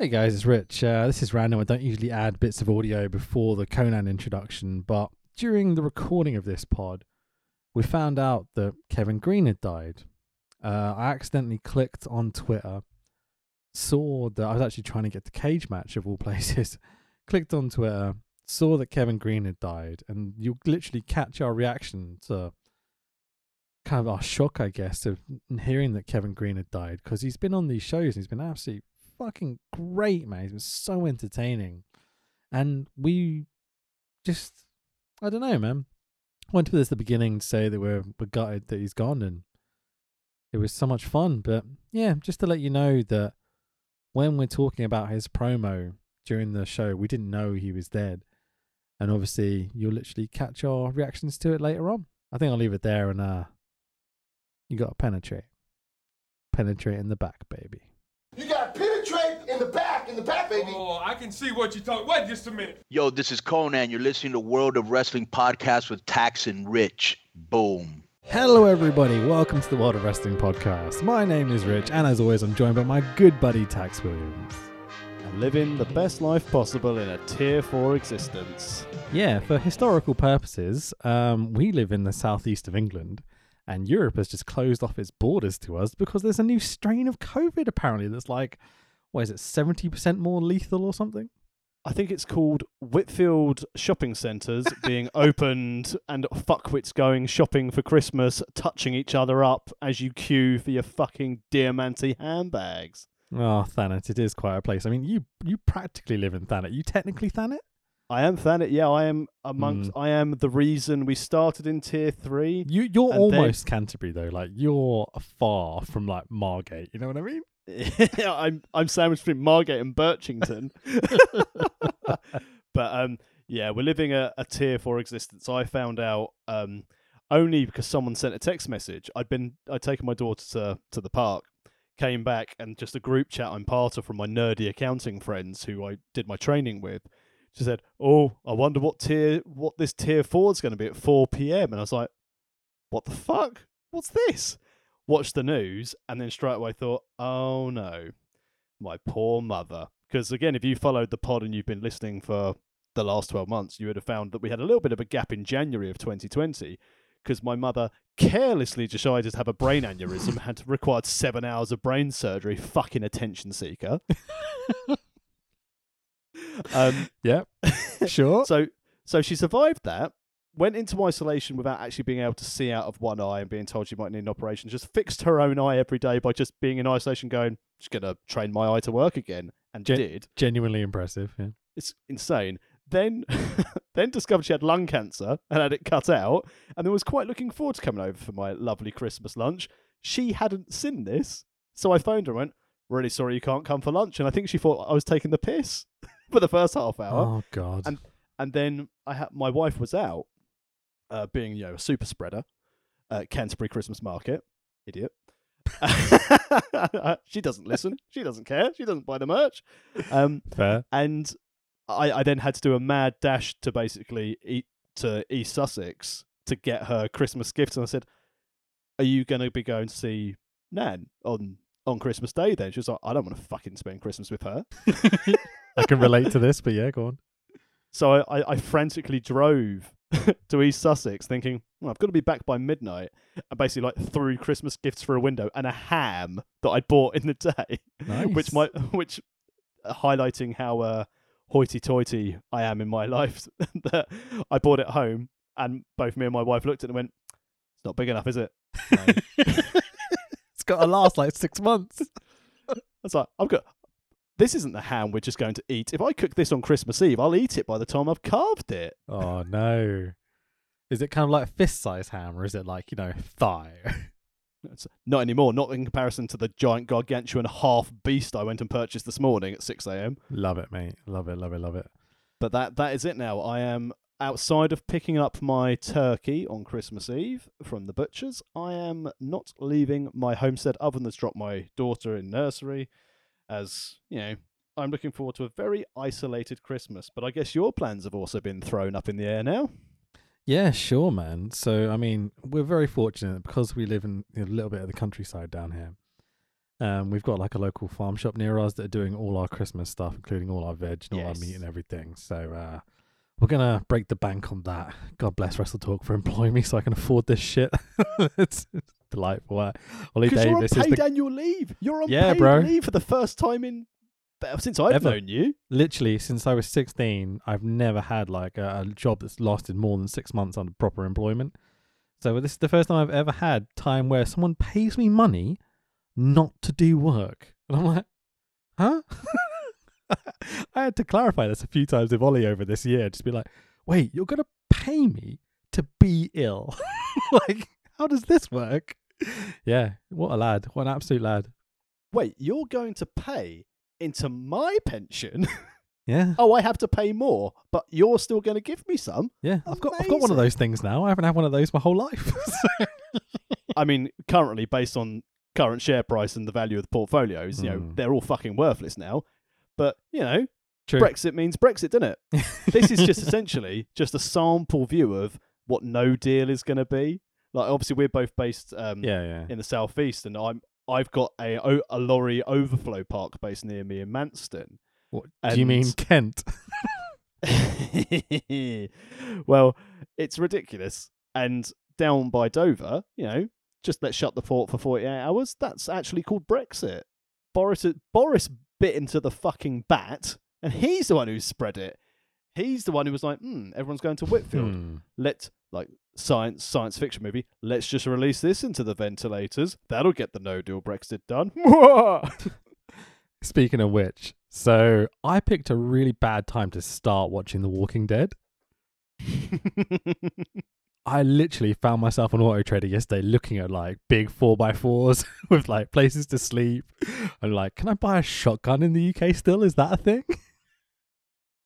Hey guys, it's Rich. Uh, this is random. I don't usually add bits of audio before the Conan introduction, but during the recording of this pod, we found out that Kevin Greene had died. Uh, I accidentally clicked on Twitter, saw that I was actually trying to get the cage match of all places. clicked on Twitter, saw that Kevin Greene had died, and you'll literally catch our reaction to kind of our shock, I guess, of hearing that Kevin Greene had died because he's been on these shows and he's been absolutely fucking great, man. He's been so entertaining. And we just, I don't know, man. Went to this at the beginning to say that we're, we're gutted that he's gone and it was so much fun. But yeah, just to let you know that when we're talking about his promo during the show, we didn't know he was dead. And obviously, you'll literally catch our reactions to it later on. I think I'll leave it there and uh, you got to penetrate. Penetrate in the back, baby. You penetrate in the back, in the back, baby. Oh, I can see what you're talking. Wait just a minute. Yo, this is Conan. You're listening to World of Wrestling podcast with Tax and Rich. Boom. Hello, everybody. Welcome to the World of Wrestling podcast. My name is Rich, and as always, I'm joined by my good buddy Tax Williams. and living the best life possible in a tier 4 existence. Yeah, for historical purposes, um, we live in the southeast of England, and Europe has just closed off its borders to us because there's a new strain of COVID apparently that's like, what is it, 70% more lethal or something? I think it's called Whitfield shopping centres being opened and fuckwits going shopping for Christmas, touching each other up as you queue for your fucking Diamante handbags. Oh, Thanet, it is quite a place. I mean, you you practically live in Thanet. You technically Thanet? I am Thanet, yeah, I am amongst, hmm. I am the reason we started in tier 3. You you're And then- almost Canterbury though. Like you're far from like Margate. You know what I mean? I'm I'm sandwiched between Margate and Birchington. but um yeah, we're living a, a tier four existence. I found out um only because someone sent a text message. I'd been I'd taken my daughter to to the park, came back and just a group chat I'm part of from my nerdy accounting friends who I did my training with. She said, "Oh, I wonder what tier what this tier four is going to be at 4 p.m." And I was like, "What the fuck? What's this?" Watched the news and then straight away thought, "Oh no, my poor mother." Because again, if you followed the pod and you've been listening for the last 12 months, you would have found that we had a little bit of a gap in January of 2020 because my mother carelessly decided to have a brain aneurysm, had required seven hours of brain surgery. Fucking attention seeker. um, Yep. sure. so, so she survived that. Went into isolation without actually being able to see out of one eye and being told she might need an operation. Just fixed her own eye every day by just being in isolation, going, "Just gonna train my eye to work again," and Gen- did. Genuinely impressive. Yeah. It's insane. Then, then discovered she had lung cancer and had it cut out, and then was quite looking forward to coming over for my lovely Christmas lunch. She hadn't seen this, so I phoned her and went, "Really sorry you can't come for lunch." And I think she thought I was taking the piss for the first half hour. Oh God. And- And then I had my wife was out, uh, being you know a super spreader at Canterbury Christmas Market. Idiot. she doesn't listen. She doesn't care. She doesn't buy the merch. Um, Fair. and I, I then had to do a mad dash to basically eat to East Sussex to get her Christmas gifts. And I said, "Are you going to be going to see Nan on on Christmas Day?" Then she was like, "I don't want to fucking spend Christmas with her." I can relate to this, but yeah, go on. So I, I, I frantically drove to East Sussex, thinking, well, I've got to be back by midnight. And basically, like, threw Christmas gifts for a window and a ham that I bought in the day, Nice. which my which uh, highlighting how uh, hoity-toity I am in my life. that I bought it home, and both me and my wife looked at it and went, "It's not big enough, is it?" it's got to last like six months. I was like, "I've got." This isn't the ham we're just going to eat. If I cook this on Christmas Eve, I'll eat it by the time I've carved it. Oh no. Is it kind of like fist size ham, or is it like you know thigh? Not anymore. Not in comparison to the giant gargantuan half beast I went and purchased this morning at six a.m. love it, mate. Love it. Love it. Love it. But that that is it now. I am outside of picking up my turkey on Christmas Eve from the butchers. I am not leaving my homestead other than to drop my daughter in nursery, as you know. I'm looking forward to a very isolated Christmas, but I guess your plans have also been thrown up in the air now. Yeah, sure, man. So, I mean, we're very fortunate because we live in a little bit of the countryside down here. Um, we've got like a local farm shop near us that are doing all our Christmas stuff, including all our veg and all our meat and everything. So uh, we're gonna break the bank on that. God bless Wrestle Talk for employing me so I can afford this shit. it's, it's delightful. Uh, Ollie Because you're on Davis is paid the, annual leave. You're on Yeah, paid bro. leave for the first time in since I've Ever. known you. literally since I was 16. I've never had like a, a job that's lasted more than six months under proper employment. So this is the first time I've ever had time where someone pays me money not to do work, and I'm like, huh? I had to clarify this a few times with Ollie over this year. Just be like, wait, you're gonna pay me to be ill? like, how does this work? Yeah, what a lad! What an absolute lad! Wait, you're going to pay into my pension? Yeah, oh, I have to pay more, but you're still going to give me some. yeah. I've got I've got one of those things now. I haven't had one of those my whole life. So- I mean, currently, based on current share price and the value of the portfolios, you know, Mm. they're all fucking worthless now. But you know, True. Brexit means Brexit, doesn't it? this is just essentially just a sample view of what no deal is going to be. Like, obviously, we're both based um, yeah, yeah. in the southeast, and I'm I've got a a lorry overflow park based near me in Manston. What, do you mean Kent? well, it's ridiculous. And down by Dover, you know, just let's shut the port for 48 hours. That's actually called Brexit. Boris Boris bit into the fucking bat, and he's the one who spread it. He's the one who was like, hmm, everyone's going to Whitfield. Hmm. Let like science science fiction movie. Let's just release this into the ventilators. That'll get the no deal Brexit done. Speaking of which, so I picked a really bad time to start watching The Walking Dead. I literally found myself on Auto Trader yesterday looking at like big 4x4s with like places to sleep. I'm like, can I buy a shotgun in the UK still? Is that a thing?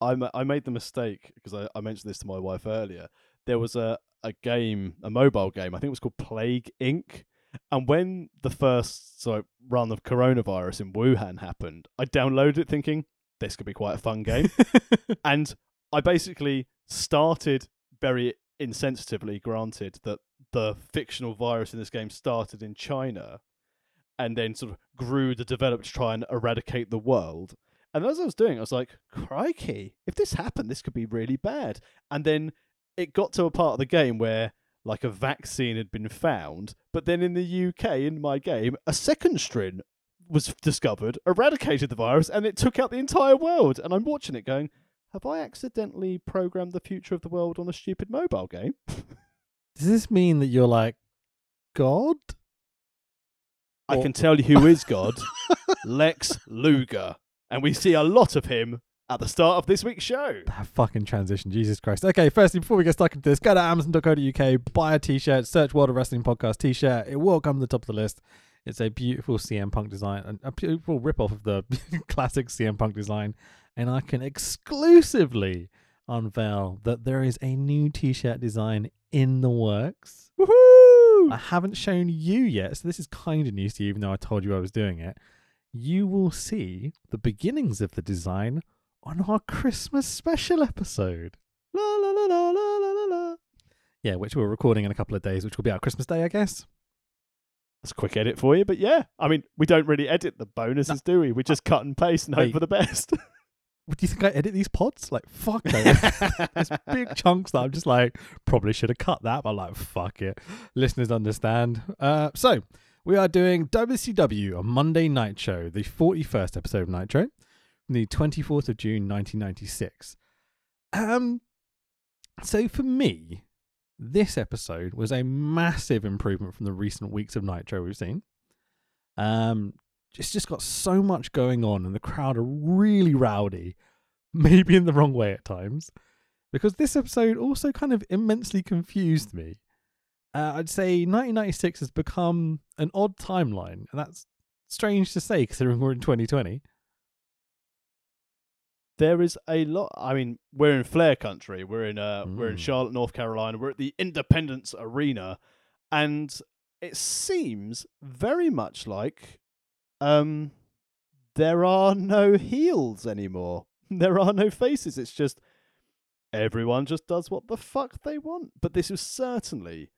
I ma- I made the mistake because I, I mentioned this to my wife earlier. There was a, a game, a mobile game. I think it was called Plague Inc. And when the first so run of coronavirus in Wuhan happened, I downloaded it thinking this could be quite a fun game. and I basically started very insensitively, granted that the fictional virus in this game started in China, and then sort of grew the develop to try and eradicate the world. And as I was doing, I was like, crikey, if this happened, this could be really bad. And then it got to a part of the game where like a vaccine had been found, but then in the UK, in my game, a second strain was discovered, eradicated the virus, and it took out the entire world. And I'm watching it going, have I accidentally programmed the future of the world on a stupid mobile game? Does this mean that you're like God? I Or- can tell you who is God Lex Luger. And we see a lot of him at the start of this week's show. That fucking transition, Jesus Christ. Okay, firstly, before we get stuck into this, go to amazon.co.uk, buy a t shirt, search World of Wrestling Podcast t shirt. It will come to the top of the list. It's a beautiful CM Punk design, and a beautiful rip off of the classic CM Punk design. And I can exclusively unveil that there is a new t shirt design in the works. Woohoo! I haven't shown you yet, so this is kind of news to you, even though I told you I was doing it. You will see the beginnings of the design on our Christmas special episode. La la la la la la la la. Yeah, which we're recording in a couple of days, which will be out Christmas Day, I guess. That's a quick edit for you, but yeah. I mean, we don't really edit the bonuses, do we? We just cut and paste and hope for the best. Do you think I edit these pods? Like, fuck no. There's big chunks that I'm just like, probably should have cut that, but like, fuck it. Listeners understand. Uh, so, we are doing WCW, a Monday night show, the 41st episode of Nitro, the 24th of June, 1996. Um, so for me, this episode was a massive improvement from the recent weeks of Nitro we've seen. Um, it's just got so much going on, and the crowd are really rowdy, maybe in the wrong way at times, because this episode also kind of immensely confused me. Uh, I'd say 1996 has become an odd timeline, and that's strange to say considering we're in 2020. There is a lot. I mean, we're in Flair country. We're in uh, we're in Mm. Charlotte, North Carolina. We're at the Independence Arena, and it seems very much like um there are no heels anymore. There are no faces. It's just everyone just does what the fuck they want. But this is certainly,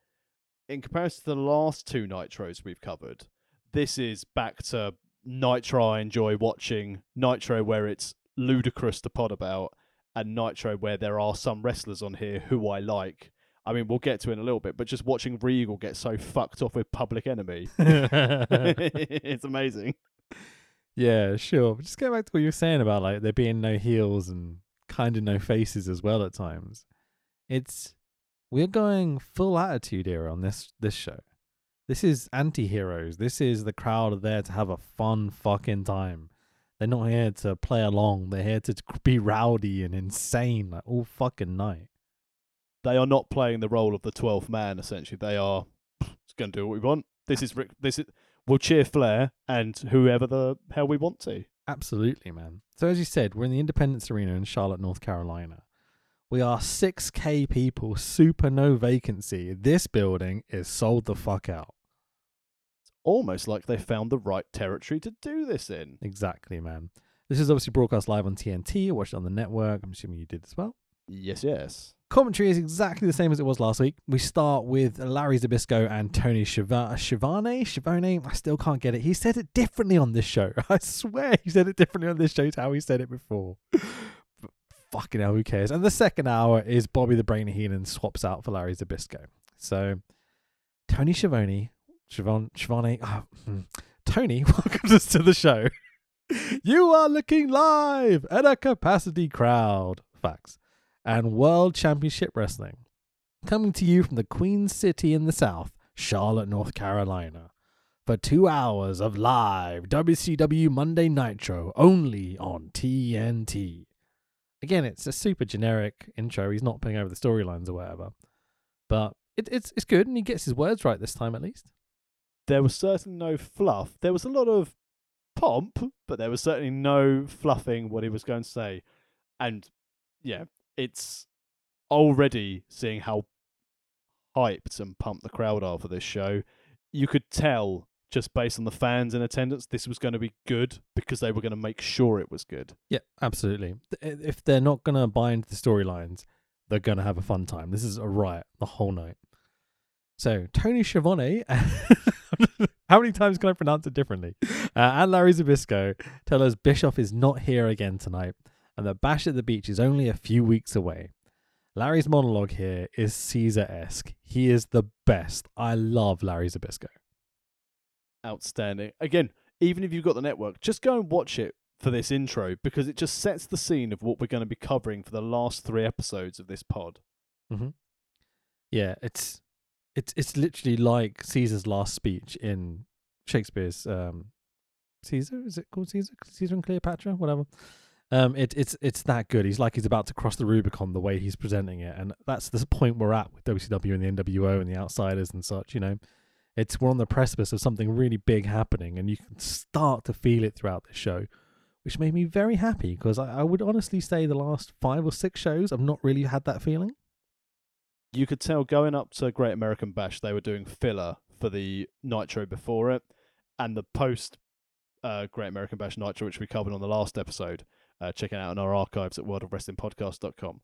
in comparison to the last two nitros we've covered, this is back to Nitro I enjoy watching, Nitro where it's ludicrous to pod about, and Nitro where there are some wrestlers on here who I like. I mean, we'll get to in a little bit, but just watching Regal get so fucked off with Public Enemy, it's amazing. Yeah, sure. But just go back to what you were saying about like there being no heels and kind of no faces as well at times. It's we're going full attitude here on this this show. This is anti-heroes. This is the crowd are there to have a fun fucking time. They're not here to play along. They're here to be rowdy and insane like all fucking night. They are not playing the role of the twelfth man. Essentially, they are just going to do what we want. This is Rick. This is we'll cheer Flair and whoever the hell we want to. Absolutely, man. So as you said, we're in the Independence Arena in Charlotte, North Carolina. We are 6k people, super no vacancy. This building is sold the fuck out. Almost like they found the right territory to do this in. Exactly, man. This is obviously broadcast live on TNT. You watched it on the network. I'm assuming you did as well. Yes, yes. Commentary is exactly the same as it was last week. We start with Larry Zbyszko and Tony Shivane. Shivane, I still can't get it. He said it differently on this show. I swear he said it differently on this show to how he said it before. Fucking hell, who cares? And the second hour is Bobby the Brain Heenan swaps out for Larry Zbyszko. So Tony Schiavone, Shivane, Shivane, oh, hmm. Tony welcomes us to the show. you are looking live at a capacity crowd. Facts and World Championship Wrestling. Coming to you from the Queen City in the South, Charlotte, North Carolina, for two hours of live WCW Monday Nitro only on TNT. Again, it's a super generic intro. He's not putting over the storylines or whatever, but it, it's it's good, and he gets his words right this time at least. There was certainly no fluff. There was a lot of pomp, but there was certainly no fluffing what he was going to say. And yeah, it's already seeing how hyped and pumped the crowd are for this show. You could tell just based on the fans in attendance, this was going to be good because they were going to make sure it was good. Yeah, absolutely. Eh, if they're not going to buy into the storylines, they're going to have a fun time. This is a riot the whole night. So, Tony Schiavone, how many times can I pronounce it differently? Uh, and Larry Zbyszko tell us Bischoff is not here again tonight and that Bash at the Beach is only a few weeks away. Larry's monologue here is Caesar esque. He is the best. I love Larry Zbyszko. Outstanding. Again, even if you've got the network, just go and watch it for this intro because it just sets the scene of what we're going to be covering for the last three episodes of this pod. Mm-hmm. Yeah, it's it's it's literally like Caesar's last speech in Shakespeare's um, Caesar. Is it called Caesar? Caesar and Cleopatra, whatever. Um, it, it's it's that good. He's like he's about to cross the Rubicon the way he's presenting it, and that's the point we're at with WCW and the NWO and the Outsiders and such. You know, it's we're on the precipice of something really big happening, and you can start to feel it throughout the show, which made me very happy because I, I would honestly say the last five or six shows I've not really had that feeling. You could tell going up to Great American Bash, they were doing filler for the Nitro before it, and the post uh, Great American Bash Nitro, which we covered on the last episode. Uh, check it out in our archives at worldofwrestlingpodcast.com.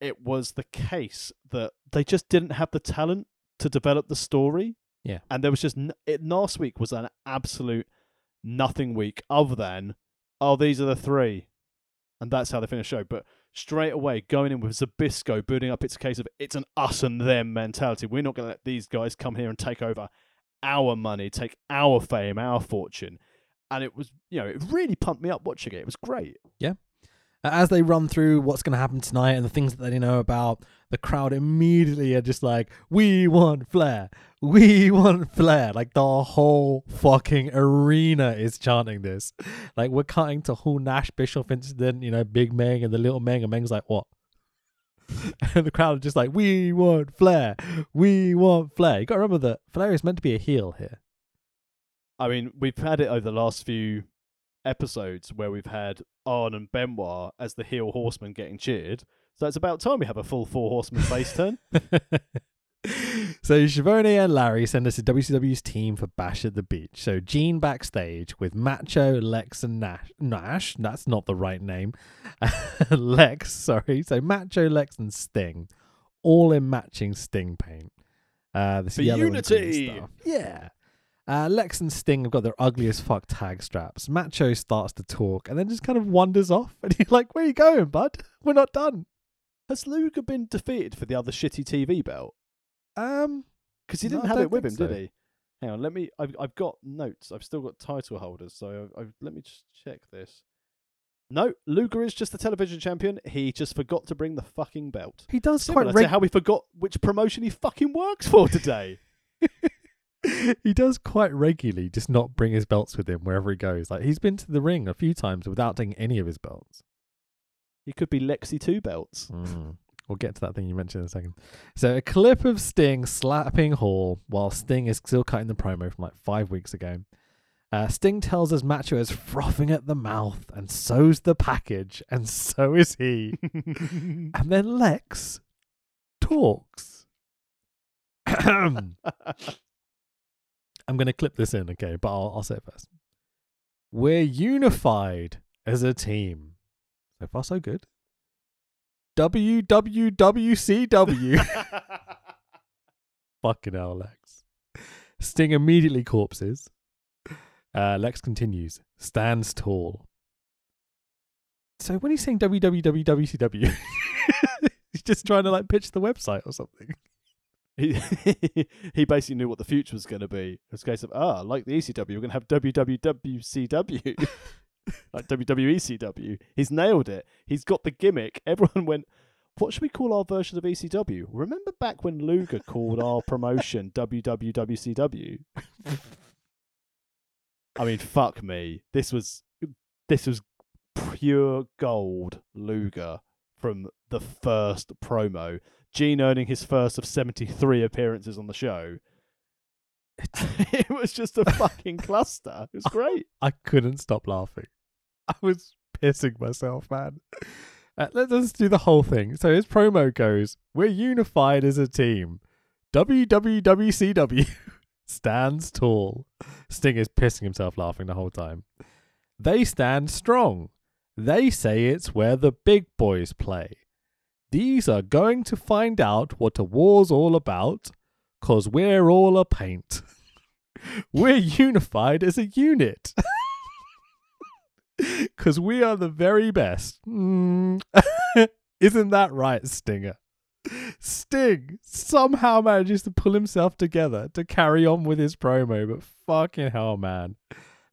It was the case that they just didn't have the talent to develop the story. Yeah. And there was just n- it last week was an absolute nothing week other than oh these are the three, and that's how they finished the show. But straight away going in with Zbyszko building up it's case of it's an us and them mentality. We're not going to let these guys come here and take over our money, take our fame, our fortune. And it was, you know, it really pumped me up watching it. It was great. As they run through what's going to happen tonight and the things that they know about, the crowd immediately are just like, "We want Flair, we want Flair!" Like the whole fucking arena is chanting this. Like we're cutting to whole Nash Bischoff incident, you know, Big Meng and the little Meng, and Meng's like, "What?" And the crowd are just like, "We want Flair, we want Flair." You got to remember that Flair is meant to be a heel here. I mean, we've had it over the last few episodes where we've had Arn and Benoit as the heel horsemen getting cheered. So it's about time we have a full four horsemen face turn. so Schiavone and Larry send us to WCW's team for Bash at the Beach. So Gene backstage with Macho, Lex, and Nash. Nash, that's not the right name. Lex, sorry. So Macho, Lex, and Sting, all in matching Sting paint. Uh, this For yellow and green unity! stuff. Yeah. Uh, Lex and Sting have got their ugliest fuck tag straps. Macho starts to talk and then just kind of wanders off. And he's like, Where are you going, bud? We're not done. Has Luger been defeated for the other shitty TV belt? Um, Because he didn't I have it with him, think did he? Hang on, let me. I've I've got notes. I've still got title holders, so I, I, let me just check this. No, Luger is just the television champion. He just forgot to bring the fucking belt. he does Similar quite reg- how we forgot which promotion he fucking works for today. he does quite regularly just not bring his belts with him wherever he goes. Like he's been to the ring a few times without taking any of his belts. he could be Lexi two belts. Mm. We'll get to that thing you mentioned in a second. So a clip of Sting slapping Hall while Sting is still cutting the promo from like five weeks ago. Uh, Sting tells us Macho is frothing at the mouth, and so's the package, and so is he. and then Lex talks. I'm going to clip this in, okay, but I'll, I'll say it first. We're unified as a team. So far, so good. WWWCW. Fucking hell, Lex. Sting immediately corpses. Uh, Lex continues, stands tall. So when he's saying WWWCW, he's just trying to like pitch the website or something. He he basically knew what the future was going to be. It's a case of ah, like the ECW, we're going to have WWWCW, like WWECW. He's nailed it. He's got the gimmick. Everyone went. What should we call our version of ECW? Remember back when Luger called our promotion WWWCW? I mean, fuck me. This was this was pure gold Luger from the first promo. Gene earning his first of 73 appearances on the show. it was just a fucking cluster. It was great. I couldn't stop laughing. I was pissing myself, man. Uh, let's, let's do the whole thing. So his promo goes, We're unified as a team. WWWCW stands tall. Sting is pissing himself laughing the whole time. They stand strong. They say it's where the big boys play. These are going to find out what a war's all about, cause we're all a paint. we're unified as a unit. Cause we are the very best. Mm. Isn't that right, Stinger? Sting somehow manages to pull himself together to carry on with his promo, but fucking hell, man.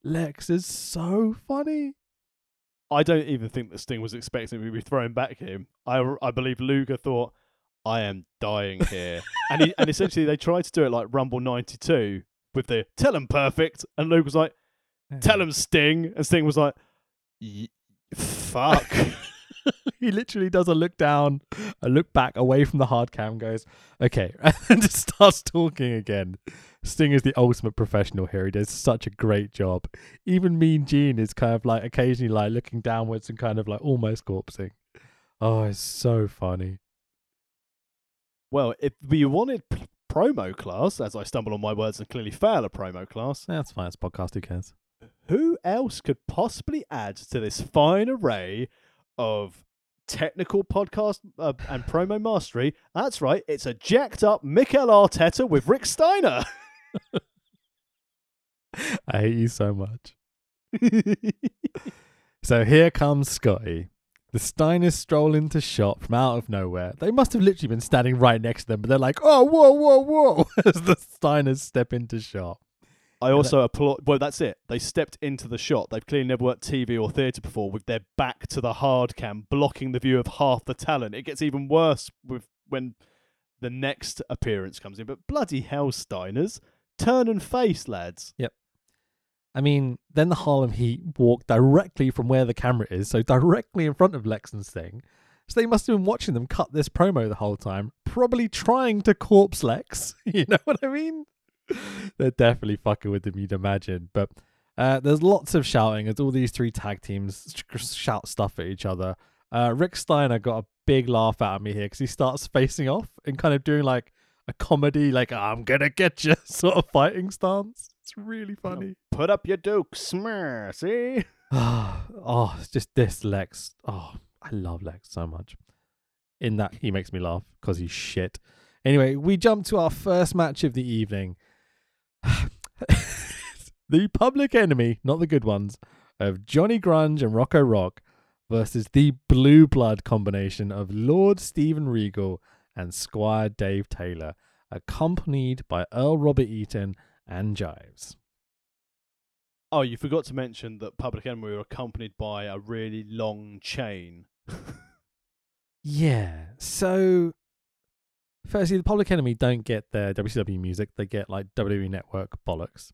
Lex is so funny. I don't even think that Sting was expecting me to be thrown back him. I, I believe Luger thought, I am dying here. and he, and essentially they tried to do it like Rumble 92 with the tell him perfect. And Luke was like, tell him Sting. And Sting was like, fuck. he literally does a look down, a look back away from the hard cam, goes, okay, and just starts talking again. Sting is the ultimate professional here. He does such a great job. Even Mean Gene is kind of like occasionally like looking downwards and kind of like almost corpsing. Oh, it's so funny. well, if we wanted p- promo class, as I stumble on my words and clearly fail a promo class, That's fine. It's a podcast. Who cares? who else could possibly add to this fine array of technical podcast uh, and promo mastery? That's right, it's a jacked up Mikel Arteta with Rick Steiner. I hate you so much. So here comes Scotty. The Steiners stroll into shop from out of nowhere. They must have literally been standing right next to them, but they're like, oh, whoa, whoa, whoa, as the Steiners step into shop. I also applaud. Well, that's it. They stepped into the shot. They've clearly never worked TV or theatre before with their back to the hard cam, blocking the view of half the talent. It gets even worse with when the next appearance comes in. But bloody hell, Steiners, turn and face, lads. Yep. I mean, then the Harlem Heat walk directly from where the camera is, so directly in front of Lex and Sting. So they must have been watching them cut this promo the whole time, probably trying to corpse Lex. You know what I mean? They're definitely fucking with him, you'd imagine. But uh, there's lots of shouting as all these three tag teams shout stuff at each other. Uh, Rick Steiner got a big laugh out of me here because he starts facing off and kind of doing like a comedy, like I'm gonna get you sort of fighting stance. It's really funny. Put up your duke, smear, see? oh, it's just this Lex. Oh, I love Lex so much. In that he makes me laugh because he's shit. Anyway, we jump to our first match of the evening. the public enemy, not the good ones, of Johnny Grunge and Rocco Rock versus the blue blood combination of Lord Steven Regal and Squire Dave Taylor, accompanied by Earl Robert Eaton and Jeeves. Oh, you forgot to mention that Public Enemy were accompanied by a really long chain. Yeah. So, firstly, the Public Enemy don't get their WCW music; they get like WWE Network bollocks.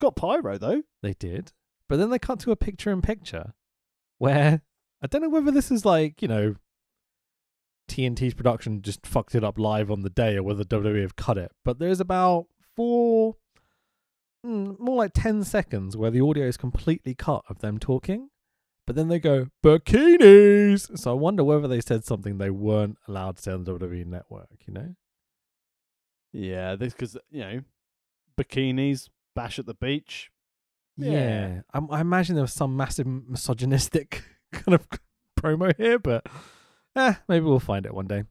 Got pyro though. They did, but then they cut to a picture-in-picture where I don't know whether this is like you know TNT's production just fucked it up live on the day, or whether WWE have cut it. But there's about four, mm, more like ten seconds where the audio is completely cut of them talking. But then they go bikinis. So I wonder whether they said something they weren't allowed to say on the WWE network. You know? Yeah, this because you know, bikinis, bash at the beach. Yeah. I, I imagine there was some massive misogynistic kind of promo here, but eh, maybe we'll find it one day.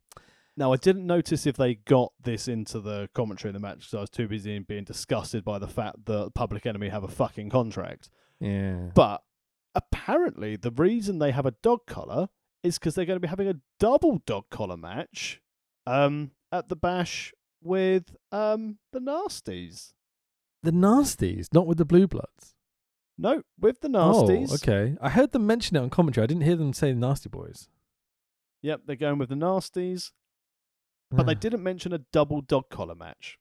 Now, I didn't notice if they got this into the commentary in the match because I was too busy being disgusted by the fact that Public Enemy have a fucking contract. Yeah. But apparently, the reason they have a dog collar is because they're going to be having a double dog collar match um, at the bash with um, the Nasties. the Nasties, not with the Blue Bloods. No, with the Nasties. Oh, okay. I heard them mention it on commentary. I didn't hear them say Nasty Boys. Yep, they're going with the Nasties, but they didn't mention a double dog collar match.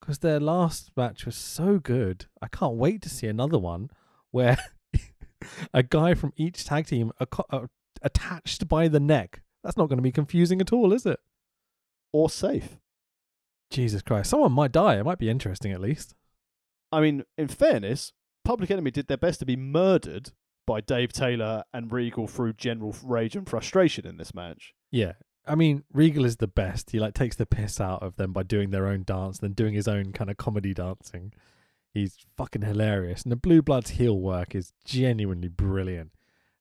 because their last match was so good. I can't wait to see another one where a guy from each tag team are co- are uh, attached by the neck. That's not going to be confusing at all, is it? Or safe. Jesus Christ! Someone might die. It might be interesting at least. I mean, in fairness, Public Enemy did their best to be murdered by Dave Taylor and Regal through general rage and frustration in this match. Yeah. I mean, Regal is the best. He like takes the piss out of them by doing their own dance, then doing his own kind of comedy dancing. He's fucking hilarious, and the Blue Bloods heel work is genuinely brilliant.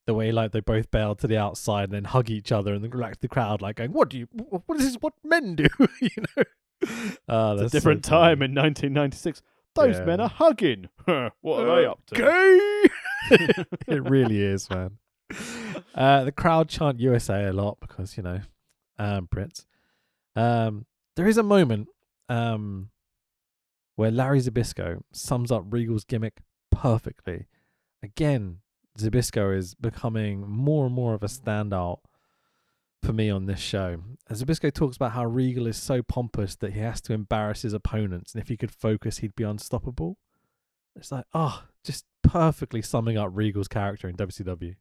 The way like they both bail to the outside and then hug each other, and the like the crowd like going, "What do you? What is this? What men do?" you know. Ah, It's that's a different so time in 1996. Those Yeah. men are hugging. what are they up to? Gay! it really is, man. Uh, the crowd chant USA a lot because you know, um, Brits. Um, there is a moment um, where Larry Zbyszko sums up Regal's gimmick perfectly. Again, Zbyszko is becoming more and more of a standout for me on this show. As Zbyszko talks about how Regal is so pompous that he has to embarrass his opponents, and if he could focus, he'd be unstoppable. It's like, oh, just perfectly summing up Regal's character in WCW.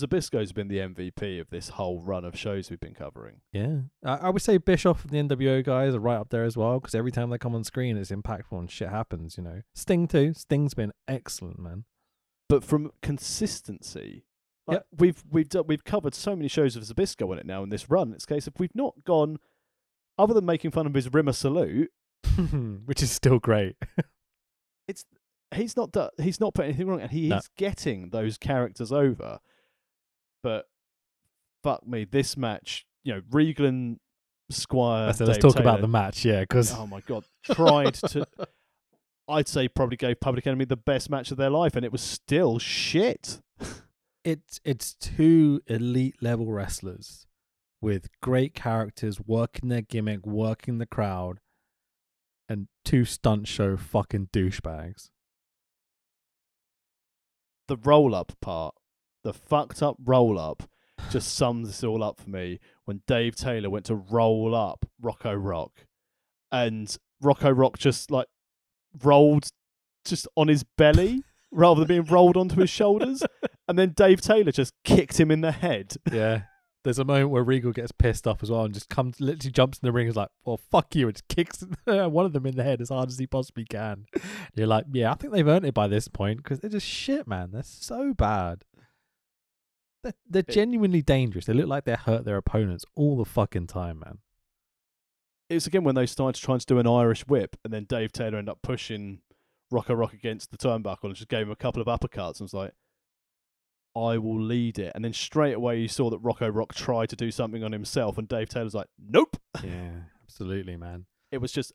Zbyszko's been the MVP of this whole run of shows we've been covering. Yeah, I, I would say Bischoff and the NWO guys are right up there as well because every time they come on screen, it's impactful and shit happens. You know, Sting too. Sting's been excellent, man. But from consistency, like Yep. we've we've done, we've covered so many shows of Zbyszko on it now in this run. It's case of we've not gone, other than making fun of his Rimmer salute. Which is still great. It's he's not do, he's not put anything wrong, and he No. is getting those characters over. But fuck me, this match, you know, Regal and Squire. so let's Dave talk about the match, yeah, because Oh my god, tried to. I'd say probably gave Public Enemy the best match of their life, and it was still shit. it's it's two elite level wrestlers with great characters, working their gimmick, working the crowd, and two stunt show fucking douchebags. The roll up part, the fucked up roll up, just sums this all up for me. When Dave Taylor went to roll up Rocco Rock, and Rocco Rock just like rolled just on his belly rather than being rolled onto his shoulders, and then Dave Taylor just kicked him in the head. Yeah. There's a moment where Regal gets pissed off as well and just comes, literally jumps in the ring and is like, well, fuck you, and just kicks one of them in the head as hard as he possibly can. You're like, yeah, I think they've earned it by this point because they're just shit, man. They're so bad. They're, they're genuinely dangerous. They look like they hurt their opponents all the fucking time, man. It's again when they started trying to do an Irish whip, and then Dave Taylor ended up pushing Rocco Rock against the turnbuckle and just gave him a couple of uppercuts and was like, I will lead it. And then straight away you saw that Rocco Rock tried to do something on himself, and Dave Taylor's like, Nope. Yeah, absolutely, man. It was just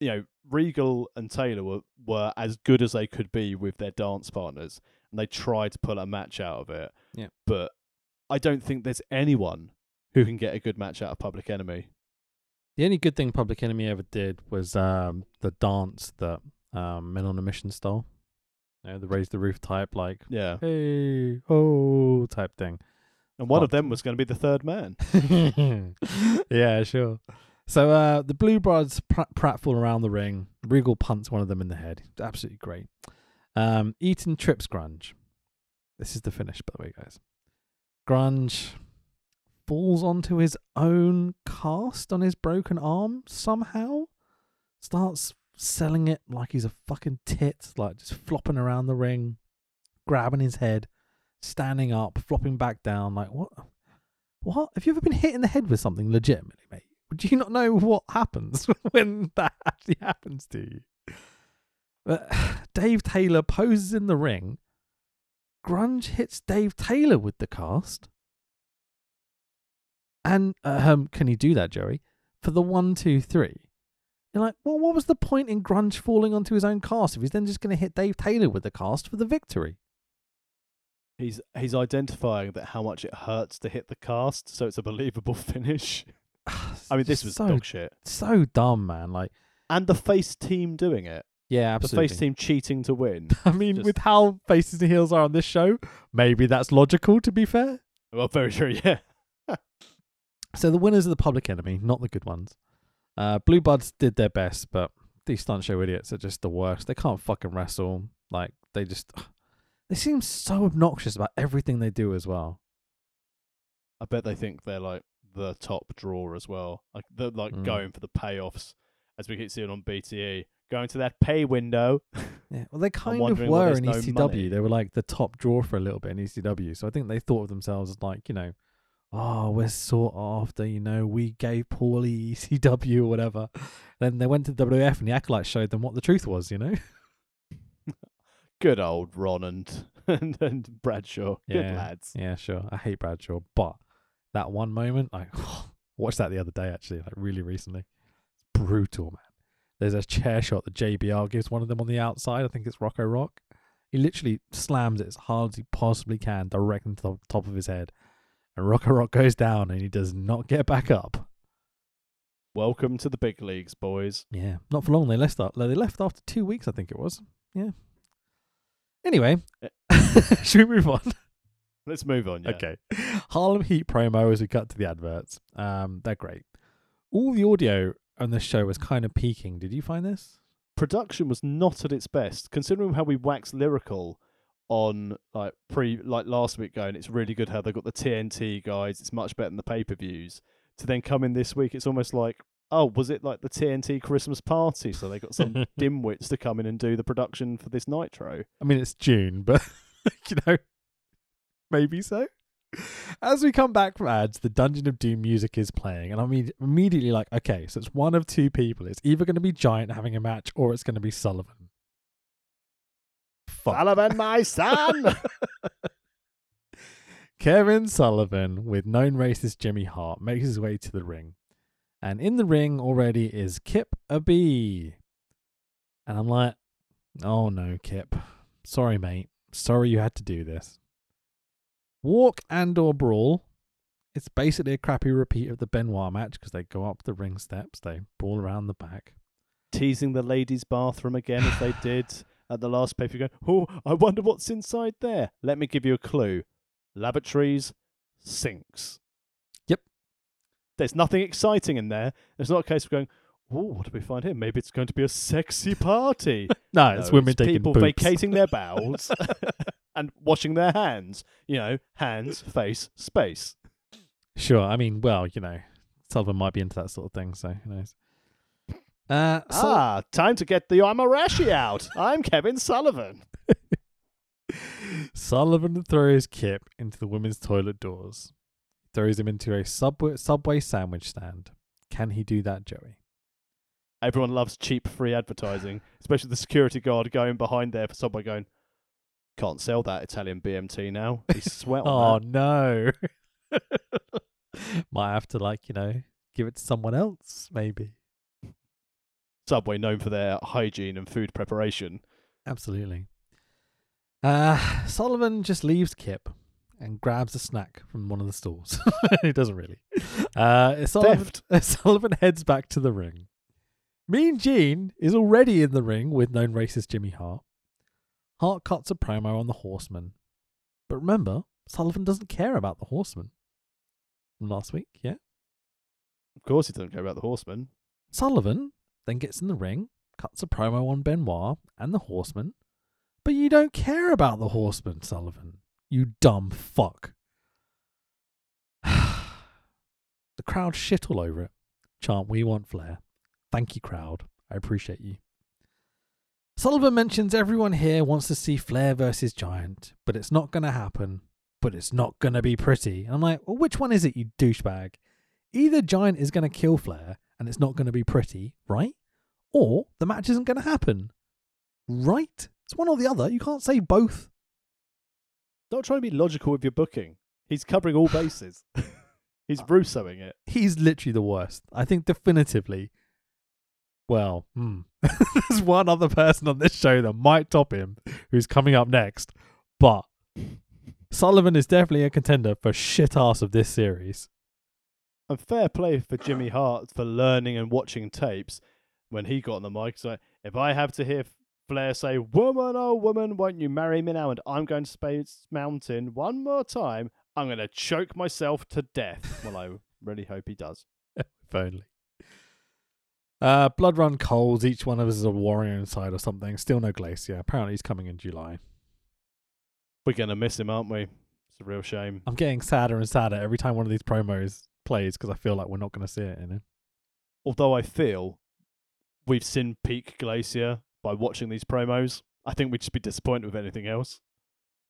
you know, Regal and Taylor were, were as good as they could be with their dance partners, and they tried to pull a match out of it. Yeah. But I don't think there's anyone who can get a good match out of Public Enemy. The only good thing Public Enemy ever did was um, the dance that um, Men on a Mission stole. You know, the raise the roof type, like Yeah. hey oh type thing. And one of them was going to be the third man. yeah, sure. So uh, the Blue Bloods prat- pratfall around the ring. Regal punts one of them in the head. Absolutely great. Um, Eaton trips Grunge. This is the finish, by the way, guys. Grunge falls onto his own cast on his broken arm somehow. Starts selling it like he's a fucking tit, like just flopping around the ring, grabbing his head, standing up, flopping back down. Like, what? What? Have you ever been hit in the head with something legitimately, mate? Would you not know what happens when that actually happens to you? But Dave Taylor poses in the ring. Grunge hits Dave Taylor with the cast. And um, can you do that, Joey? For the one, two, three. You're like, well, what was the point in Grunge falling onto his own cast if he's then just going to hit Dave Taylor with the cast for the victory? He's he's identifying that how much it hurts to hit the cast, so it's a believable finish. I mean, this was so dog shit. so dumb, man. Like, And the face team doing it. yeah, absolutely. The face team cheating to win. I mean, Just- with how faces and heels are on this show, maybe that's logical. To be fair, well, very true, yeah. so the winners are the Public Enemy, not the good ones. Uh, Blue Bloods did their best, but these stunt show idiots are just the worst. They can't fucking wrestle. Like they just, they seem so obnoxious about everything they do as well. I bet they think they're like the top draw as well. Like they're like Mm. going for the payoffs, as we keep seeing on BTE, going to that pay window. Yeah, well, they kind of were in no ECW. money. They were like the top draw for a little bit in ECW. So I think they thought of themselves as like, you know, oh, we're sought after, you know, we gave Paulie ECW or whatever. Then they went to WF and the acolytes showed them what the truth was, you know? Good old Ron and and, and Bradshaw. Good Yeah. lads. Yeah, sure. I hate Bradshaw, but that one moment, like, watched that the other day actually, like really recently. It's brutal, man. There's a chair shot that JBL gives one of them on the outside. I think it's Rocco Rock. He literally slams it as hard as he possibly can, direct into the top of his head. And Rocco Rock goes down and he does not get back up. Welcome to the big leagues, boys. Yeah, not for long. They left. Up, they left after two weeks, I think it was. Yeah. Anyway, should we move on? Let's move on. Yeah. Okay. Harlem Heat promo as we cut to the adverts. Um, they're great. All the audio on this show was kind of peaking. Did you find this? Production was not at its best, considering how we wax lyrical on like pre like last week going. It's really good how they got the TNT guys. It's much better than the pay per views. To then come in this week, it's almost like oh, was it like the TNT Christmas party? So they got some dimwits to come in and do the production for this Nitro. I mean, it's June, but you know, maybe so. As we come back from ads, the Dungeon of Doom music is playing, and I'm immediately like, okay, so it's one of two people. It's either going to be Giant having a match, or it's going to be Sullivan. Fuck. Sullivan, my son. Kevin Sullivan, with known racist Jimmy Hart, makes his way to the ring. And in the ring already is Kip Abee. And I'm like, oh no, Kip. Sorry, mate. Sorry you had to do this. Walk and or brawl. It's basically a crappy repeat of the Benoit match because they go up the ring steps, they brawl around the back. Teasing the ladies' bathroom again as they did at the last paper. Going, oh, I wonder what's inside there. Let me give you a clue. Lavatories, sinks. Yep. There's nothing exciting in there. It's not a case of going, oh, what do we find here? Maybe it's going to be a sexy party. No, No, it's women taking people boops. vacating their bowels and washing their hands. You know, hands, face, space. Sure. I mean, well, you know, Sullivan might be into that sort of thing, so who knows. Uh, so- ah, time to get the Amarashi out. I'm Kevin Sullivan. Sullivan throws Kip into the women's toilet doors. Throws him into a subway subway sandwich stand. Can he do that, Joey? Everyone loves cheap free advertising, especially the security guard going behind there for Subway going, can't sell that Italian BMT now. He's sweat Oh no. Might have to like, you know, give it to someone else, maybe. Subway known for their hygiene and food preparation. Absolutely. Uh, Sullivan just leaves Kip and grabs a snack from one of the stalls. he doesn't really. Uh, Sullivan, Sullivan heads back to the ring. Mean Gene is already in the ring with known racist Jimmy Hart. Hart cuts a promo on the Horseman. But remember, Sullivan doesn't care about the Horseman. From last week, yeah? Of course, he doesn't care about the Horseman. Sullivan then gets in the ring, cuts a promo on Benoit and the Horseman. But you don't care about the Horseman, Sullivan. You dumb fuck. the crowd shit all over it. Chant, we want Flair. Thank you, crowd. I appreciate you. Sullivan mentions everyone here wants to see Flair versus Giant, but it's not going to happen. But it's not going to be pretty. And I'm like, well, which one is it, you douchebag? Either Giant is going to kill Flair and it's not going to be pretty, right? Or the match isn't going to happen, right? It's one or the other. You can't say both. Don't trying to be logical with your booking. He's covering all bases. He's Russoing it. He's literally the worst. I think definitively. Well, hmm. there's one other person on this show that might top him, who's coming up next, but Sullivan is definitely a contender for shit ass of this series. And fair play for Jimmy Hart for learning and watching tapes when he got on the mic. So if I have to hear Flair say, Woman, oh woman, won't you marry me now? And I'm going to Space Mountain one more time, I'm going to choke myself to death. well, I really hope he does. if only. Uh, Blood Run Coles, each one of us is a warrior inside or something. Still no Glacier. Apparently he's coming in July. We're going to miss him, aren't we? It's a real shame. I'm getting sadder and sadder every time one of these promos plays because I feel like we're not going to see it in it. Although I feel we've seen peak Glacier by watching these promos. I think we'd just be disappointed with anything else.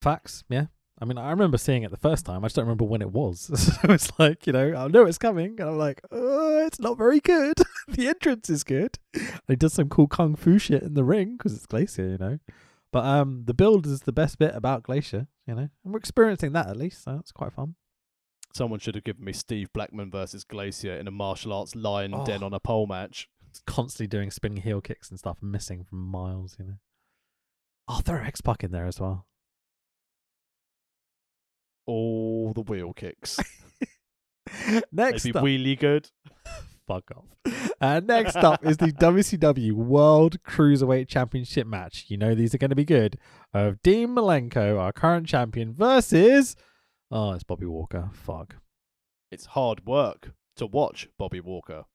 Facts, yeah. I mean, I remember seeing it the first time. I just don't remember when it was. so it's like, you know, I know it's coming. And I'm like, oh, it's not very good. the entrance is good. And he does some cool kung fu shit in the ring because it's Glacier, you know. But um, the build is the best bit about Glacier, you know. And we're experiencing that at least. So it's quite fun. Someone should have given me Steve Blackman versus Glacier in a martial arts lion Oh. den on a pole match. constantly doing spinning heel kicks and stuff missing from miles, you know. I'll throw X Pac in there as well. All the wheel kicks. next Maybe up, wheelie good. fuck off. Uh, next up is the WCW World Cruiserweight Championship match. You know these are going to be good. Of Dean Malenko, our current champion, versus oh, it's Bobby Walker. Fuck. It's hard work to watch Bobby Walker.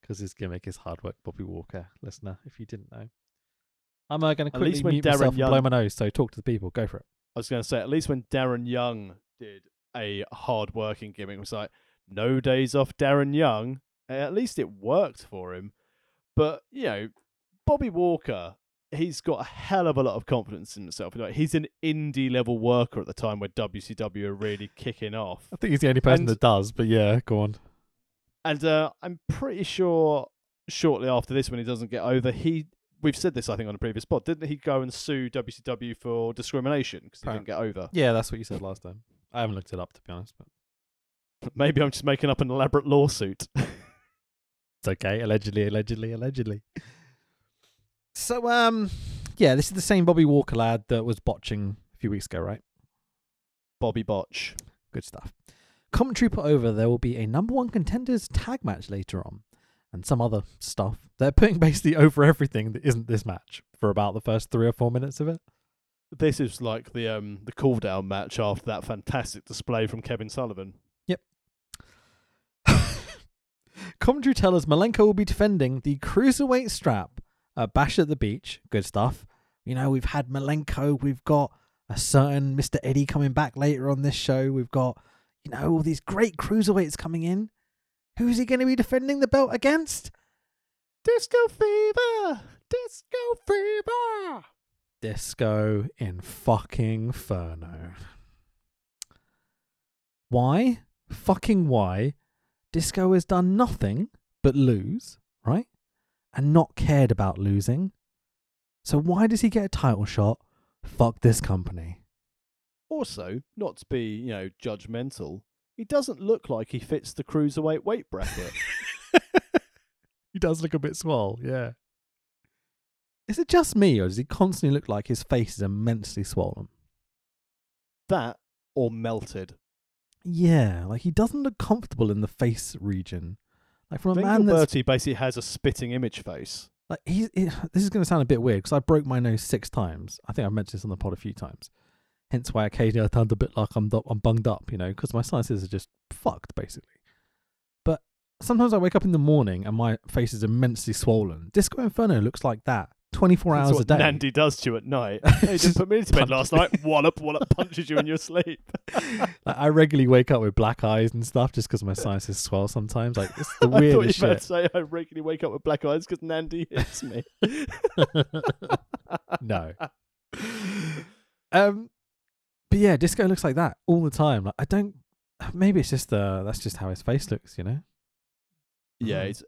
Because his gimmick is hard work, Bobby Walker, listener. If you didn't know, I'm uh, going to quickly mute Darren myself and blow my nose. So talk to the people. Go for it. I was going to say, at least when Darren Young did a hard working gimmick, it was like, no days off Darren Young. At least it worked for him. But, you know, Bobby Walker, he's got a hell of a lot of confidence in himself. Like, he's an indie level worker at the time where WCW are really kicking off. I think he's the only person And- that does. But yeah, go on. And uh, I'm pretty sure shortly after this, when he doesn't get over, he. We've said this, I think, on a previous pod. Didn't he go and sue WCW for discrimination because he didn't get over? Yeah, that's what you said last time. I haven't looked it up to be honest, but Maybe I'm just making up an elaborate lawsuit. it's okay. Allegedly, allegedly, allegedly. So, um, yeah, this is the same Bobby Walker lad that was botching a few weeks ago, right? Bobby Botch. Good stuff. Commentary put over there will be a number one contenders tag match later on, and some other stuff. They're putting basically over everything that isn't this match for about the first three or four minutes of it. This is like the um the cool down match after that fantastic display from Kevin Sullivan. Yep. Commentary tell us Malenko will be defending the cruiserweight strap at Bash at the Beach. Good stuff. You know, we've had Malenko, we've got a certain Mr. Eddie coming back later on this show. We've got, you know, all these great cruiserweights coming in. Who's he going to be defending the belt against? Disco Fever! Disco Fever! Disco in fucking Inferno. Why? Fucking why? Disco has done nothing but lose? And not cared about losing. So why does he get a title shot? Fuck this company. Also, not to be, you know, judgmental, he doesn't look like he fits the cruiserweight weight bracket. he does look a bit swole, yeah. Is it just me, or does he constantly look like his face is immensely swollen? That or melted. Yeah, like he doesn't look comfortable in the face region. Like from a man that's Gilberti basically has a spitting image face. like he's. He, this is going to sound a bit weird because I broke my nose six times. I think I've mentioned this on the pod a few times. Hence why occasionally I sound a bit like I'm du- I'm bunged up, you know, because my sinuses are just fucked basically. But sometimes I wake up in the morning and my face is immensely swollen. Disco Inferno looks like that, 24 hours a day. Nandy does to you at night. You Just put me to bed last night. Wallop, wallop, punches you in your sleep. Like, I regularly wake up with black eyes and stuff just because my sinuses swell sometimes. Like it's the I thought you weirdest about shit. to say I regularly wake up with black eyes because Nandy hits me. no. Um, but yeah, Disco looks like that all the time. Like I don't. Maybe it's just uh, that's just how his face looks, you know. Yeah, it's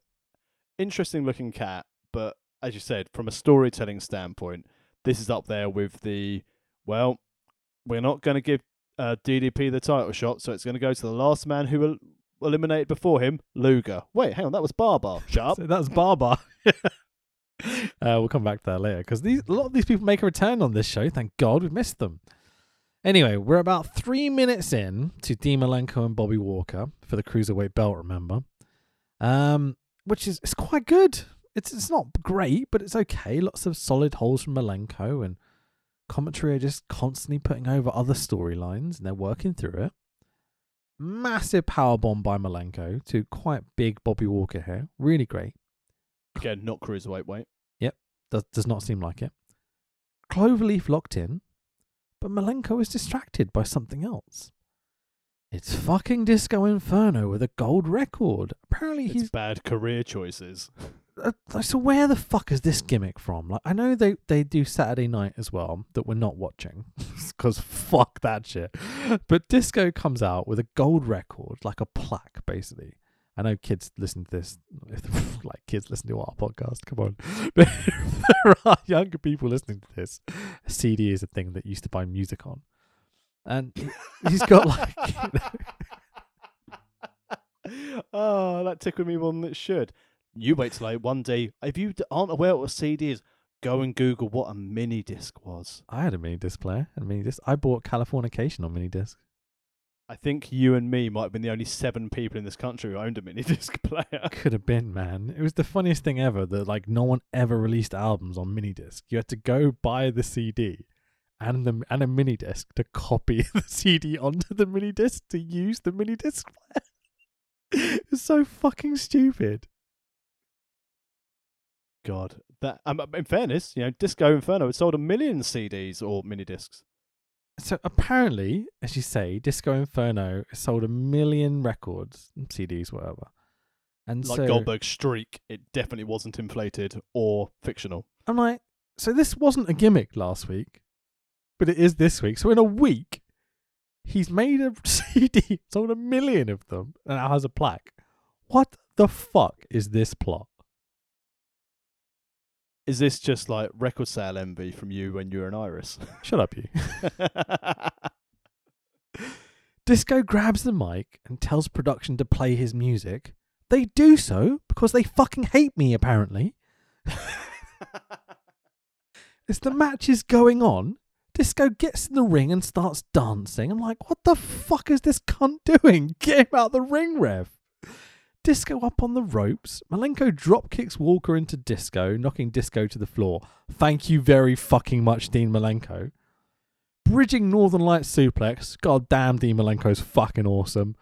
interesting looking cat, but as you said, from a storytelling standpoint, this is up there with the well, we're not going to give uh, DDP the title shot, so it's going to go to the last man who el- eliminated before him, Luger. Wait, hang on, that was Barbar. Shut up. So that's Barbar. uh, we'll come back to that later because these a lot of these people make a return on this show. Thank God we've missed them. Anyway, we're about three minutes in to Dean Malenko and Bobby Walker for the cruiserweight belt. Remember, um, which is it's quite good. It's it's not great, but it's okay. Lots of solid holes from Malenko and commentary are just constantly putting over other storylines and they're working through it. Massive power bomb by Malenko to quite big Bobby Walker here. Really great. Again, not cruiserweight weight. Yep, does does not seem like it. Cloverleaf locked in, but Malenko is distracted by something else. It's fucking Disco Inferno with a gold record. Apparently It's he's bad career choices. uh, so where the fuck is this gimmick from? Like, I know they they do Saturday night as well that we're not watching because fuck that shit. But Disco comes out with a gold record, like a plaque, basically. I know kids listen to this, like kids listen to our podcast. Come on, but there are younger people listening to this. A CD is a thing that used to buy music on, and he- he's got like. you know, oh, that tickled me more than it should. You wait till I one day. If you aren't aware what a CD is, go and Google what a mini disc was. I had a mini disc player, and mini disc. I bought Californication on mini disc. I think you and me might have been the only seven people in this country who owned a mini disc player. Could have been, man. It was the funniest thing ever that like no one ever released albums on mini disc. You had to go buy the CD and the and a mini disc to copy the CD onto the mini disc to use the mini disc player. it's so fucking stupid. God, that. Um, in fairness, you know, Disco Inferno had sold a million CDs or mini discs. So apparently, as you say, Disco Inferno sold a million records, CDs, whatever. And Like so Goldberg's streak, it definitely wasn't inflated or fictional. I'm like, so this wasn't a gimmick last week, but it is this week. So in a week, he's made a CD, sold a million of them, and now has a plaque. What the fuck is this plot? Is this just like record sale envy from you when you were an Iris? Shut up, you. Disco grabs the mic and tells production to play his music. They do so because they fucking hate me, apparently. As the match is going on, Disco gets in the ring and starts dancing. I'm like, what the fuck is this cunt doing? Get him out of the ring, Rev. Disco up on the ropes. Malenko drop kicks Walker into Disco, knocking Disco to the floor. Thank you very fucking much, Dean Malenko. Bridging Northern Light suplex. God damn, Dean Malenko's fucking awesome.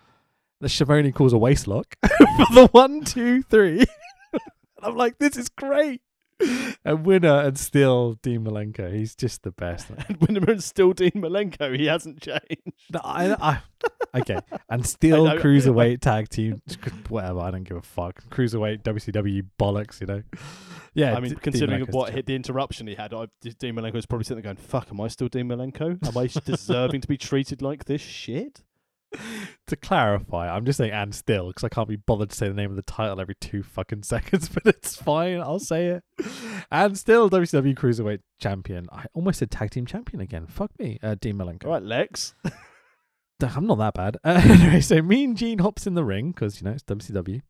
The Schiavone calls a waistlock for the one, two, three. I'm like, this is great. And winner and still Dean Malenko. He's just the best. and Winnerman's still Dean Malenko. He hasn't changed. No, I, I, okay, and still cruiserweight tag team, whatever. I don't give a fuck. Cruiserweight WCW bollocks, you know. Yeah, I mean, D- considering what hit the interruption he had, I, Dean Malenko's probably sitting there going, "Fuck, am I still Dean Malenko? Am I deserving to be treated like this shit?" to clarify, I'm just saying and still because I can't be bothered to say the name of the title every two fucking seconds, but it's fine. I'll say it. And still WCW Cruiserweight Champion. I almost said Tag Team Champion again. Fuck me, uh, Dean Malenko. All right, Lex. I'm not that bad. Uh, anyway, so Mean Gene hops in the ring because you know it's WCW.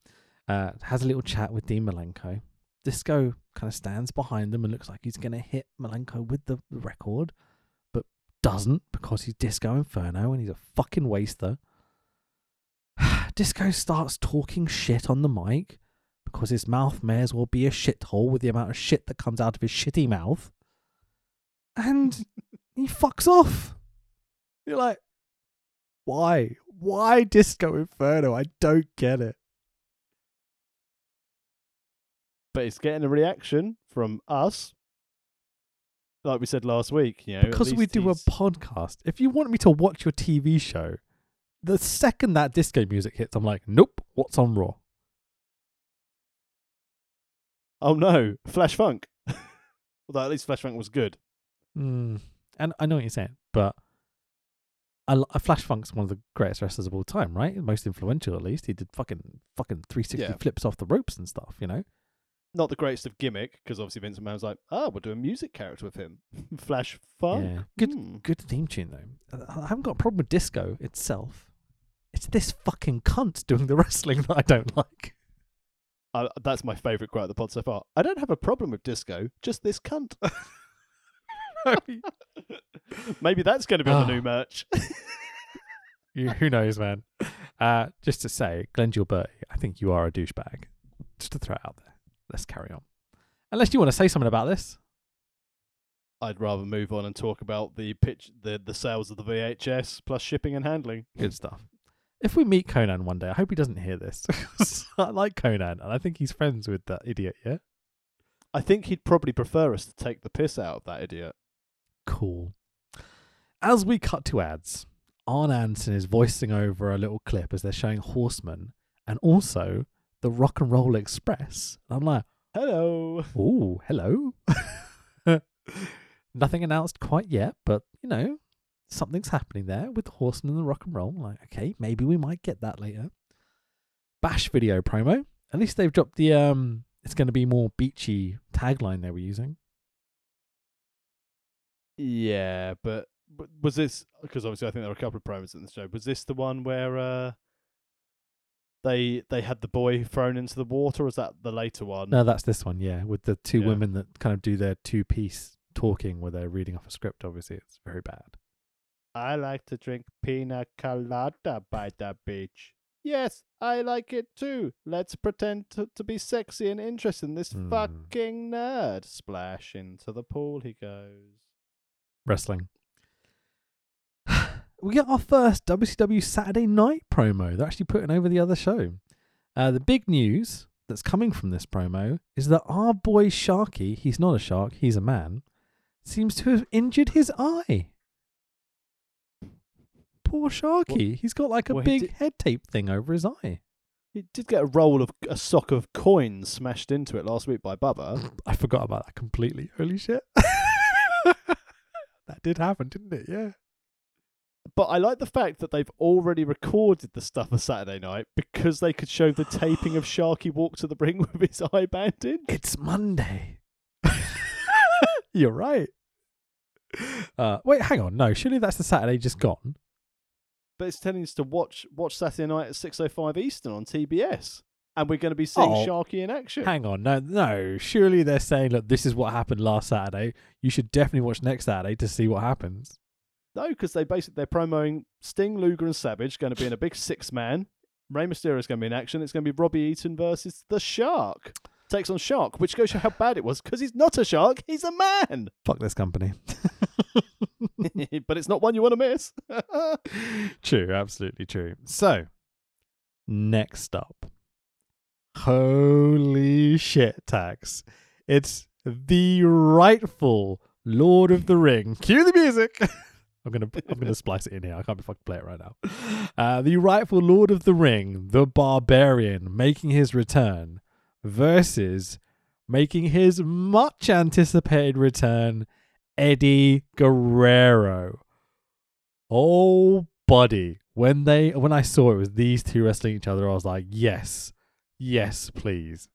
uh, has a little chat with Dean Malenko. Disco kind of stands behind them and looks like he's going to hit Malenko with the record, doesn't because he's Disco Inferno and he's a fucking waster. Disco starts talking shit on the mic because his mouth may as well be a shithole with the amount of shit that comes out of his shitty mouth. And he fucks off. You're like, why? Why Disco Inferno? I don't get it. But it's getting a reaction from us. Like we said last week, you know. Because we do a podcast. If you want me to watch your TV show, the second that disco music hits, I'm like, nope, what's on Raw? Oh no, Flash Funk. Although at least Flash Funk was good. Mm. And I know what you're saying, but I, l- Flash Funk's one of the greatest wrestlers of all time, right? Most influential, at least. He did fucking fucking 360 Yeah. flips off the ropes and stuff, you know? Not the greatest of gimmick, because obviously Vince McMahon was like, "Oh, we'll do a music character with him." Flash Funk. Yeah. Good, Hmm. good theme tune though. I haven't got a problem with disco itself. It's this fucking cunt doing the wrestling that I don't like. Uh, that's my favourite quote of the pod so far. I don't have a problem with disco, just this cunt. Maybe that's going to be on the new merch. You- Who knows, man? Uh, just to say, Glenn Gilberti, I think you are a douchebag. Just to throw it out there. Let's carry on. Unless you want to say something about this. I'd rather move on and talk about the pitch, the the sales of the VHS plus shipping and handling. Good stuff. If we meet Konnan one day, I hope he doesn't hear this. I like Konnan, and I think he's friends with that idiot, yeah? I think he'd probably prefer us to take the piss out of that idiot. Cool. As we cut to ads, Arn Anderson is voicing over a little clip as they're showing Horseman and also the Rock and Roll Express. And I'm like, Hello. ooh, hello. Nothing announced quite yet, but you know, something's happening there with the Horseman and the Rock and Roll. Like, okay, maybe we might get that later. Bash video promo. At least they've dropped the um it's gonna be more beachy tagline they were using. Yeah, but was this because obviously I think there were a couple of promos in the show. Was this the one where uh, they they had the boy thrown into the water? Or was that the later one? No, that's this one, yeah, with the two Yeah. women that kind of do their two piece talking where they're reading off a script. Obviously, it's very bad. I like to drink pina colada by the beach. Yes, I like it too. Let's pretend to, to be sexy and interested in this Hmm. fucking nerd. Splash into the pool he goes. Wrestling. We get our first WCW Saturday Night promo. They're actually putting over the other show. Uh, the big news that's coming from this promo is that our boy Sharky, he's not a shark, he's a man, seems to have injured his eye. Poor Sharky. he's got like a well, he big did- head tape thing over his eye. He did get a roll of a sock of coins smashed into it last week by Bubba. I forgot about that completely. Holy shit. that did happen, didn't it? Yeah. But I like the fact that they've already recorded the stuff for Saturday night because they could show the taping of Sharky walk to the ring with his eye bandage. It's Monday. You're right. Uh, wait, hang on. No, surely that's the Saturday just gone. But it's telling us to watch watch Saturday night at six oh five Eastern on TBS. And we're going to be seeing Oh, Sharky in action. Hang on. No, no. Surely they're saying, look, this is what happened last Saturday. You should definitely watch next Saturday to see what happens. No, because they basically they're promoting Sting, Luger, and Savage going to be in a big six man. Rey Mysterio is going to be in action. It's going to be Bobby Eaton versus the Shark. Takes on Shark, which goes to how bad it was because he's not a shark, he's a man. Fuck this company. but it's not one you want to miss. true, absolutely true. So, next up. Holy shit, Tax. It's the rightful Lord of the Ring. Cue the music. I'm gonna I'm gonna splice it in here. I can't be fucking play it right now. Uh, the rightful Lord of the Ring, the Barbarian, making his return versus making his much anticipated return, Eddie Guerrero. Oh, buddy. When they when I saw it was these two wrestling each other, I was like, yes, yes, please.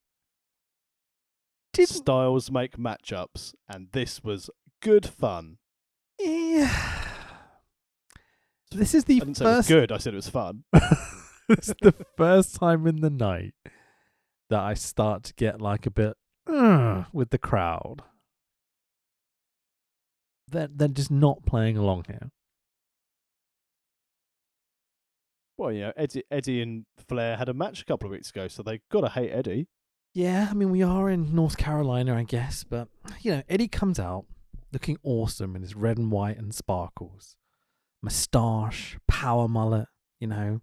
Did Styles make matchups, and this was good fun. yeah. This is the I didn't say it was first. good. I said it was fun. is the first time in the night that I start to get like a bit "Ugh," with the crowd. They're, they're just not playing along here. Well, you know, Eddie, Eddie and Flair had a match a couple of weeks ago, so they gotta hate Eddie. Yeah, I mean, we are in North Carolina, I guess, but, you know, Eddie comes out looking awesome in his red and white and sparkles. Moustache, power mullet, you know.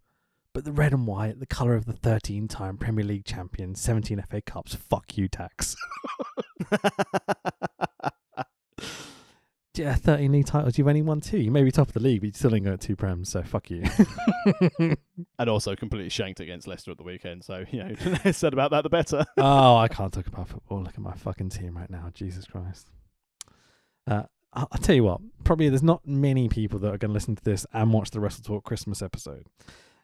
But the red and white, the colour of the 13 time Premier League champion, 17 FA Cups, fuck you, tax. yeah, 13 league titles. You've only won two. You may be top of the league, but you still ain't got two prems, so fuck you. and also completely shanked against Leicester at the weekend. So you know, the less said about that, the better. oh, I can't talk about football. Look at my fucking team right now. Jesus Christ. Uh, I'll, I'll tell you what. Probably there's not many people that are going to listen to this and watch the Wrestle Talk Christmas episode.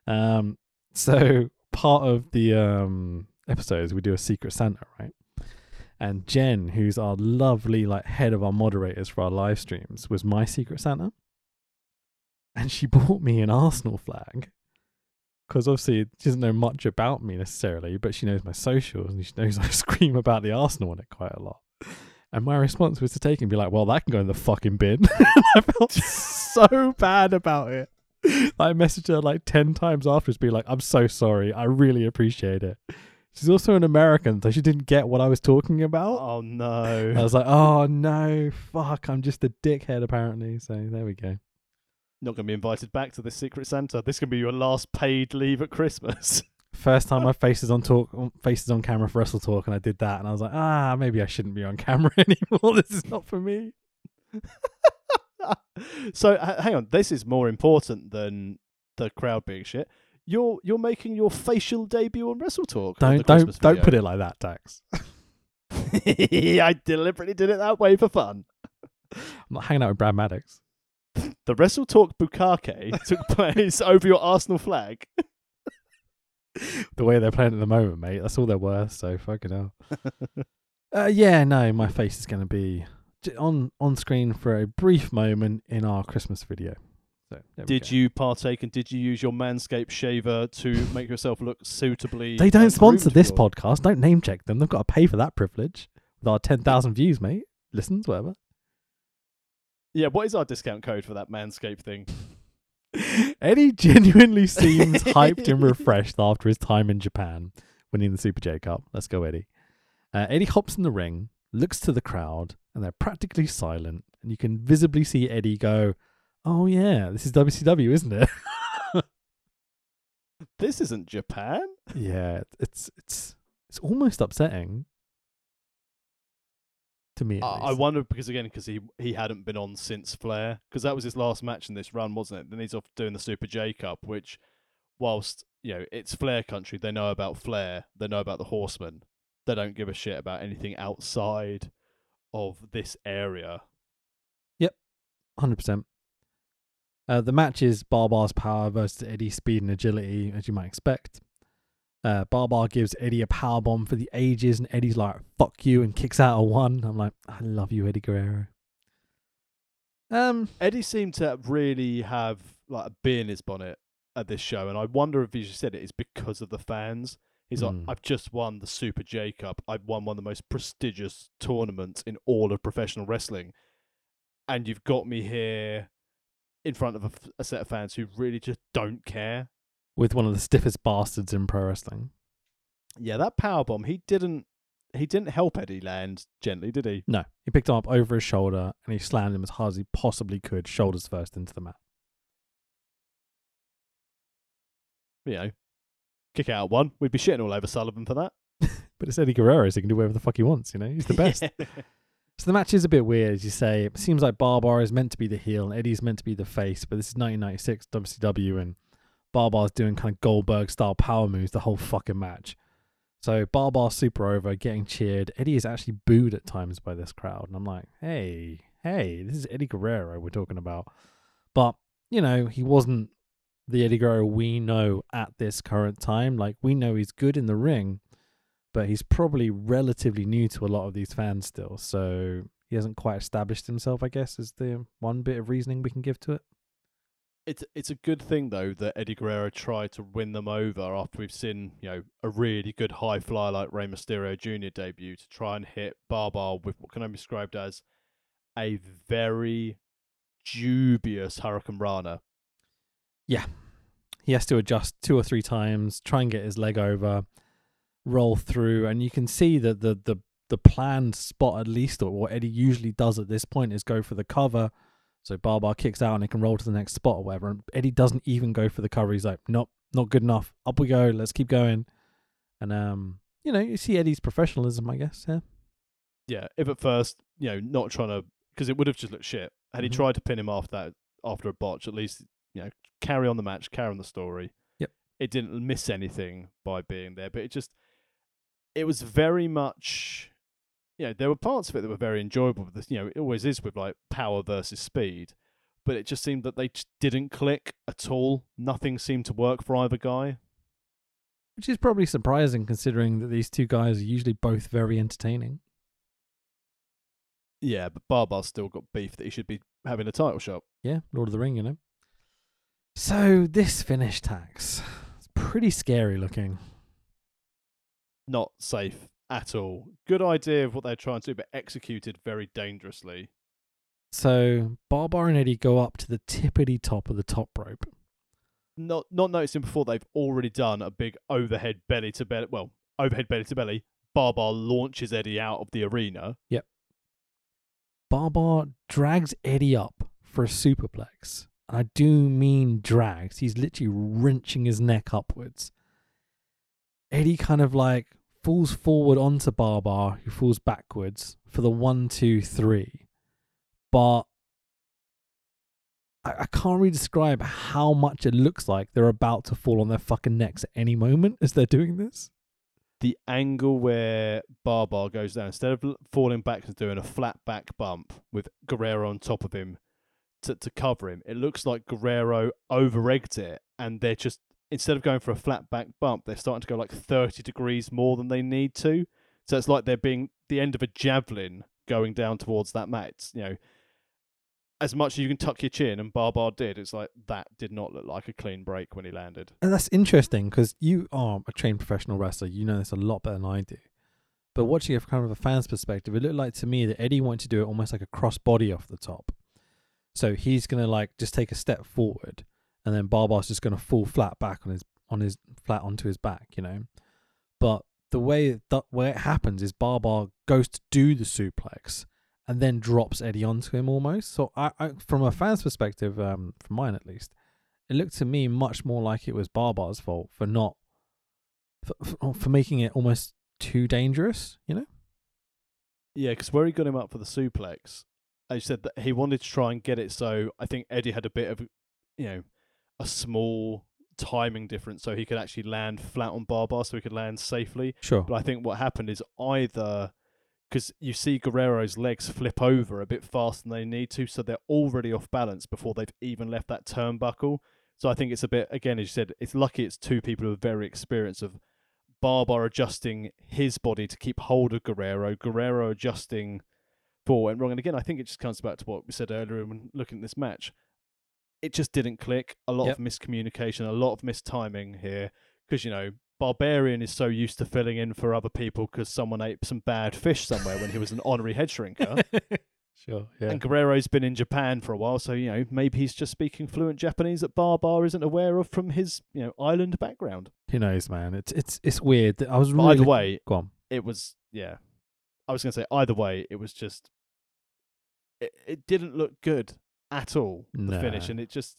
Um, so part of the um episode is we do a Secret Santa, right? And Jen, who's our lovely like head of our moderators for our live streams, was my Secret Santa. And she bought me an Arsenal flag because obviously she doesn't know much about me necessarily, but she knows my socials and she knows I scream about the Arsenal on it quite a lot. And my response was to take it and be like, well, that can go in the fucking bin. I felt so bad about it. I messaged her like 10 times afterwards, be like, I'm so sorry. I really appreciate it. She's also an American, so she didn't get what I was talking about. Oh no! I was like, oh no, fuck, I'm just a dickhead apparently. So there we go. Not going to be invited back to the Secret Santa. This can be your last paid leave at Christmas. First time my face is on talk, faces on camera for Wrestle Talk, and I did that, and I was like, ah, maybe I shouldn't be on camera anymore. this is not for me. so h- hang on, this is more important than the crowd being shit. You're you're making your facial debut on Wrestle Talk. Don't don't don't put it like that, Dax. I deliberately did it that way for fun. I'm not hanging out with Brad Maddox. The Wrestle Talk Bukake took place over your Arsenal flag. The way they're playing at the moment, mate, that's all they're worth. So fucking hell. uh, yeah, no, my face is going to be on on screen for a brief moment in our Christmas video. So Did you partake and did you use your Manscaped shaver to make yourself look suitably? They don't sponsor this podcast. Don't name check them. They've got to pay for that privilege with our ten thousand views, mate. Listens, whatever. Yeah, what is our discount code for that Manscaped thing? Eddie genuinely seems hyped and refreshed after his time in Japan, winning the Super J Cup. Let's go, Eddie. Uh, Eddie hops in the ring, looks to the crowd, and they're practically silent. And you can visibly see Eddie go, "Oh yeah, this is WCW, isn't it?" This isn't Japan. yeah, it's it's it's almost upsetting to me. I I wonder because again because he he hadn't been on since Flair because that was his last match in this run, wasn't it? Then he's off doing the Super J Cup, which whilst you know it's Flair country, they know about Flair, they know about the Horsemen. They don't give a shit about anything outside of this area. Yep, Hundred percent. Uh, the match is Barbar's power versus Eddie's speed and agility, as you might expect. Uh, Barbar gives Eddie a power bomb for the ages, and Eddie's like "fuck you" and kicks out a one. I'm like, I love you, Eddie Guerrero. Um, Eddie seemed to really have like a bee in his bonnet at this show, and I wonder if he just said it is because of the fans. He's Mm. like, I've just won the Super J Cup. I've won one of the most prestigious tournaments in all of professional wrestling, and you've got me here in front of a set of fans who really just don't care. With one of the stiffest bastards in pro wrestling. Yeah, that power bomb. He didn't. He didn't help Eddie land gently, did he? No, he picked him up over his shoulder and he slammed him as hard as he possibly could, shoulders first, into the mat. You know, kick out one. We'd be shitting all over Sullivan for that. But it's Eddie Guerrero, so he can do whatever the fuck he wants. You know, he's the best. So the match is a bit weird, as you say. It seems like Barbar is meant to be the heel and Eddie's meant to be the face, but this is 1996 WCW and Barbar's doing kind of Goldberg style power moves the whole fucking match. So Barbar's super over, getting cheered. Eddie is actually booed at times by this crowd, and I'm like, hey, hey, this is Eddie Guerrero we're talking about. But you know, he wasn't the Eddie Guerrero we know at this current time. Like we know he's good in the ring, but he's probably relatively new to a lot of these fans still. So he hasn't quite established himself, I guess, is the one bit of reasoning we can give to it. It's it's a good thing though that Eddie Guerrero tried to win them over after we've seen you know a really good high flyer like Rey Mysterio Jr. debut to try and hit Barbar with what can only be described as a very dubious hurricanrana. Yeah, he has to adjust two or three times, try and get his leg over, roll through, and you can see that the the the planned spot at least, or what Eddie usually does at this point, is go for the cover. So Barbar kicks out and it can roll to the next spot or whatever. And Eddie doesn't even go for the cover. He's like, nope, not good enough. Up we go. Let's keep going. And um, you know, you see Eddie's professionalism, I guess. Yeah. Yeah, if at first you know not trying to because it would have just looked shit had he Mhm. tried to pin him after that after a botch. At least you know carry on the match, carry on the story. Yep. It didn't miss anything by being there, but it just it was very much you know there were parts of it that were very enjoyable. But this, you know it always is with like power versus speed, but it just seemed that they just didn't click at all. Nothing seemed to work for either guy. Which is probably surprising considering that these two guys are usually both very entertaining. Yeah, but Barbar's still got beef that he should be having a title shot. Yeah, Lord of the Ring, you know. So this finish tax, it's pretty scary looking. not safe at all. Good idea of what they're trying to do, but executed very dangerously. So Barbar and Eddie go up to the tippity top of the top rope. Not not noticing before they've already done a big overhead belly to belly. Well, overhead belly to belly. Barbar launches Eddie out of the arena. Yep. Barbar drags Eddie up for a superplex. And I do mean drags. He's literally wrenching his neck upwards. Eddie kind of like falls forward onto Barbar, who falls backwards for the one, two, three. But I, I can't really describe how much it looks like they're about to fall on their fucking necks at any moment as they're doing this. The angle where Barbar goes down, instead of falling back and doing a flat back bump with Guerrero on top of him to, to cover him, it looks like Guerrero over egged it and they're just instead of going for a flat back bump, they're starting to go like 30 degrees more than they need to. So it's like they're being the end of a javelin going down towards that mat. You know, as much as you can tuck your chin, and Barbar did, it's like that did not look like a clean break when he landed. And that's interesting because you are a trained professional wrestler. You know this a lot better than I do. But watching it from kind of a fan's perspective, it looked like to me that Eddie wanted to do it almost like a cross body off the top. So he's gonna like just take a step forward, and then Barbar's just gonna fall flat back on his on his flat onto his back, you know. But the way that way it happens is Barbar goes to do the suplex and then drops Eddie onto him almost. So I, I from a fan's perspective, um, from mine at least, it looked to me much more like it was Barbar's fault for not for, for, for making it almost too dangerous, you know? Yeah, because where he got him up for the suplex, you said that he wanted to try and get it so I think Eddie had a bit of, you know, a small timing difference so he could actually land flat on Barbar so he could land safely. Sure. But I think what happened is either because you see Guerrero's legs flip over a bit faster than they need to, so they're already off balance before they've even left that turnbuckle. So I think it's a bit again, as you said, it's lucky it's two people who are very experienced of Barbar adjusting his body to keep hold of Guerrero, Guerrero adjusting for what went wrong. And again, I think it just comes back to what we said earlier when looking at this match. It just didn't click. A lot Yep. of miscommunication, a lot of mistiming here. Because, you know, Barbarian is so used to filling in for other people because someone ate some bad fish somewhere when he was an honorary head shrinker. sure. Yeah. And Guerrero's been in Japan for a while, so you know maybe he's just speaking fluent Japanese that Barbar isn't aware of from his you know island background. Who knows, man? It's it's it's weird. I was really either way, go on. it was yeah. I was gonna say either way, it was just it, it didn't look good at all the finish, and it just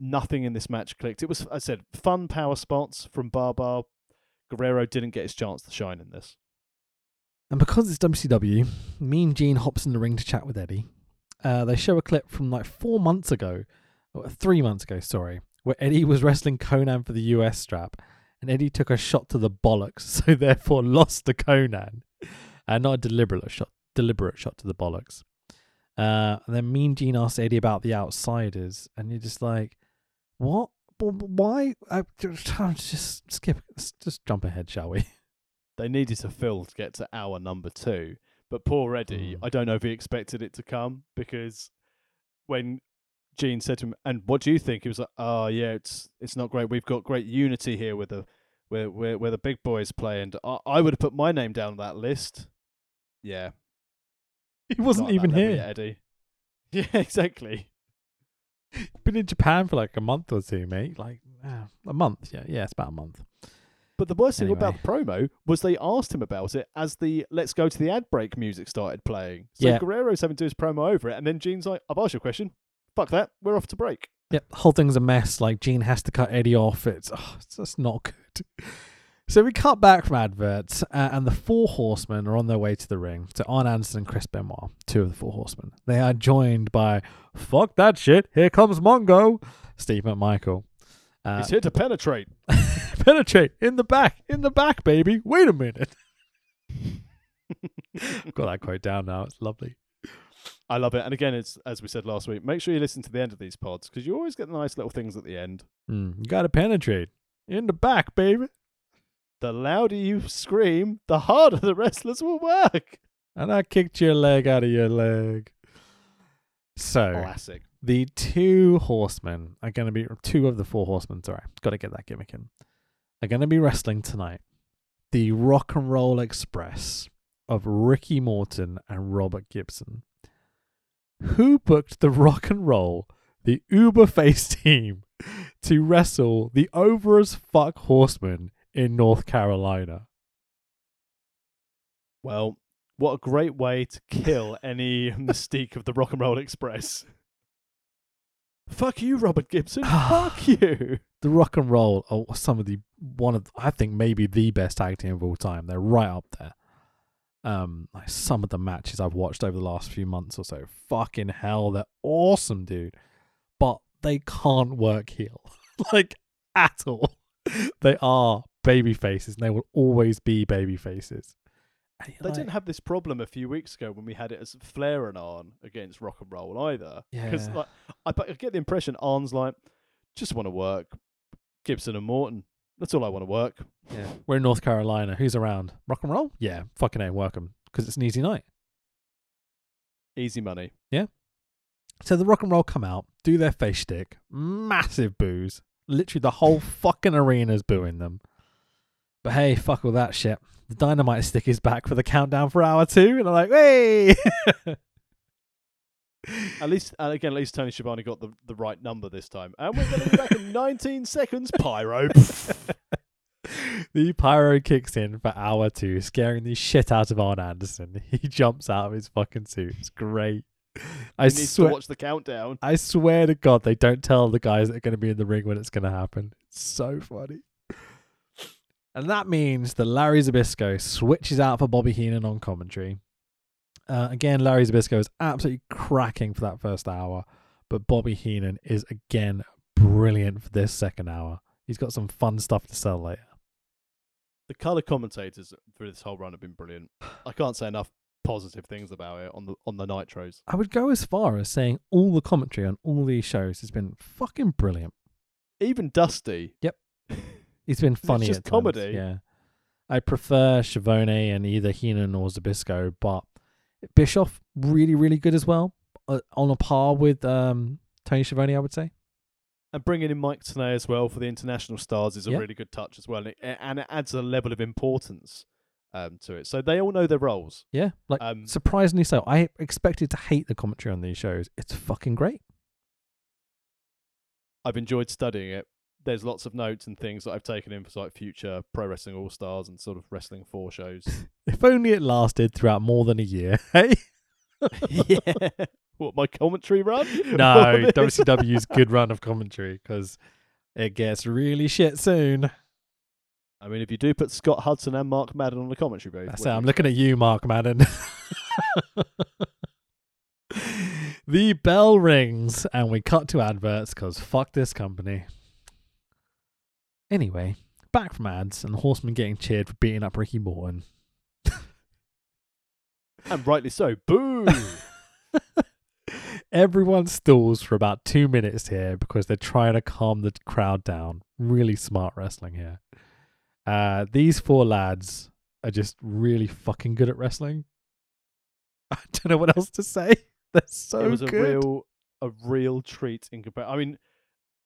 nothing in this match clicked. It was I said fun power spots from Barbar. Guerrero didn't get his chance to shine in this. And because it's WCW, Mean Gene hops in the ring to chat with Eddie. Uh, they show a clip from like four months ago, or three months ago, sorry, where Eddie was wrestling Konnan for the US strap, and Eddie took a shot to the bollocks, so therefore lost to Konnan, and not a deliberate shot, deliberate shot to the bollocks. Uh, and then Mean Gene asks Eddie about the outsiders, and you're just like, what? W- w- Why? Uh, just skip, let's just jump ahead, shall we? they needed to fill to get to hour number two. But poor Eddie, Mm. I don't know if he expected it to come because when Gene said to him, "And what do you think?" He was like, "Oh yeah, it's it's not great. We've got great unity here with the where where where the big boys play, and I, I would have put my name down on that list." Yeah, He wasn't even here. yet, Eddie. Yeah, exactly. Been in Japan for like a month or two, mate. Like ah, a month. Yeah, yeah, it's about a month. But the worst thing about the promo was they asked him about it as the "Let's go to the ad break" music started playing. So Yeah. Guerrero's having to do his promo over it, and then Gene's like, "I've asked you a question. Fuck that. We're off to break." Yep, the whole thing's a mess. Like Gene has to cut Eddie off. It's oh, it's just not good. So we cut back from adverts, uh, and the four horsemen are on their way to the ring. So Arn Anderson and Chris Benoit, two of the four horsemen. They are joined by fuck that shit. Here comes Mongo, Steve McMichael. Uh, He's here to penetrate. penetrate in the back, in the back, baby. Wait a minute. Got that quote down now. It's lovely. I love it. And again, it's as we said last week. Make sure you listen to the end of these pods because you always get the nice little things at the end. Mm, you got to penetrate in the back, baby. The louder you scream, the harder the wrestlers will work. And I kicked your leg out of your leg. So Classic. the two horsemen are going to be two of the four horsemen. Sorry, got to get that gimmick in. Are going to be wrestling tonight. The Rock and Roll Express of Ricky Morton and Robert Gibson. Who booked the Rock and Roll, the Uber face team, to wrestle the over as fuck horsemen in North Carolina? Well, what a great way to kill any mystique of the Rock and Roll Express. Fuck you, Robert Gibson. Fuck you. the rock and roll are some of the one of I think maybe the best tag team of all time. They're right up there. Um, like some of the matches I've watched over the last few months or so, fucking hell, they're awesome, dude. But they can't work heel, like at all. They are baby faces, and they will always be baby faces. They like, didn't have this problem a few weeks ago when we had it as Flair and Arn against Rock and Roll either. Because Yeah. like, I, I get the impression Arn's like, just want to work. Gibson and Morton. That's all I want to work. yeah. We're in North Carolina. Who's around? Rock and roll? Yeah, fucking a work 'em because it's an easy night. Easy money. Yeah. So the rock and roll come out, do their face stick, massive booze. Literally the whole fucking arena's booing them. But hey, fuck all that shit. The dynamite stick is back for the countdown for hour two, and I'm like, hey! At least, and again, at least Tony Schiavone got the, the right number this time. And we're going to be back in 19 seconds. Pyro. the pyro kicks in for hour two, scaring the shit out of Arn Anderson. He jumps out of his fucking suit. It's great. I need to swear, watch the countdown. I swear to God, they don't tell the guys that are going to be in the ring when it's going to happen. It's so funny. And that means that Larry Zbyszko switches out for Bobby Heenan on commentary. Uh, again, Larry Zbyszko is absolutely cracking for that first hour, but Bobby Heenan is again brilliant for this second hour. He's got some fun stuff to sell later. The color commentators through this whole run have been brilliant. I can't say enough positive things about it on the on the nitros. I would go as far as saying all the commentary on all these shows has been fucking brilliant. Even Dusty. It's been funny. just at times, comedy. Yeah. I prefer Schiavone and either Heenan or Zbyszko, but Bischoff really, really good as well. Uh, on a par with um, Tony Schiavone, I would say. And bringing in Mike Tenay as well for the international stars is a Yeah. really good touch as well. And it, and it adds a level of importance um, to it. So they all know their roles. Yeah, like Um, surprisingly so. I expected to hate the commentary on these shows. It's fucking great. I've enjoyed studying it. There's lots of notes and things that I've taken in for like future Pro Wrestling All Stars and sort of Wrestling 4 shows. If only it lasted throughout more than a year. Hey, yeah. What, my commentary run? no, For? WCW's good run of commentary because it gets really shit soon. I mean, if you do put Scott Hudson and Mark Madden on the commentary booth. That's it. I'm looking at you, Mark Madden. the bell rings and we cut to adverts because fuck this company. Anyway, back from ads and the Horseman getting cheered for beating up Ricky Morton. And rightly so. Boo! Everyone stalls for about two minutes here because they're trying to calm the crowd down. Really smart wrestling here. Uh, these four lads are just really fucking good at wrestling. I don't know what else to say. They're so it was a real a real treat in comparison. I mean,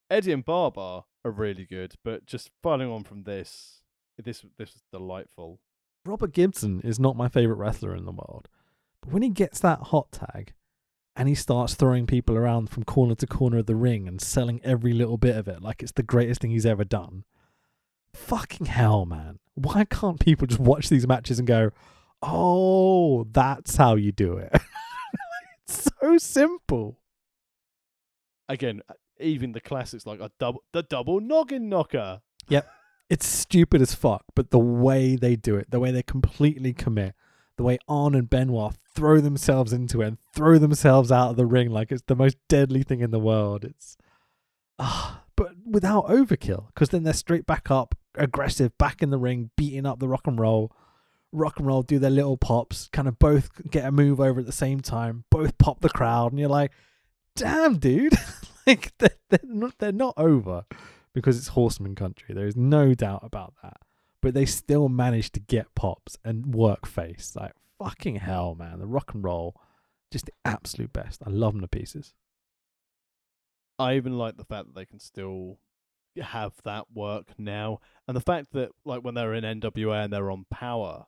Eddie and Barbar are really good, but just following on from this, this this was delightful. Robert Gibson is not my favorite wrestler in the world, but when he gets that hot tag and he starts throwing people around from corner to corner of the ring and selling every little bit of it like it's the greatest thing he's ever done. Fucking hell, man. Why can't people just watch these matches and go, oh, that's how you do it? it's so simple. Again, even the classics like a double the double noggin knocker. Yep. It's stupid as fuck, but the way they do it, the way they completely commit, the way Arn and Benoit throw themselves into it and throw themselves out of the ring like it's the most deadly thing in the world. It's ah, but without overkill, because then they're straight back up, aggressive, back in the ring, beating up the rock and roll. Rock and roll do their little pops, kind of both get a move over at the same time, both pop the crowd, and you're like, damn, dude, like they're, they're not they're not over because it's horseman country. There is no doubt about that. But they still manage to get pops and work face. Like fucking hell, man. The rock and roll, just the absolute best. I love them to pieces. I even like the fact that they can still have that work now, and the fact that like when they're in NWA and they're on Power,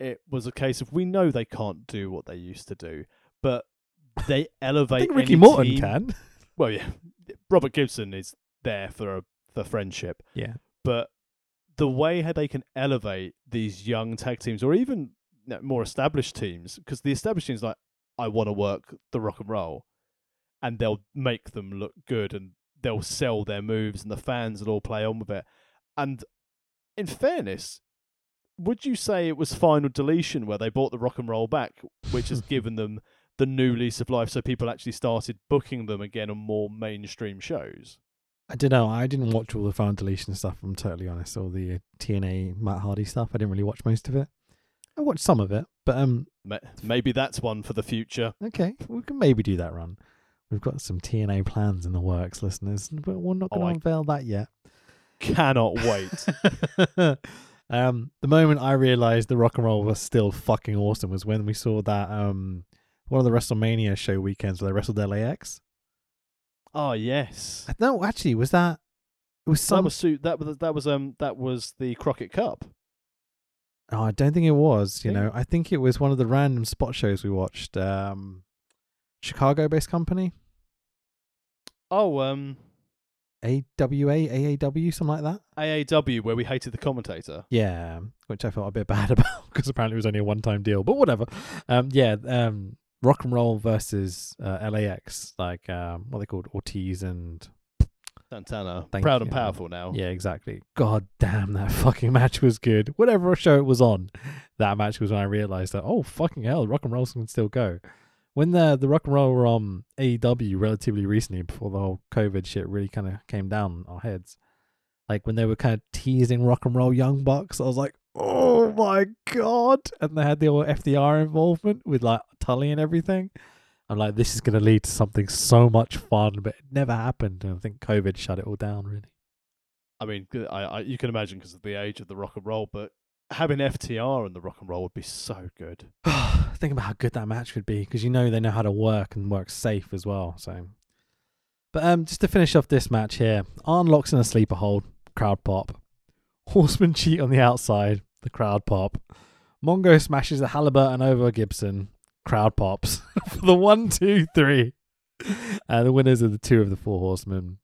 it was a case of we know they can't do what they used to do, but they elevate. I think Ricky Morton team- can. Well, yeah, Robert Gibson is there for a, for friendship, Yeah. but the way how they can elevate these young tag teams or even you know, more established teams, because the established teams like I want to work the rock and roll, and they'll make them look good and they'll sell their moves and the fans will all play on with it. And in fairness, would you say it was final deletion where they brought the rock and roll back, which has given them the new lease of life, so people actually started booking them again on more mainstream shows? I don't know. I didn't watch all the found deletion stuff. I'm totally honest. All the uh, TNA Matt Hardy stuff. I didn't really watch most of it. I watched some of it, but um, Maybe that's one for the future. okay, we can maybe do that run. We've got some TNA plans in the works, listeners, but we're not Oh, going to I- unveil that yet. Cannot wait. um, the moment I realized the rock and roll was still fucking awesome was when we saw that um one of the WrestleMania show weekends where they wrestled LAX. oh yes. No, actually, was that? It was that some. was su- that was that was um that was the Crockett Cup. oh, I don't think it was. You Think- know, I think it was one of the random spot shows we watched. Um, Chicago-based company, Oh, um, AWA, AAW, something like that. AAW where we hated the commentator. Yeah, which I felt a bit bad about because apparently it was only a one-time deal. But whatever. Um, yeah, um, rock and roll versus uh, LAX, like um, what are they called, Ortiz and Santana, Thank proud and powerful now. yeah, exactly. God damn, that fucking match was good. Whatever show it was on, that match was when I realized that oh fucking hell, rock and roll can still go. When the the rock and roll were on AEW relatively recently, before the whole COVID shit really kind of came down our heads, like when they were kind of teasing rock and roll young bucks, I was like, oh my god! And they had the whole FTR involvement with like Tully and everything. I'm like, this is going to lead to something so much fun, but it never happened. And I think COVID shut it all down, really. I mean, I, I you can imagine because of the age of the rock and roll, but having FTR and the rock and roll would be so good. Think about how good that match would be because you know they know how to work and work safe as well. So, but um, just to finish off this match here, Arn locks in a sleeper hold, crowd pop. Horseman cheat on the outside, the crowd pop. Mongo smashes a Halliburton over Gibson, crowd pops for the one, two, three. Uh, the winners are the two of the four horsemen.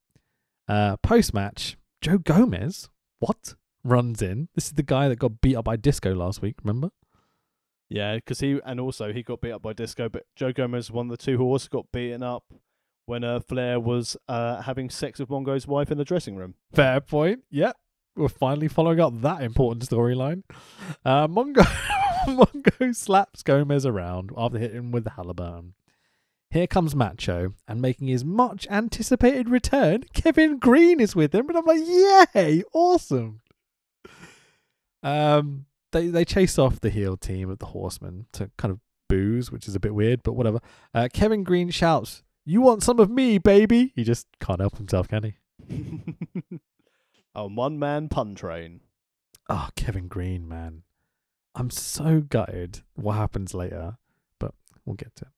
Uh, Post match, Joe Gomez, what? Runs in. This is the guy that got beat up by Disco last week, remember? Yeah, because he and also he got beat up by Disco, but Joe Gomez one of the two also got beaten up when uh, Flair was uh, having sex with Mongo's wife in the dressing room. Fair point. Yep. We're finally following up that important storyline. Uh, Mongo, Mongo slaps Gomez around after hitting him with the Halliburton. Here comes Macho, and making his much anticipated return, Kevin Greene is with him, and I'm like, yay, awesome. Um, they they chase off the heel team of the Horsemen to kind of booze, which is a bit weird, but whatever. Uh, Kevin Greene shouts, "You want some of me, baby?" He just can't help himself, can he? a one man pun train. Oh, Kevin Greene, man. I'm so gutted what happens later, but we'll get to it.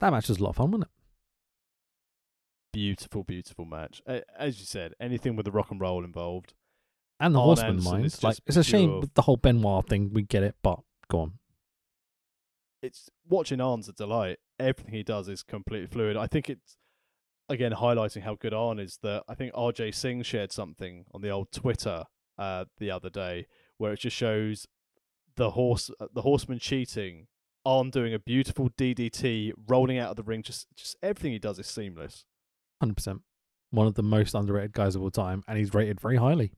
That match was a lot of fun, wasn't it? Beautiful, beautiful match. As you said, anything with the rock and roll involved. And the Arn Horseman Anderson mind. Like it's a shame with the whole Benoit thing. We get it, but go on. It's watching Arn's a delight. Everything he does is completely fluid. I think it's again highlighting how good Arn is. That I think RJ Singh shared something on the old Twitter uh, the other day where it just shows the horse, uh, the horseman cheating, Arn doing a beautiful DDT, rolling out of the ring. Just, just everything he does is seamless. Hundred percent. One of the most underrated guys of all time, and he's rated very highly.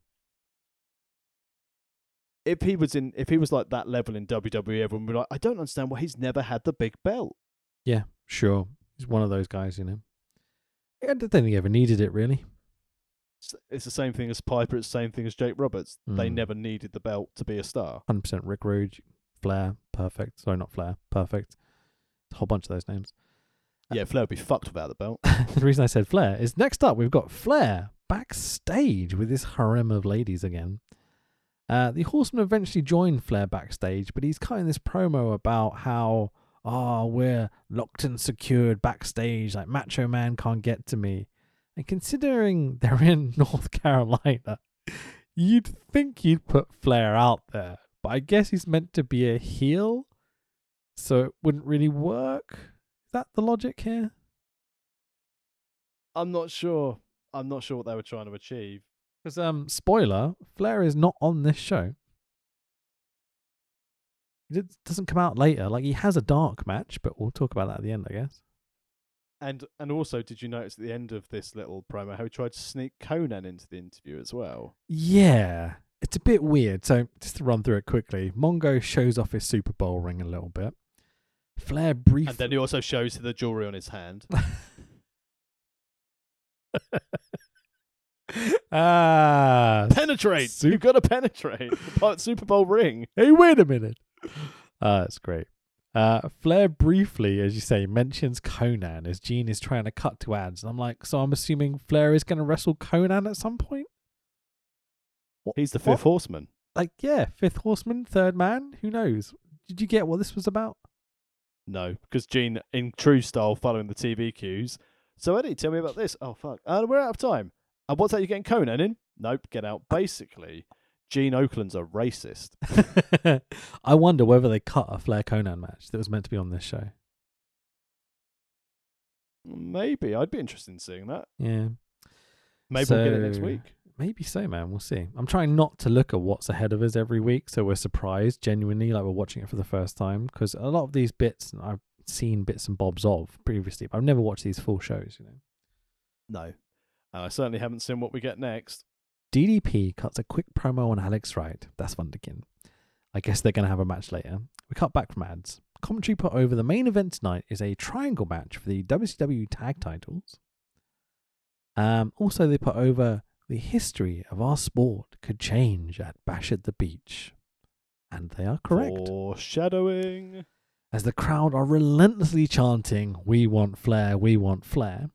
if he was in if he was like that level in WWE, everyone would be like, I don't understand why he's never had the big belt. Yeah, sure. He's one of those guys, you know. I don't think he ever needed it really. It's, it's the same thing as Piper. It's the same thing as Jake Roberts. They Mm. never needed the belt to be a star. Hundred percent. Rick Rude, Flair, perfect. Sorry, not Flair, perfect. A whole bunch of those names. Yeah, Flair would be fucked without the belt. the reason I said Flair is next up we've got Flair backstage with his harem of ladies again. Uh, the Horseman eventually joined Flair backstage, but he's cutting this promo about how, oh, we're locked and secured backstage, like Macho Man can't get to me. And considering they're in North Carolina, you'd think you'd put Flair out there, but I guess he's meant to be a heel, so it wouldn't really work. Is that the logic here? I'm not sure. I'm not sure what they were trying to achieve. Because um, spoiler, Flair is not on this show. Did, doesn't come out later. Like he has a dark match, but we'll talk about that at the end, I guess. And and also, did you notice at the end of this little promo how he tried to sneak Konnan into the interview as well? Yeah, it's a bit weird. So just to run through it quickly, Mongo shows off his Super Bowl ring a little bit. Flair briefly. And then he also shows the jewelry on his hand. ah, penetrate. Sup- You've got to penetrate the Super Bowl ring. hey, wait a minute. Uh, that's great. Uh, Flair briefly, as you say, mentions Konnan as Gene is trying to cut to ads. And I'm like, so I'm assuming Flair is going to wrestle Konnan at some point? What- He's the what? fifth horseman. Like, yeah, fifth horseman, third man. Who knows? Did you get what this was about? No, because Gene, in true style, following the TV cues. So Eddie, tell me about this. Oh fuck, uh, we're out of time. And what's that? You're getting Konnan in? Nope, get out. Basically, Gene Okerlund's a racist. I wonder whether they cut a Flair Konnan match that was meant to be on this show. Maybe I'd be interested in seeing that. Yeah. Maybe we'll get it next week. Maybe so, man. We'll see. I'm trying not to look at what's ahead of us every week, so we're surprised genuinely, like we're watching it for the first time. Because a lot of these bits I've seen bits and bobs of previously, but I've never watched these full shows. You know, No, and I certainly haven't seen what we get next. DDP cuts a quick promo on Alex Wright. That's Wunderkind. I guess they're going to have a match later. We cut back from ads. Commentary put over the main event tonight is a triangle match for the WCW tag titles. Um, also, they put over the history of our sport could change at Bash at the Beach. And they are correct. Foreshadowing. As the crowd are relentlessly chanting, We want Flair, we want Flair,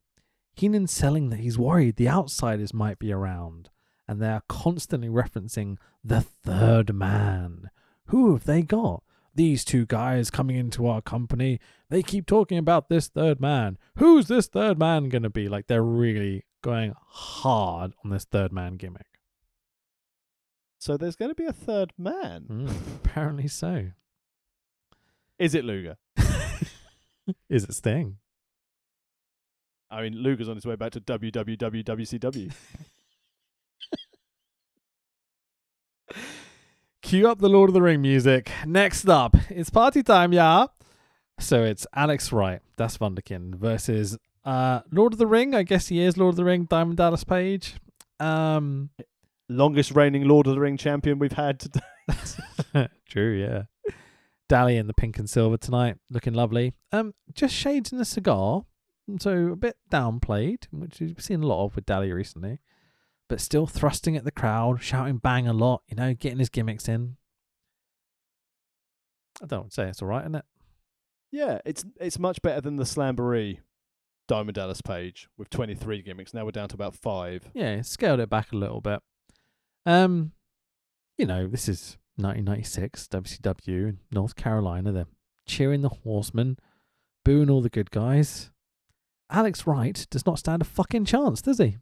Heenan's selling that he's worried the outsiders might be around, and they are constantly referencing the third man. Who have they got? These two guys coming into our company, they keep talking about this third man. Who's this third man going to be? Like, they're really going hard on this third man gimmick. So there's going to be a third man. Mm, apparently so. Is it Luger? Is it Sting? I mean, Luger's on his way back to WWWWCW. Cue up the Lord of the Ring music. Next up, it's party time, yeah. So it's Alex Wright, that's Wunderkind, versus uh Lord of the Ring. I guess he is Lord of the Ring, Diamond Dallas Page. Um, Longest reigning Lord of the Ring champion we've had today. true, yeah. Dally in the pink and silver tonight, looking lovely. Um, just shades in a cigar, so a bit downplayed, which we've seen a lot of with Dally recently, but still thrusting at the crowd, shouting bang a lot, you know, getting his gimmicks in. I don't say it's all right, isn't it? Yeah, it's it's much better than the Slamboree Diamond Dallas Page with 23 gimmicks. Now we're down to about five. Yeah, scaled it back a little bit. Um, you know, this is 1996 WCW in North Carolina. They're cheering the Horsemen. booing all the good guys. Alex Wright does not stand a fucking chance, does he?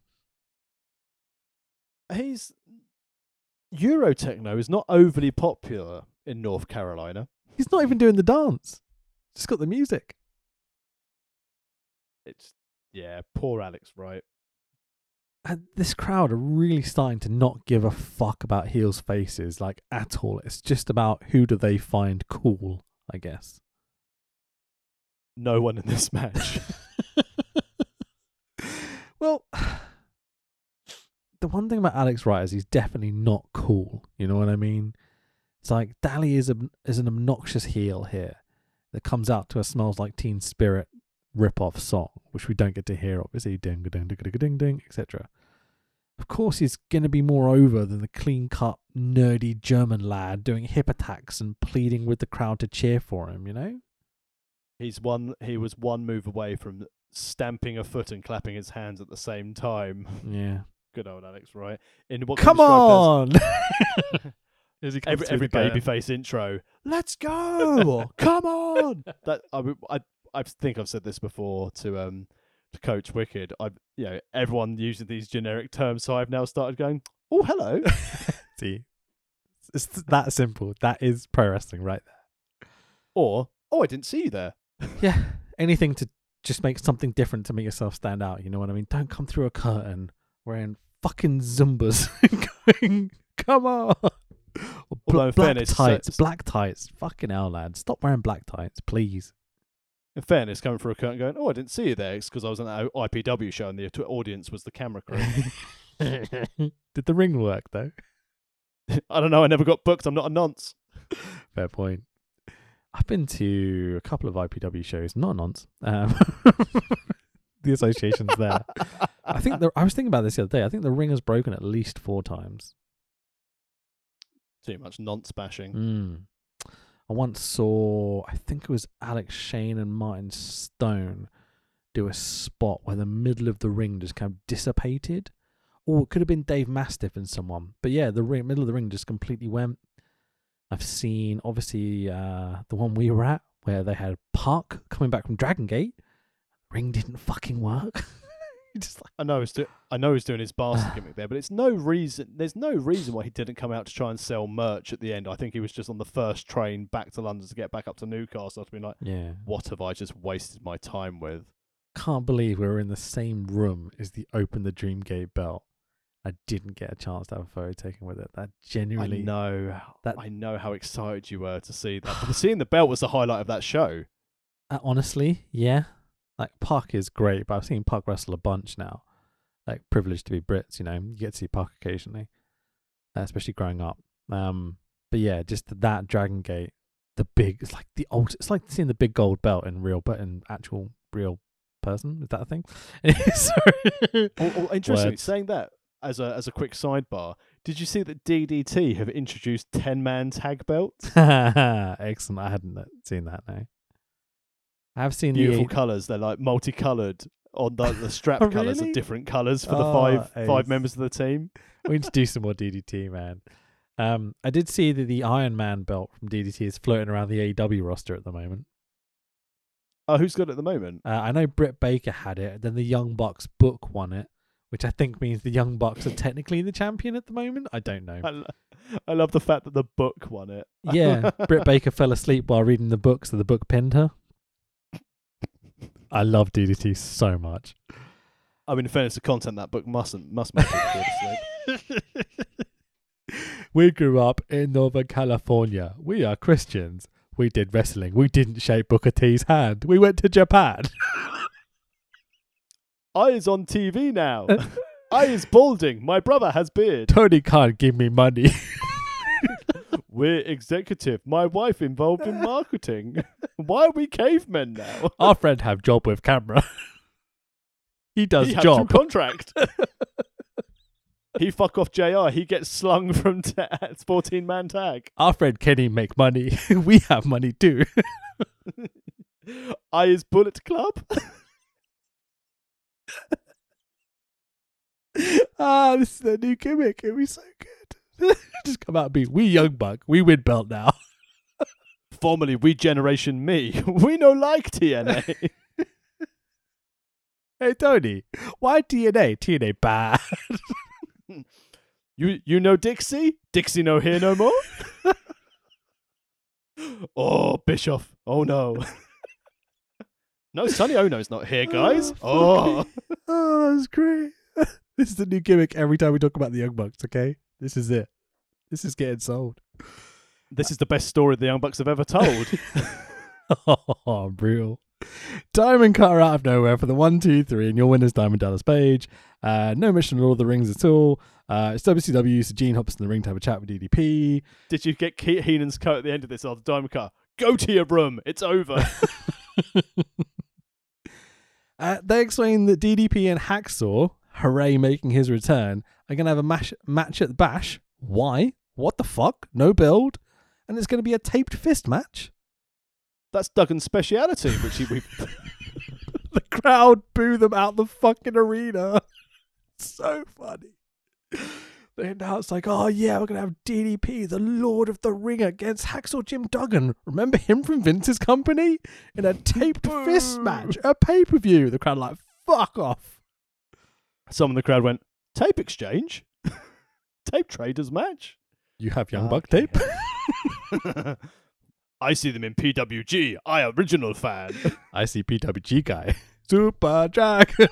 He's Eurotechno is not overly popular in North Carolina. He's not even doing the dance. Just got the music. It's yeah, poor Alex, right? And this crowd are really starting to not give a fuck about heels' faces, like at all. It's just about who do they find cool, I guess. No one in this match. well, the one thing about Alex Wright is he's definitely not cool. You know what I mean? It's like Dally is a is an obnoxious heel here that comes out to a "Smells Like Teen Spirit" rip-off song, which we don't get to hear, obviously, ding ding ding ding ding ding, etc. Of course, he's going to be more over than the clean-cut, nerdy German lad doing hip attacks and pleading with the crowd to cheer for him. You know? He's one. He was one move away from stamping a foot and clapping his hands at the same time. Yeah. Good old Alex, right? In what Come be as- on. As he comes every through every babyface intro. Let's go! Come on! That I, I I think I've said this before to um to Coach Wicked. I you know everyone using these generic terms, so I've now started going. Oh, hello. See, it's that simple. That is pro wrestling right there. or oh, I didn't see you there. Yeah, anything to just make something different to make yourself stand out. You know what I mean? Don't come through a curtain wearing fucking zumbas, going, "Come on!" Although black fairness, so- tights, black tights. Fucking hell, lad! Stop wearing black tights, please. In fairness, coming through a curtain, going, oh, I didn't see you there. It's because I was on that IPW show and the audience was the camera crew. Did the ring work though? I don't know. I never got booked. I'm not a nonce. Fair point. I've been to a couple of IPW shows, not a nonce. Um, the association's there. I think the, I was thinking about this the other day. I think the ring has broken at least four times. Too much nonce bashing. Mm. I once saw, I think it was Alex Shane and Martin Stone do a spot where the middle of the ring just kind of dissipated. Or it could have been Dave Mastiff and someone. But yeah, the ring, middle of the ring just completely went. I've seen, obviously, uh, the one we were at where they had Park coming back from Dragon Gate. Ring didn't fucking work. just like, I know he's do- I know he's doing his bastard gimmick there, but it's no reason. There's no reason why he didn't come out to try and sell merch at the end. I think he was just on the first train back to London to get back up to Newcastle. To be like, yeah. what have I just wasted my time with? Can't believe we were in the same room as the Open the Dream Gate belt. I didn't get a chance to have a photo taken with it. That genuinely I know. that- I know how excited you were to see that. But seeing the belt was the highlight of that show. Uh, honestly, yeah. Like Park is great, but I've seen Park wrestle a bunch now. Like privileged to be Brits, you know. You get to see Park occasionally, uh, especially growing up. Um, but yeah, just that Dragon Gate, the big. It's like the old. It's like seeing the big gold belt in real, but in actual real person. Is that a thing? Sorry. Oh, oh, interesting. Words. Saying that as a as a quick sidebar, did you see that DDT have introduced ten man tag belts? Excellent. I hadn't uh, seen that. No. I have seen the. Beautiful the colours. They're like multicolored. On the, the strap Oh, colours really? are different colours for the Oh, five ace. five members of the team. we need to do some more DDT, man. Um, I did see that the Iron Man belt from DDT is floating around the AEW roster at the moment. Oh, who's got it at the moment? Uh, I know Britt Baker had it. Then the Young Bucks book won it, which I think means the Young Bucks are technically the champion at the moment. I don't know. I, lo- I love the fact that the book won it. Yeah, Britt Baker fell asleep while reading the book, so the book pinned her. I love DDT so much. I mean, in fairness to content, that book mustn't must make asleep. we grew up in Northern California. We are Christians. We did wrestling. We didn't shake Booker T's hand. We went to Japan. I is on TV now. I is balding. My brother has beard. Tony can't give me money. We're executive. My wife involved in marketing. Why are we cavemen now? Our friend have job with camera. he does he job. contract. he fuck off Jr. He gets slung from t- 14 man tag. Our friend Kenny make money. we have money too. I is Bullet Club. ah, this is the new gimmick. It'll be so good. Just come out and be we young buck. We win belt now. Formerly, we Generation Me. We no like TNA. Hey Tony, why TNA? TNA bad. you you know Dixie? Dixie no here no more? oh, Bischoff. Oh no. no, Sonny Onoo's not here, guys. Oh. oh, that's great. this is the new gimmick every time we talk about the Young Bucks, okay? This is it. This is getting sold. This is the best story the Young Bucks have ever told. oh, brutal. Diamond cutter out of nowhere for the one, two, three, and your winner's Diamond Dallas Page. Uh, no mission at all the rings at all. Uh, it's WCW, so Gene hops in the ring to have a chat with DDP. Did you get Keith Heenan's coat at the end of this the Diamond Car? Go to your room. It's over. uh, they explain that DDP and Hacksaw, hooray, making his return, are going to have a mash- match at the Bash. Why? What the fuck? No build? And it's going to be a taped fist match? That's Duggan's speciality, which he, we the crowd boo them out the fucking arena. so funny. They announce like, oh yeah, we're gonna have DDP, the Lord of the Ring, against Hacksaw Jim Duggan. Remember him from Vince's company in a taped fist match, a pay per view. The crowd like, fuck off. Some of the crowd went, tape exchange? tape traders match? You have Young uh, Buck tape? I see them in PWG. I original fan. I see PWG guy. Super Dragon.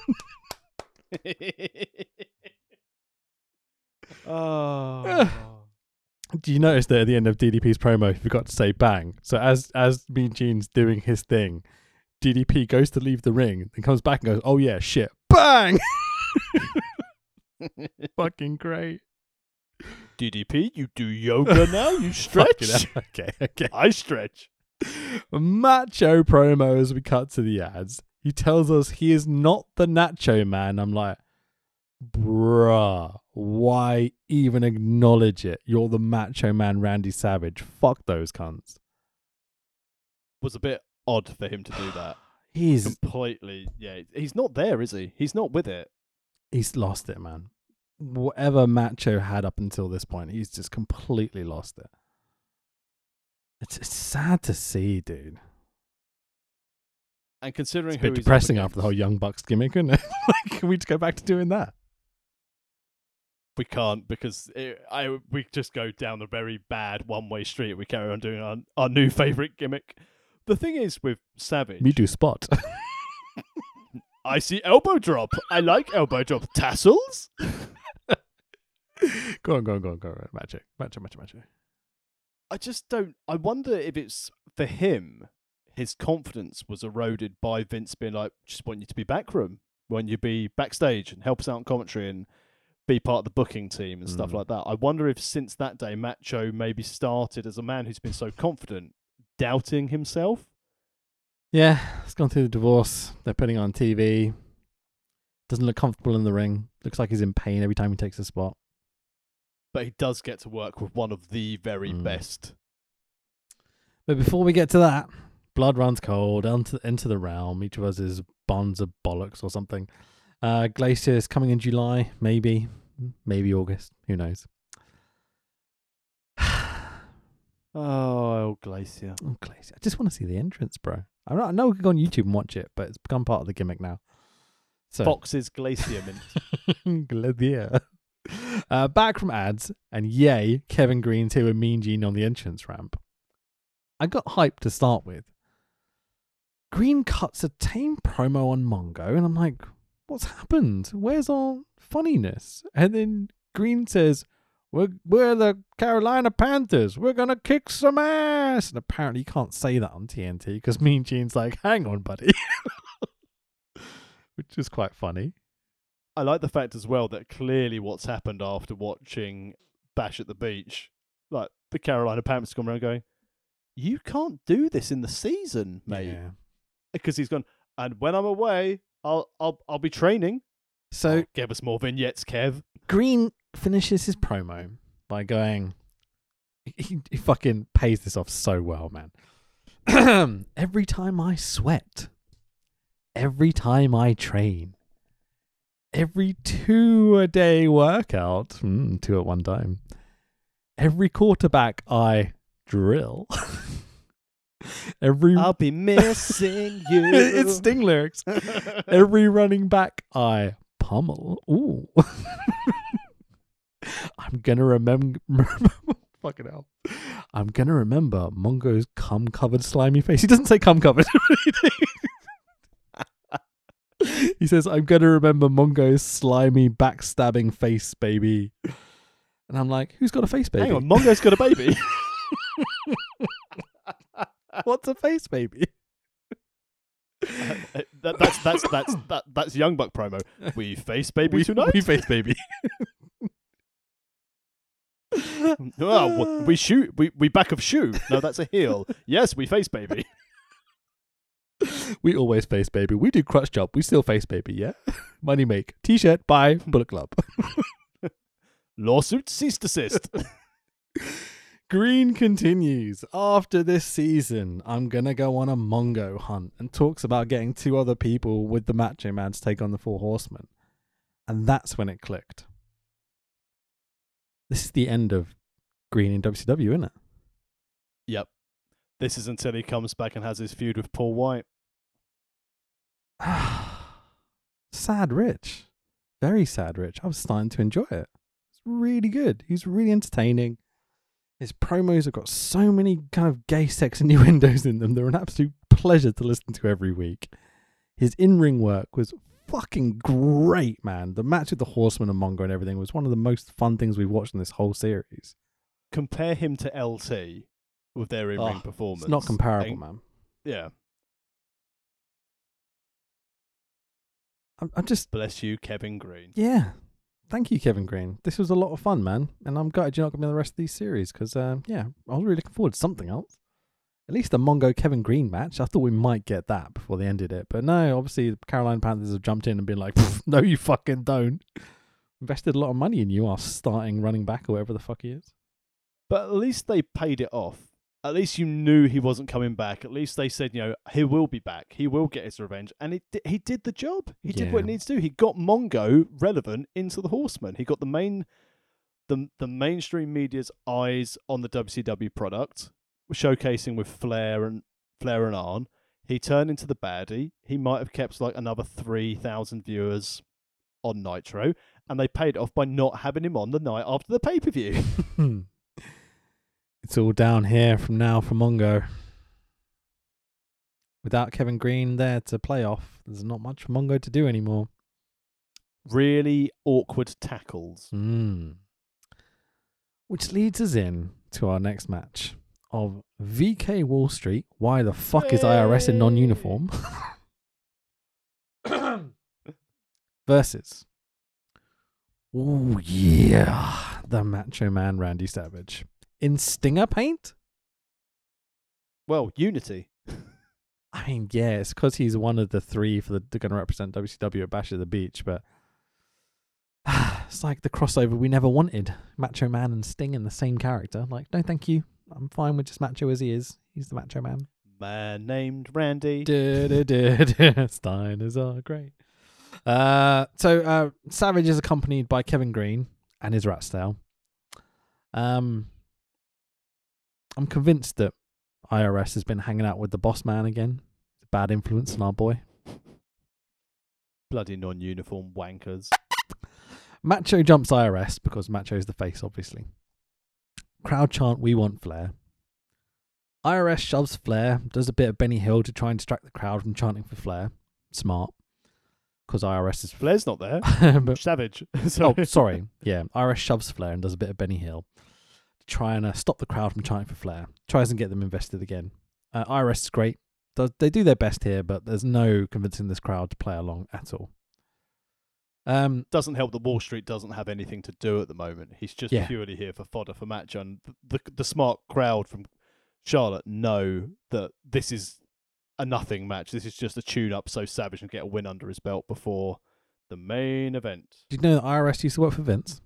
oh. Do you notice that at the end of DDP's promo, he forgot to say bang? So as as Mean Gene's doing his thing, DDP goes to leave the ring and comes back and goes, "Oh yeah, shit, bang!" Fucking great. DDP, you do yoga now? You stretch? okay, okay. I stretch. Macho promo as we cut to the ads. He tells us he is not the Nacho Man. I'm like, bruh, why even acknowledge it? You're the Macho Man, Randy Savage. Fuck those cunts. Was a bit odd for him to do that. He's completely, yeah. He's not there, is he? He's not with it. He's lost it, man whatever Macho had up until this point, he's just completely lost it. It's, it's sad to see, dude. And considering it's a bit depressing after the whole Young Bucks gimmick, isn't it? like, can we just go back to doing that? We can't because it, I we just go down the very bad one way street. We carry on doing our our new favorite gimmick. The thing is with Savage, me do spot. I see elbow drop. I like elbow drop tassels. go on, go on, go on, go on. Magic, magic, magic, magic. I just don't. I wonder if it's for him. His confidence was eroded by Vince being like, "Just want you to be backroom, want you be backstage and help us out in commentary and be part of the booking team and mm. stuff like that." I wonder if since that day, Macho maybe started as a man who's been so confident, doubting himself. Yeah, he's gone through the divorce. They're putting on TV. Doesn't look comfortable in the ring. Looks like he's in pain every time he takes a spot but he does get to work with one of the very mm. best. But before we get to that, blood runs cold into into the realm. Each of us is bonds of bollocks or something. Uh, Glacier is coming in July, maybe, maybe August. Who knows? oh, Glacier. Oh, Glacier. I just want to see the entrance, bro. I know, I know we can go on YouTube and watch it, but it's become part of the gimmick now. So. Fox's Glacier Mint. Glacier. Uh, back from ads, and yay, Kevin Greene's here with Mean Gene on the entrance ramp. I got hyped to start with. Greene cuts a tame promo on Mongo, and I'm like, what's happened? Where's our funniness? And then Greene says, we're, we're the Carolina Panthers. We're going to kick some ass. And apparently, you can't say that on TNT because Mean Gene's like, hang on, buddy. Which is quite funny. I like the fact as well that clearly what's happened after watching Bash at the Beach, like the Carolina Panthers come around going, "You can't do this in the season, mate," yeah. because he's gone. And when I'm away, I'll I'll I'll be training. So oh, give us more vignettes, Kev. Greene finishes his promo by going. He, he fucking pays this off so well, man. every time I sweat, every time I train, every two a day workout, mm, two at one time, every quarterback I drill, Every I'll be missing you. it's Sting lyrics. Every running back I pummel. Ooh. I'm gonna remember. Fucking hell. I'm gonna remember Mongo's cum covered slimy face. He doesn't say cum covered. he says, I'm gonna remember Mongo's slimy backstabbing face, baby. And I'm like, who's got a face, baby? Hang on, Mongo's got a baby. What's a face, baby? Uh, that, that's that's that's that, that's Young Buck promo. We face baby we, tonight. we face, baby. Well, we shoot. We we back of shoe. No, that's a heel. Yes, we face baby. We always face baby. We do crutch job. We still face baby, yeah? Money make. T shirt, buy, Bullet Club. Lawsuit cease desist. Greene continues. After this season, I'm going to go on a Mongo hunt and talks about getting two other people with the Macho Man to take on the Four Horsemen. And that's when it clicked. This is the end of Greene in WCW, isn't it? yep. This is until he comes back and has his feud with Paul White. sad Rich. Very sad Rich. I was starting to enjoy it. It's really good. He's really entertaining. His promos have got so many kind of gay sex innuendos in them. They're an absolute pleasure to listen to every week. His in ring work was fucking great, man. The match with the Horseman and Mongo and everything was one of the most fun things we've watched in this whole series. Compare him to LT with their in-ring Oh, performance. It's not comparable, And- man. Yeah. I'm, I'm just Bless you, Kevin Greene. Yeah. Thank you, Kevin Greene. This was a lot of fun, man. And I'm gutted you're not going to be on the rest of these series because, um, yeah, I was really looking forward to something else. At least a Mongo Kevin Greene match. I thought we might get that before they ended it. But no, obviously, the Carolina Panthers have jumped in and been like, no, you fucking don't. Invested a lot of money in you, our starting running back or whatever the fuck he is. But at least they paid it off. At least you knew he wasn't coming back. At least they said, you know, he will be back. He will get his revenge. And he, he did the job. He did what Yeah. he needs to do. He got Mongo relevant into the Horsemen. He got the main, the, the mainstream media's eyes on the WCW product, showcasing with Flair and Flair and Arn. He turned into the baddie. He might have kept like another 3,000 viewers on Nitro. And they paid off by not having him on the night after the pay per view. it's all down here from now for Mongo. Without Kevin Greene there to play off, there's not much for Mongo to do anymore. really awkward tackles. Mm. Which leads us in to our next match of VK Wall Street. Why the fuck is IRS in non uniform? Versus. Oh, yeah. The Macho Man Randy Savage. In Stinger paint? Well, Unity. I mean, yeah, it's because he's one of the three for the they're going to represent WCW at Bash at the Beach, but it's like the crossover we never wanted. Macho Man and Sting in the same character. Like, no, thank you. I'm fine with just Macho as he is. He's the Macho Man. Man named Randy. Steiners are great. Uh, so uh, Savage is accompanied by Kevin Greene and his Ratstail. Um, I'm convinced that IRS has been hanging out with the boss man again. Bad influence on our boy. Bloody non uniform wankers. Macho jumps IRS because Macho is the face, obviously. Crowd chant, we want Flair. IRS shoves Flair, does a bit of Benny Hill to try and distract the crowd from chanting for Flair. Smart. Because IRS is. Flair's not there. but, Savage. oh, Sorry. sorry. Yeah, IRS shoves Flair and does a bit of Benny Hill to try and uh, stop the crowd from chanting for Flair. Tries and get them invested again. Uh, IRS is great. Does, they do their best here, but there's no convincing this crowd to play along at all. Um, Doesn't help that Wall Street doesn't have anything to do at the moment. He's just Yeah. purely here for fodder for match. And the, the the smart crowd from Charlotte know that this is a nothing match. This is just a tune up so Savage can get a win under his belt before the main event. did you know that IRS used to work for Vince?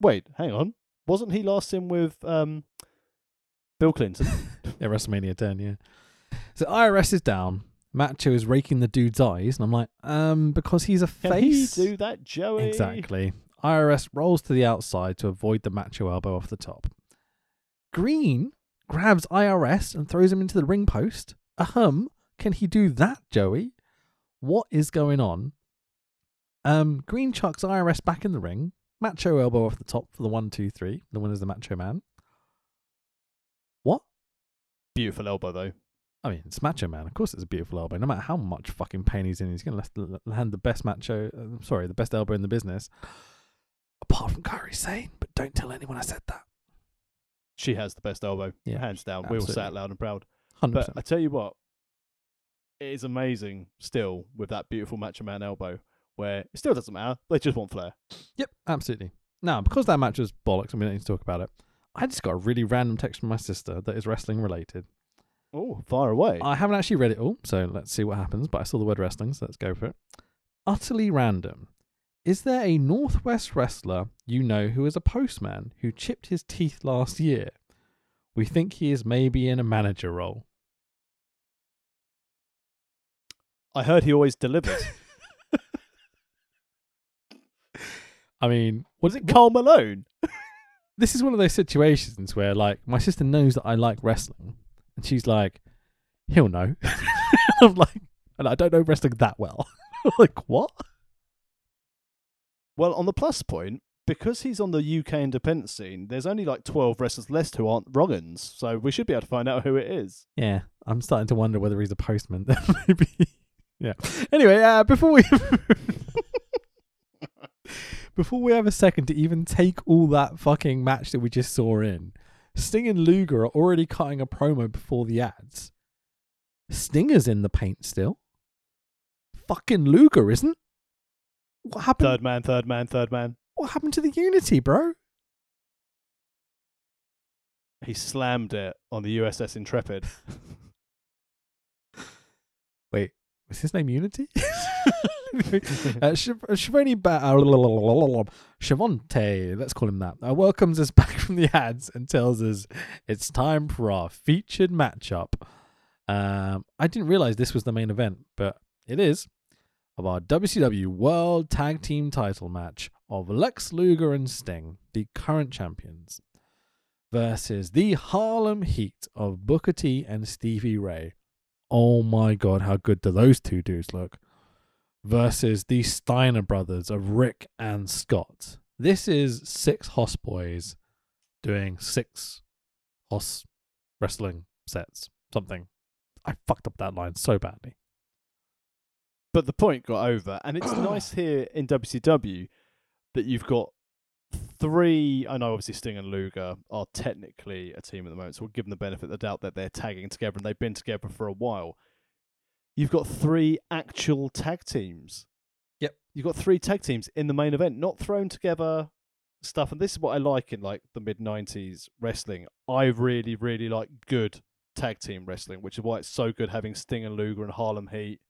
Wait, hang on. Wasn't he last in with um, Bill Clinton? Yeah, WrestleMania 10, yeah. So IRS is down. Macho is raking the dude's eyes, and I'm like, um, because he's a Can face. he do that, Joey? Exactly. IRS rolls to the outside to avoid the Macho elbow off the top. Greene grabs IRS and throws him into the ring post. Ahem. Can he do that, Joey? What is going on? Um, Greene chucks IRS back in the ring. Macho elbow off the top for the one, two, three. The winner's the Macho Man. What? Beautiful elbow though. I mean, it's Macho Man. Of course, it's a beautiful elbow. No matter how much fucking pain he's in, he's going to land the best macho. Uh, sorry, the best elbow in the business. Apart from Kairi Sane, but don't tell anyone I said that. She has the best elbow, Yeah, hands down. We all absolutely. sat loud and proud. Hundred But. I tell you what, it is amazing still with that beautiful Macho Man elbow, where it still doesn't matter. They just want flair. Yep, absolutely. Now, because that match was bollocks, and we don't need to talk about it. I just got a really random text from my sister that is wrestling related. Oh, far away. I haven't actually read it all, so let's see what happens. But I saw the word wrestling, so let's go for it. Utterly random. Is there a Northwest wrestler you know who is a postman who chipped his teeth last year? We think he is maybe in a manager role. I heard he always delivers. I mean, Was it Karl Malone? this is one of those situations where, like, my sister knows that I like wrestling, and she's like, "He'll know." I'm like, and I don't know wrestling that well. like, what? Well, on the plus point, because he's on the UK independent scene, there's only like 12 wrestlers left who aren't Roggins, so we should be able to find out who it is. Yeah, I'm starting to wonder whether he's a postman. Maybe. Yeah. Anyway, uh, before we before we have a second to even take all that fucking match that we just saw in, Sting and Luger are already cutting a promo before the ads. Stinger's in the paint still. Fucking Luger isn't. What happened? Third man, third man, third man. What happened to the Unity, bro? He slammed it on the USS Intrepid. Wait, was his name Unity? uh, Shiv- Shivani ba- uh, let's call him that, uh, welcomes us back from the ads and tells us it's time for our featured matchup. Um, I didn't realize this was the main event, but it is of our WCW World Tag Team Title match of Lex Luger and Sting, the current champions, versus the Harlem Heat of Booker T and Stevie Ray. Oh my god, how good do those two dudes look? Versus the Steiner brothers of Rick and Scott. This is six Hoss boys doing six Hoss wrestling sets. Something. I fucked up that line so badly. But the point got over, and it's nice here in WCW that you've got three. I know obviously Sting and Luger are technically a team at the moment, so we'll give them the benefit of the doubt that they're tagging together and they've been together for a while. You've got three actual tag teams. Yep. You've got three tag teams in the main event, not thrown together stuff. And this is what I like in like the mid '90s wrestling. I really, really like good tag team wrestling, which is why it's so good having Sting and Luger and Harlem Heat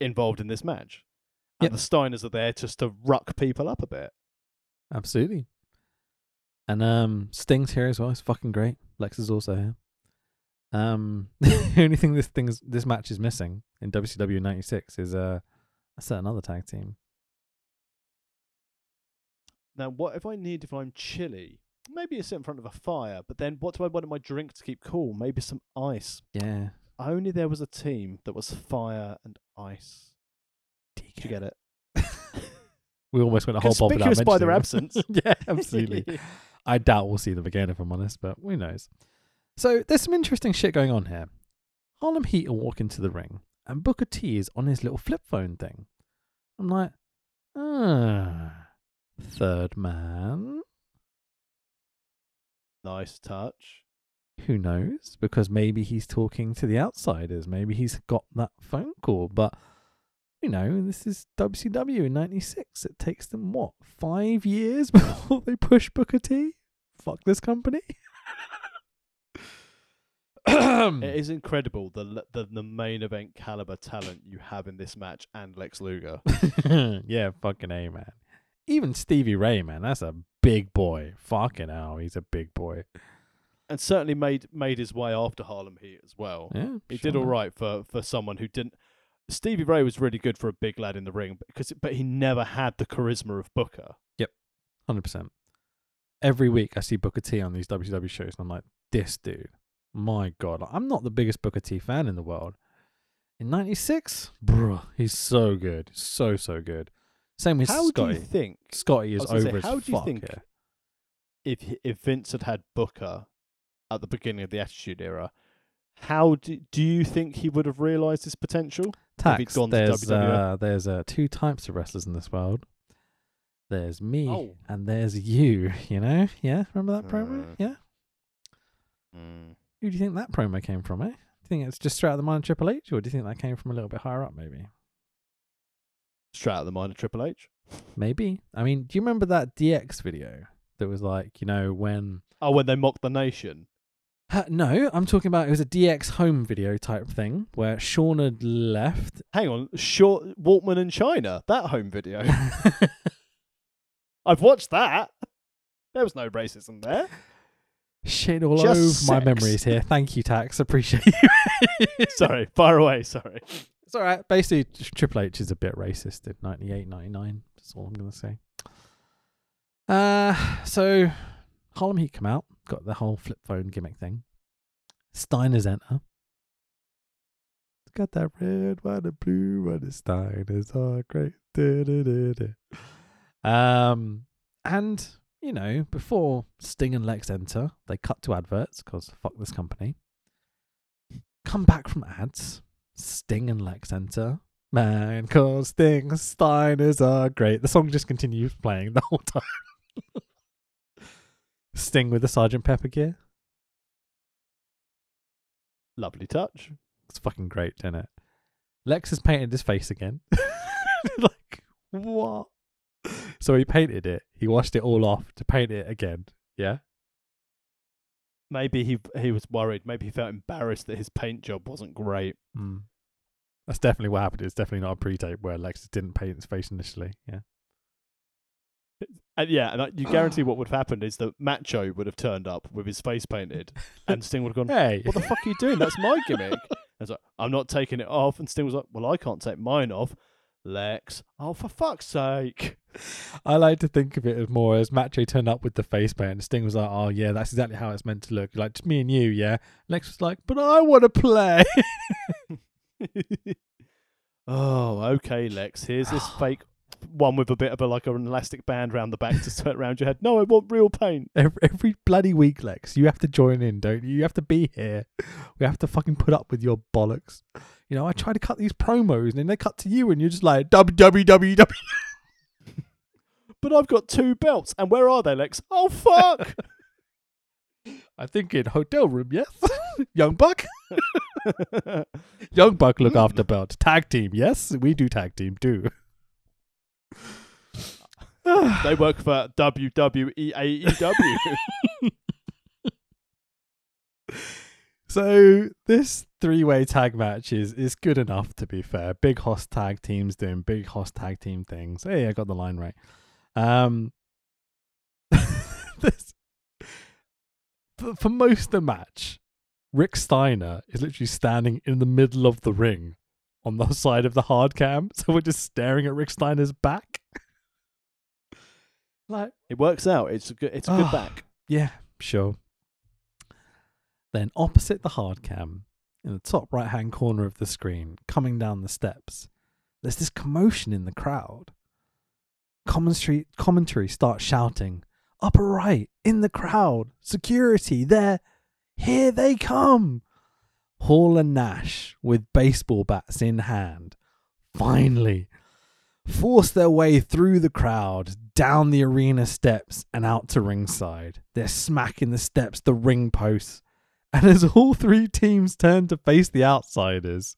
involved in this match. And Yep. the Steiners are there just to ruck people up a bit. Absolutely. And um Sting's here as well. It's fucking great. Lex is also here. Um the only thing this thing this match is missing in WCW ninety six is uh, a certain other tag team. Now, what if I need if I'm chilly? Maybe sit in front of a fire, but then what do I want in my drink to keep cool? Maybe some ice. Yeah. Only there was a team that was fire and ice. Did you get it? We almost went a whole without Conspicuous by their absence. yeah, absolutely. I doubt we'll see them again if I'm honest, but who knows. So there's some interesting shit going on here. Harlem Heat are walking to the ring, and Booker T is on his little flip phone thing. I'm like, ah, third man. nice touch. Who knows? Because maybe he's talking to the outsiders. Maybe he's got that phone call. But, you know, this is WCW in 96. It takes them, what, five years before they push Booker T? Fuck this company. It is incredible the, the the main event caliber talent you have in this match and Lex Luger. yeah, fucking A, man. Even Stevie Ray, man, that's a big boy. Fucking hell, he's a big boy. and certainly made made his way after Harlem Heat as well. Yeah, He sure, did all right for, for someone who didn't. Stevie Ray was really good for a big lad in the ring, because but he never had the charisma of Booker. Yep, Hundred percent. Every week I see Booker T on these WCW shows, and I'm like, this dude. My God, I'm not the biggest Booker T fan in the world. In '96, bruh, he's so good, so so good. Same with How do Scotty. you think Scotty is I say, over as how do you fuck think- here. if if Vince had had Booker at the beginning of the Attitude Era, how do do you think he would have realised his potential? Tax, gone to there's uh, there's uh, two types of wrestlers in this world. There's me Oh. and there's you. You know, yeah. Remember that promo? Uh. Yeah. Who do you think that promo came from? Eh? Do you think it's just straight out of the mind of Triple H, or do you think that came from a little bit higher up? Maybe. Straight out of the mind of Triple H. Maybe. I mean, do you remember that DX video that was like, you know, when Oh, when they mocked the nation. Uh, no, I'm talking about it was a DX home video type thing where Sean had left. Hang on, short Waltman in China. That home video. I've watched that. There was no racism there. Shit all Just over my memories here. Thank you, Tax. Appreciate you. Sorry, far away. Sorry. It's all right. Basically, Tr- Triple H is a bit racist in 98, 99. That's all I'm going to say. Uh, so Harlem Heat come out, got the whole flip phone gimmick thing. Steiner's enter. Got that red, white, and blue, white and Steiner's are great. Du-du-du-du. Um, and you know, before Sting and Lex enter, they cut to adverts because fuck this company. Come back from ads. Sting and Lex enter. Man called Sting, Steiners are great. The song just continues playing the whole time. Sting with the Sergeant Pepper gear. Lovely touch. It's fucking great, isn't it? Lex has painted his face again. like, what? So he painted it. He washed it all off to paint it again. Yeah? Maybe he he was worried. Maybe he felt embarrassed that his paint job wasn't great. Mm. That's definitely what happened. It's definitely not a pre-tape where Lex didn't paint his face initially. Yeah. And yeah, and I- you guarantee what would have happened is that Macho would have turned up with his face painted, and Sting would have gone, Hey. "What the fuck are you doing? That's my gimmick." And it's like, "I'm not taking it off." And Sting was like, "Well, I can't take mine off." Lex, oh for fuck's sake! I like to think of it as more as Macho turned up with the face paint and Sting was like, oh, yeah, that's exactly how it's meant to look. Like, just me and you, yeah? Lex was like, but I want to play. oh, okay, Lex. Here's this fake one with a bit of a like an elastic band round the back to turn around your head. No, I want real paint. every, every bloody week, Lex, you have to join in, don't you? You have to be here. We have to fucking put up with your bollocks. You know, I try to cut these promos and then they cut to you and you're just like, www. But I've got two belts, and where are they, Lex? Oh fuck! I think in hotel room, yes? Young Buck? Young Buck look after belt. Tag team, yes? We do tag team too. they work for WWEAEW. So this three-way tag match is is good enough to be fair. Big host tag teams doing big host tag team things. Hey, I got the line right. Um, this, for, for most of the match, Rick Steiner is literally standing in the middle of the ring on the side of the hard cam, so we're just staring at Rick Steiner's back. like, it works out. It's a good. It's a good Ah. back. yeah, sure. Then opposite the hard cam, in the top right hand corner of the screen, coming down the steps, there's this commotion in the crowd. Commentary commentary starts shouting, upper right, in the crowd, security, there, here they come. Hall and Nash, with baseball bats in hand, finally force their way through the crowd, down the arena steps, and out to ringside. They're smacking the steps, the ring posts. And as all three teams turn to face the outsiders,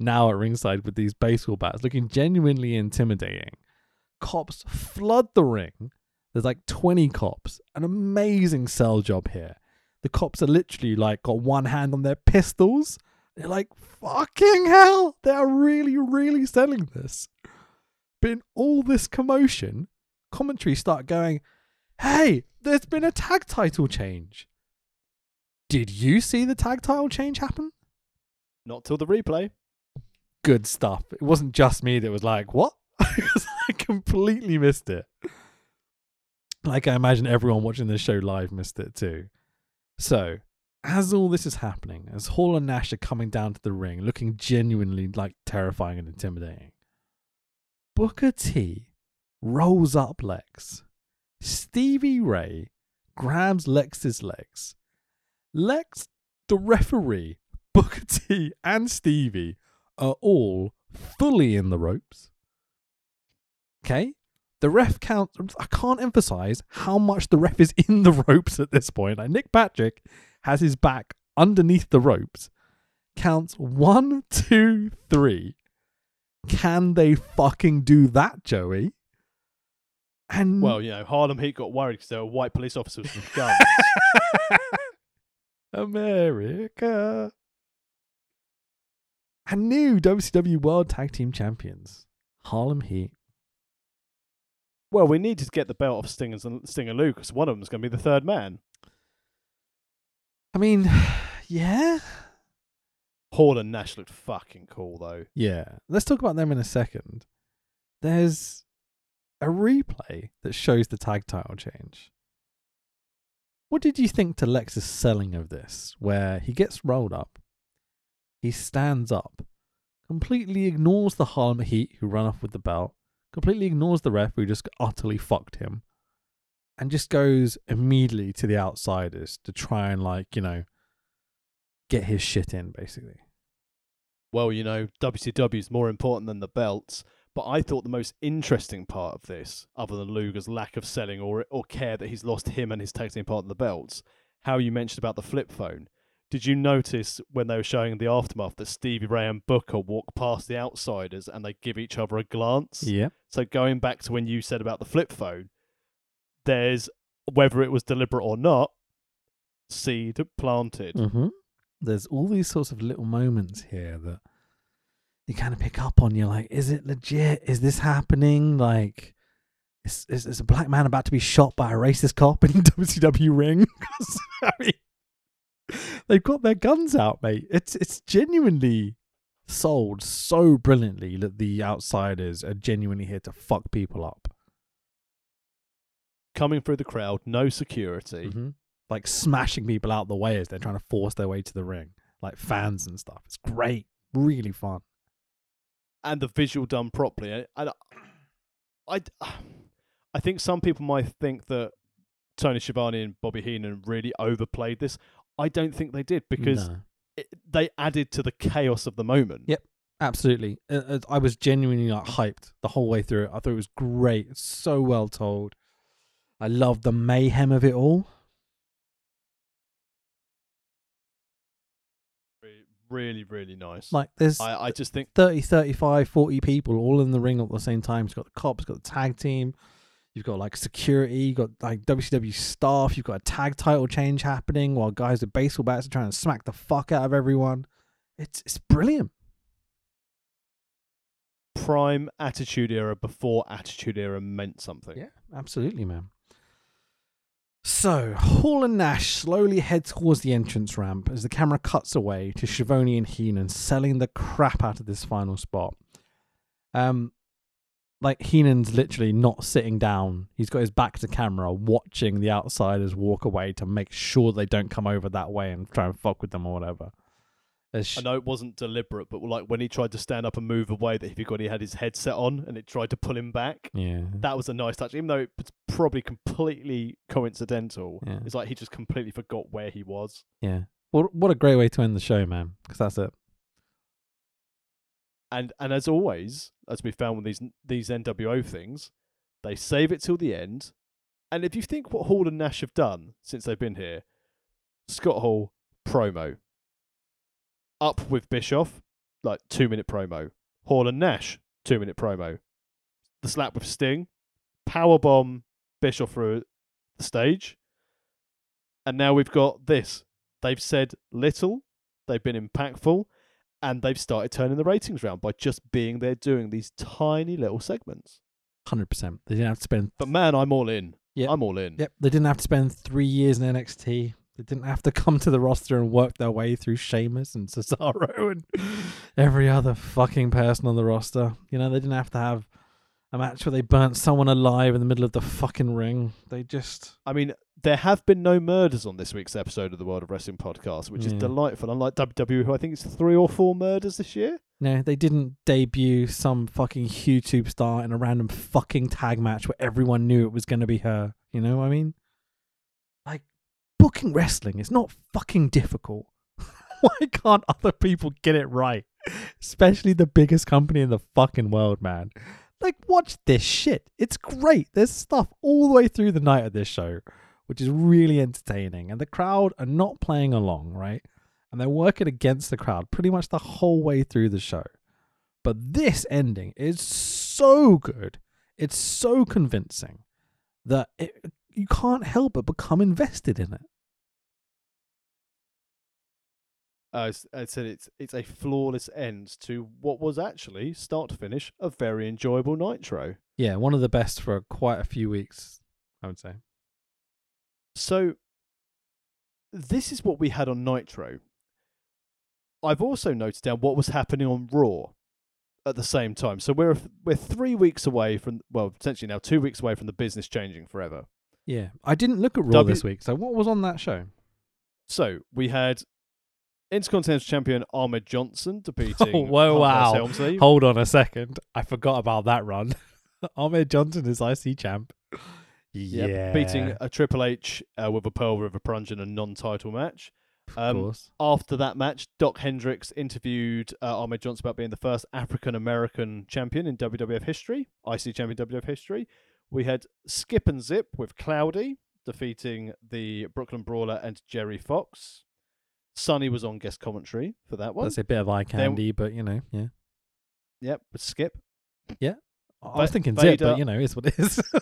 now at ringside with these baseball bats looking genuinely intimidating, cops flood the ring. There's like 20 cops. An amazing sell job here. The cops are literally like got one hand on their pistols. They're like, fucking hell, they are really, really selling this. But in all this commotion, commentary start going, hey, there's been a tag title change. Did you see the tag title change happen? Not till the replay. Good stuff. It wasn't just me that was like, what? I completely missed it. Like I imagine everyone watching this show live missed it too. So as all this is happening, as Hall and Nash are coming down to the ring, looking genuinely like terrifying and intimidating, Booker T rolls up Lex. Stevie Ray grabs Lex's legs. Lex, the referee, Booker T, and Stevie are all fully in the ropes. Okay? The ref count. I can't emphasize how much the ref is in the ropes at this point. Like Nick Patrick has his back underneath the ropes. Counts one, two, three. Can they fucking do that, Joey? And Well, you know, Harlem Heat got worried because there were white police officers with guns. America. And new WCW World Tag Team Champions, Harlem Heat. well, we need to get the belt off Sting and Sting and Lou because one of them's going to be the third man. I mean, yeah. Hall and Nash looked fucking cool though. Yeah. Let's talk about them in a second. There's a replay that shows the tag title change. What did you think to Lex's selling of this, where he gets rolled up, he stands up, completely ignores the Harlem Heat who run off with the belt, completely ignores the ref who just utterly fucked him, and just goes immediately to the outsiders to try and, like, you know, get his shit in, basically. Well, you know, WCW is more important than the belts. But I thought the most interesting part of this, other than Luger's lack of selling or or care that he's lost him and his tag team part of the belts, how you mentioned about the flip phone. Did you notice when they were showing the aftermath that Stevie Ray and Booker walk past the outsiders and they give each other a glance? Yeah. So going back to when you said about the flip phone, there's whether it was deliberate or not, seed planted. Mm-hmm. There's all these sorts of little moments here that you kind of pick up on. You're like, is it legit? Is this happening? Like, is, is, is a black man about to be shot by a racist cop in WCW ring? I mean, they've got their guns out, mate. It's it's genuinely sold so brilliantly that the outsiders are genuinely here to fuck people up. Coming through the crowd, no security. Mhm. Like smashing people out the way as they're trying to force their way to the ring, like fans and stuff. It's great, really fun. And the visual done properly. And and I, I think some people might think that Tony Schiavone and Bobby Heenan really overplayed this. I don't think they did because No. it, they added to the chaos of the moment. Yep. Absolutely. Uh, I was genuinely like hyped the whole way through it. I thought it was great. So well told. I loved the mayhem of it all. Really, really nice. Like there's I, I just think 30, 35, 40 people all in the ring at the same time. You've got the cops, got the tag team, you've got like security, you've got like WCW staff, you've got a tag title change happening while guys with baseball bats are trying to smack the fuck out of everyone. It's it's brilliant. prime Attitude Era before Attitude Era meant something. Yeah, absolutely, man. So, Hall and Nash slowly head towards the entrance ramp as the camera cuts away to Schiavone and Heenan selling the crap out of this final spot. Um, like Heenan's literally not sitting down. He's got his back to camera, watching the outsiders walk away to make sure they don't come over that way and try and fuck with them or whatever. Sh- I know it wasn't deliberate, but like when he tried to stand up and move away, that he forgot he had his headset on and it tried to pull him back. yeah, That was a nice touch, even though it's probably completely coincidental. Yeah. It's like he just completely forgot where he was. yeah. What what a great way to end the show, man. Because that's it. And and as always, as we found with these these NWO things, they save it till the end. And if you think what Hall and Nash have done since they've been here, Scott Hall promo, up with Bischoff, like two minute promo. Hall and Nash, two minute promo. The slap with Sting, power bomb Bischoff through the stage, and now we've got this. They've said little, they've been impactful, and they've started turning the ratings round by just being there doing these tiny little segments. Hundred percent. They didn't have to spend But man, I'm all in. Yep. I'm all in. Yep, they didn't have to spend three years in NXT. They didn't have to come to the roster and work their way through Sheamus and Cesaro and every other fucking person on the roster. You know, they didn't have to have a match where they burnt someone alive in the middle of the fucking ring. They just I mean, there have been no murders on this week's episode of the World of Wrestling podcast, which is delightful. Unlike WWE, who I think it's three or four murders this year. no, they didn't debut some fucking YouTube star in a random fucking tag match where everyone knew it was going to be her. You know what I mean? Booking wrestling is not fucking difficult. Why can't other people get it right? Especially the biggest company in the fucking world, man. Like, watch this shit. It's great. There's stuff all the way through the night of this show, which is really entertaining. And the crowd are not playing along, right? And they're working against the crowd pretty much the whole way through the show. But this ending is so good. It's so convincing that it, you can't help but become invested in it. Uh, I said it's it's a flawless end to what was actually start to finish a very enjoyable Nitro. Yeah, one of the best for quite a few weeks, I would say. So this is what we had on Nitro. I've also noted down what was happening on Raw at the same time. So we're we're three weeks away from well, potentially now two weeks away from the business changing forever. Yeah, I didn't look at Raw W- this week. So what was on that show? So we had Intercontinental Champion Ahmed Johnson defeating Oh, whoa, wow. Helmsley. Hold on a second. I forgot about that run. Ahmed Johnson is IC champ. Yep, Yeah, beating a Triple H uh, with a Pearl River Plunge in a non-title match. of um, course. After that match, Doc Hendrix interviewed uh, Ahmed Johnson about being the first African American champion in WWF history, IC champion WWF history. We had Skip and Zip with Cloudy defeating the Brooklyn Brawler and Jerry Fox. Sunny was on guest commentary for that one. That's a bit of eye candy, but you know, yeah. Yep, with Skip. Yeah. I was thinking Zip, but you know, it's what it is.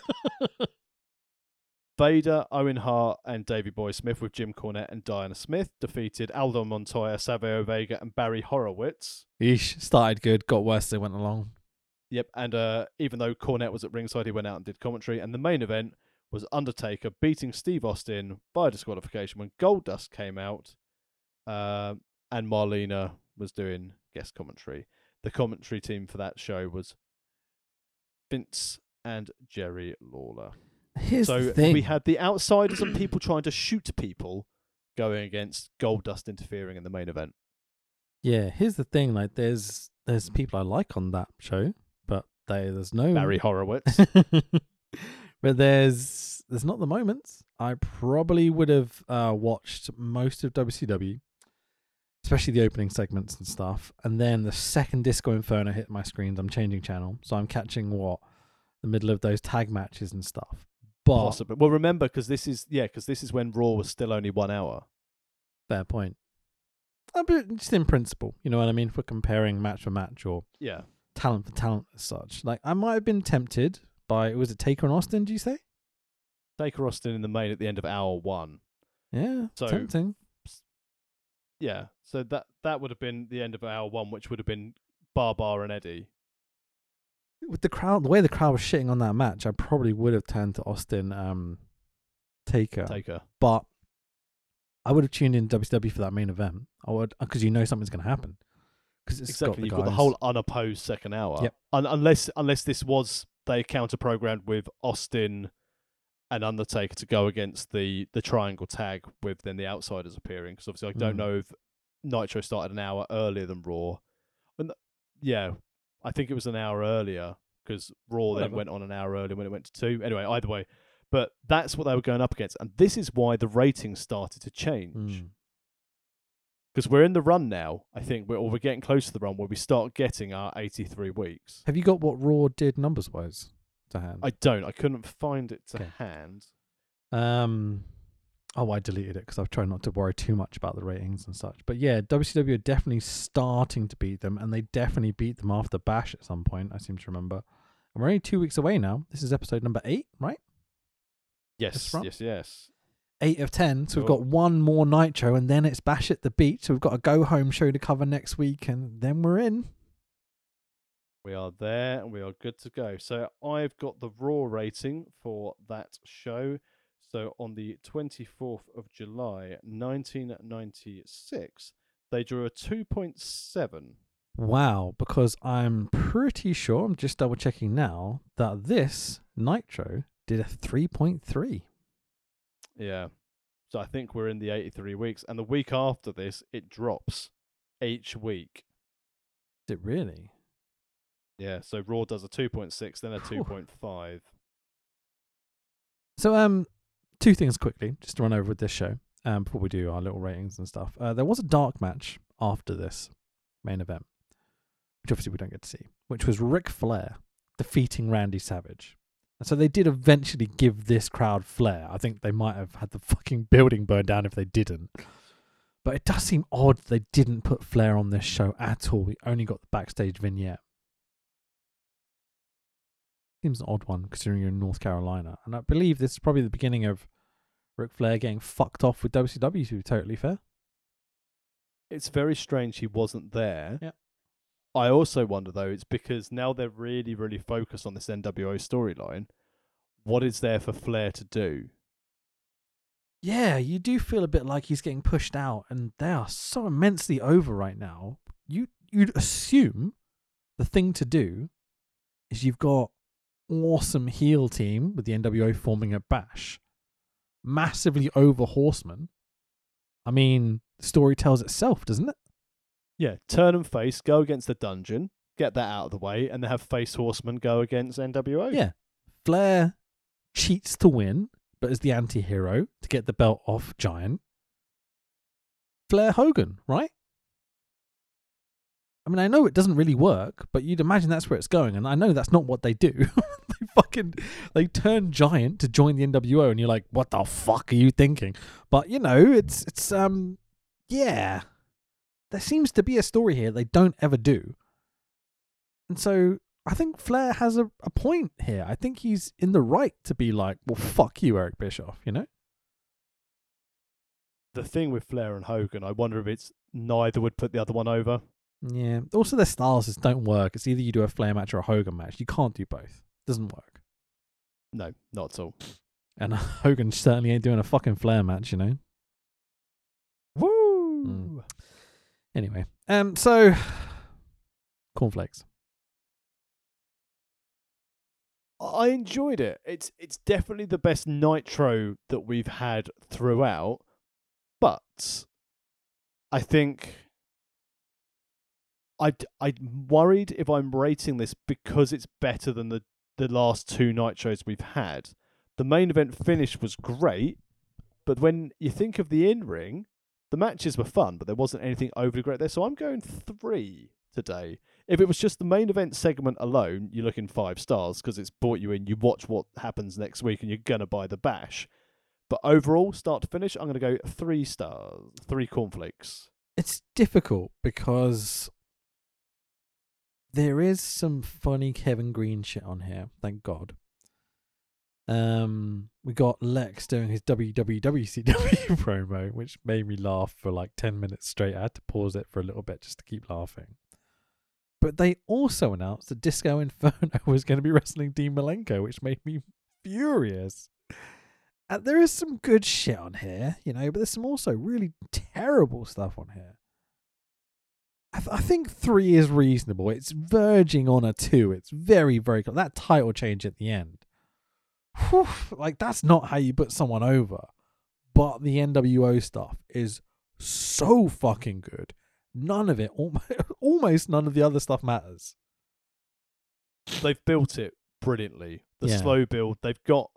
Vader, Owen Hart, and Davey Boy Smith with Jim Cornette and Diana Smith defeated Aldo Montoya, Savio Vega, and Barry Horowitz. Eesh, started good, got worse as it went along. Yep, and uh, even though Cornette was at ringside, he went out and did commentary. And the main event was Undertaker beating Steve Austin by disqualification when Goldust came out, uh, and Marlena was doing guest commentary. The commentary team for that show was Vince and Jerry Lawler. Here's so we had the outsiders and people trying to shoot people going against Goldust interfering in the main event. yeah, here's the thing. Like, there's there's people I like on that show, they, there's no Barry Horowitz. but there's there's not the moments. I probably would have uh, watched most of WCW, especially the opening segments and stuff. And then the second Disco Inferno hit my screens, I'm changing channel, so I'm catching what the middle of those tag matches and stuff. But Possibly. Well, remember, because this is yeah, because this is when Raw was still only one hour. fair point. Uh, but just in principle, you know what I mean. If we're comparing match for match or Yeah. Talent for talent as such, like I might have been tempted by was it Taker and Austin? Do you say? Taker Austin in the main at the end of hour one. Yeah, So- tempting. Yeah. So that that would have been the end of hour one, which would have been Barbar and Eddie. with the crowd, the way the crowd was shitting on that match, I probably would have turned to Austin um, Taker, Taker. but I would have tuned in WCW for that main event. I would because you know something's going to happen because it's Exactly. got You've got the whole unopposed second hour. Yep. Un- unless unless this was they counter programmed with Austin and Undertaker to go against the the triangle tag with then the outsiders appearing. Because obviously I don't Mm. know if Nitro started an hour earlier than Raw. And th- yeah, I think it was an hour earlier because Raw Whatever. then went on an hour earlier when it went to two. Anyway, either way. But that's what they were going up against. And this is why the ratings started to change. Mm. Because we're in the run now, I think, we're, or we're getting close to the run where we start getting our 83 weeks. Have you got what Raw did numbers wise to hand? I don't. I couldn't find it to Okay. hand. Um, oh, I deleted it because I've tried not to worry too much about the ratings and such. But yeah, WCW are definitely starting to beat them, and they definitely beat them after Bash at some point. I seem to remember. And we're only two weeks away now. This is episode number eight, right? Yes, yes, yes. Eight of ten. So we've got one more Nitro, and then it's Bash at the Beach. So we've got a go home show to cover next week, and then we're in. We are there and we are good to go. So I've got the raw rating for that show. So on the 24th of July, 1996, they drew a 2.7. Wow, because I'm pretty sure, I'm just double checking now, that this Nitro did a 3.3. Yeah. So I think we're in the 83 weeks. And the week after this, it drops each week. Is it really? Yeah. So Raw does a 2.6, then a 2.5. So, um, two things quickly, just to run over with this show, um, before we do our little ratings and stuff. Uh, there was a dark match after this main event, which obviously we don't get to see, which was Ric Flair defeating Randy Savage. And so they did eventually give this crowd flair. I think they might have had the fucking building burned down if they didn't. But it does seem odd they didn't put flair on this show at all. We only got the backstage vignette. Seems an odd one considering you're in North Carolina. And I believe this is probably the beginning of Ric Flair getting fucked off with WCW, to be totally fair. It's very strange he wasn't there. Yeah. I also wonder though, it's because now they're really, really focused on this NWO storyline. What is there for Flair to do? Yeah, you do feel a bit like he's getting pushed out, and they are so immensely over right now. You you'd assume the thing to do is you've got awesome heel team with the NWO forming a bash, massively over Horseman. I mean, the story tells itself, doesn't it? Yeah, turn and face, go against the dungeon, get that out of the way, and then have face horseman go against NWO. Yeah. Flair cheats to win, but is the anti hero to get the belt off Giant. Flair Hogan, right? I mean, I know it doesn't really work, but you'd imagine that's where it's going, and I know that's not what they do. they fucking they turn Giant to join the NWO, and you're like, what the fuck are you thinking? But you know, it's it's um, yeah, there seems to be a story here they don't ever do, and so I think Flair has a, a point here. I think he's in the right to be like, well, fuck you, Eric Bischoff, you know? The thing with Flair and Hogan, I wonder if it's neither would put the other one over. Yeah. Also, their styles just don't work. It's either you do a Flair match or a Hogan match. You can't do both. Doesn't work. No, not at all. And Hogan certainly ain't doing a fucking Flair match, you know? Woo! Mm. Anyway, um, so cornflakes. I enjoyed it. It's it's definitely the best Nitro that we've had throughout, but I think I I'm worried if I'm rating this because it's better than the the last two Nitros we've had. The main event finish was great, but when you think of the in ring, the matches were fun, but there wasn't anything overly great there. So I'm going three today. If it was just the main event segment alone, you're looking five stars because it's brought you in. You watch what happens next week, and you're gonna buy the bash. But overall, start to finish, I'm gonna go three stars, three cornflakes. It's difficult because there is some funny Kevin Greene shit on here, thank God. Um, we got Lex doing his WWWCW promo, which made me laugh for like 10 minutes straight. I had to pause it for a little bit just to keep laughing. But they also announced that Disco Inferno was going to be wrestling Dean Malenko, which made me furious. And there is some good shit on here, you know, but there's some also really terrible stuff on here. I, th- I think three is reasonable. It's verging on a two. It's very, very. That title change at the end. Whew, like, that's not how you put someone over. But the NWO stuff is so fucking good. None of it, almost, none of the other stuff matters. They've built it brilliantly. The Yeah. slow build, they've got.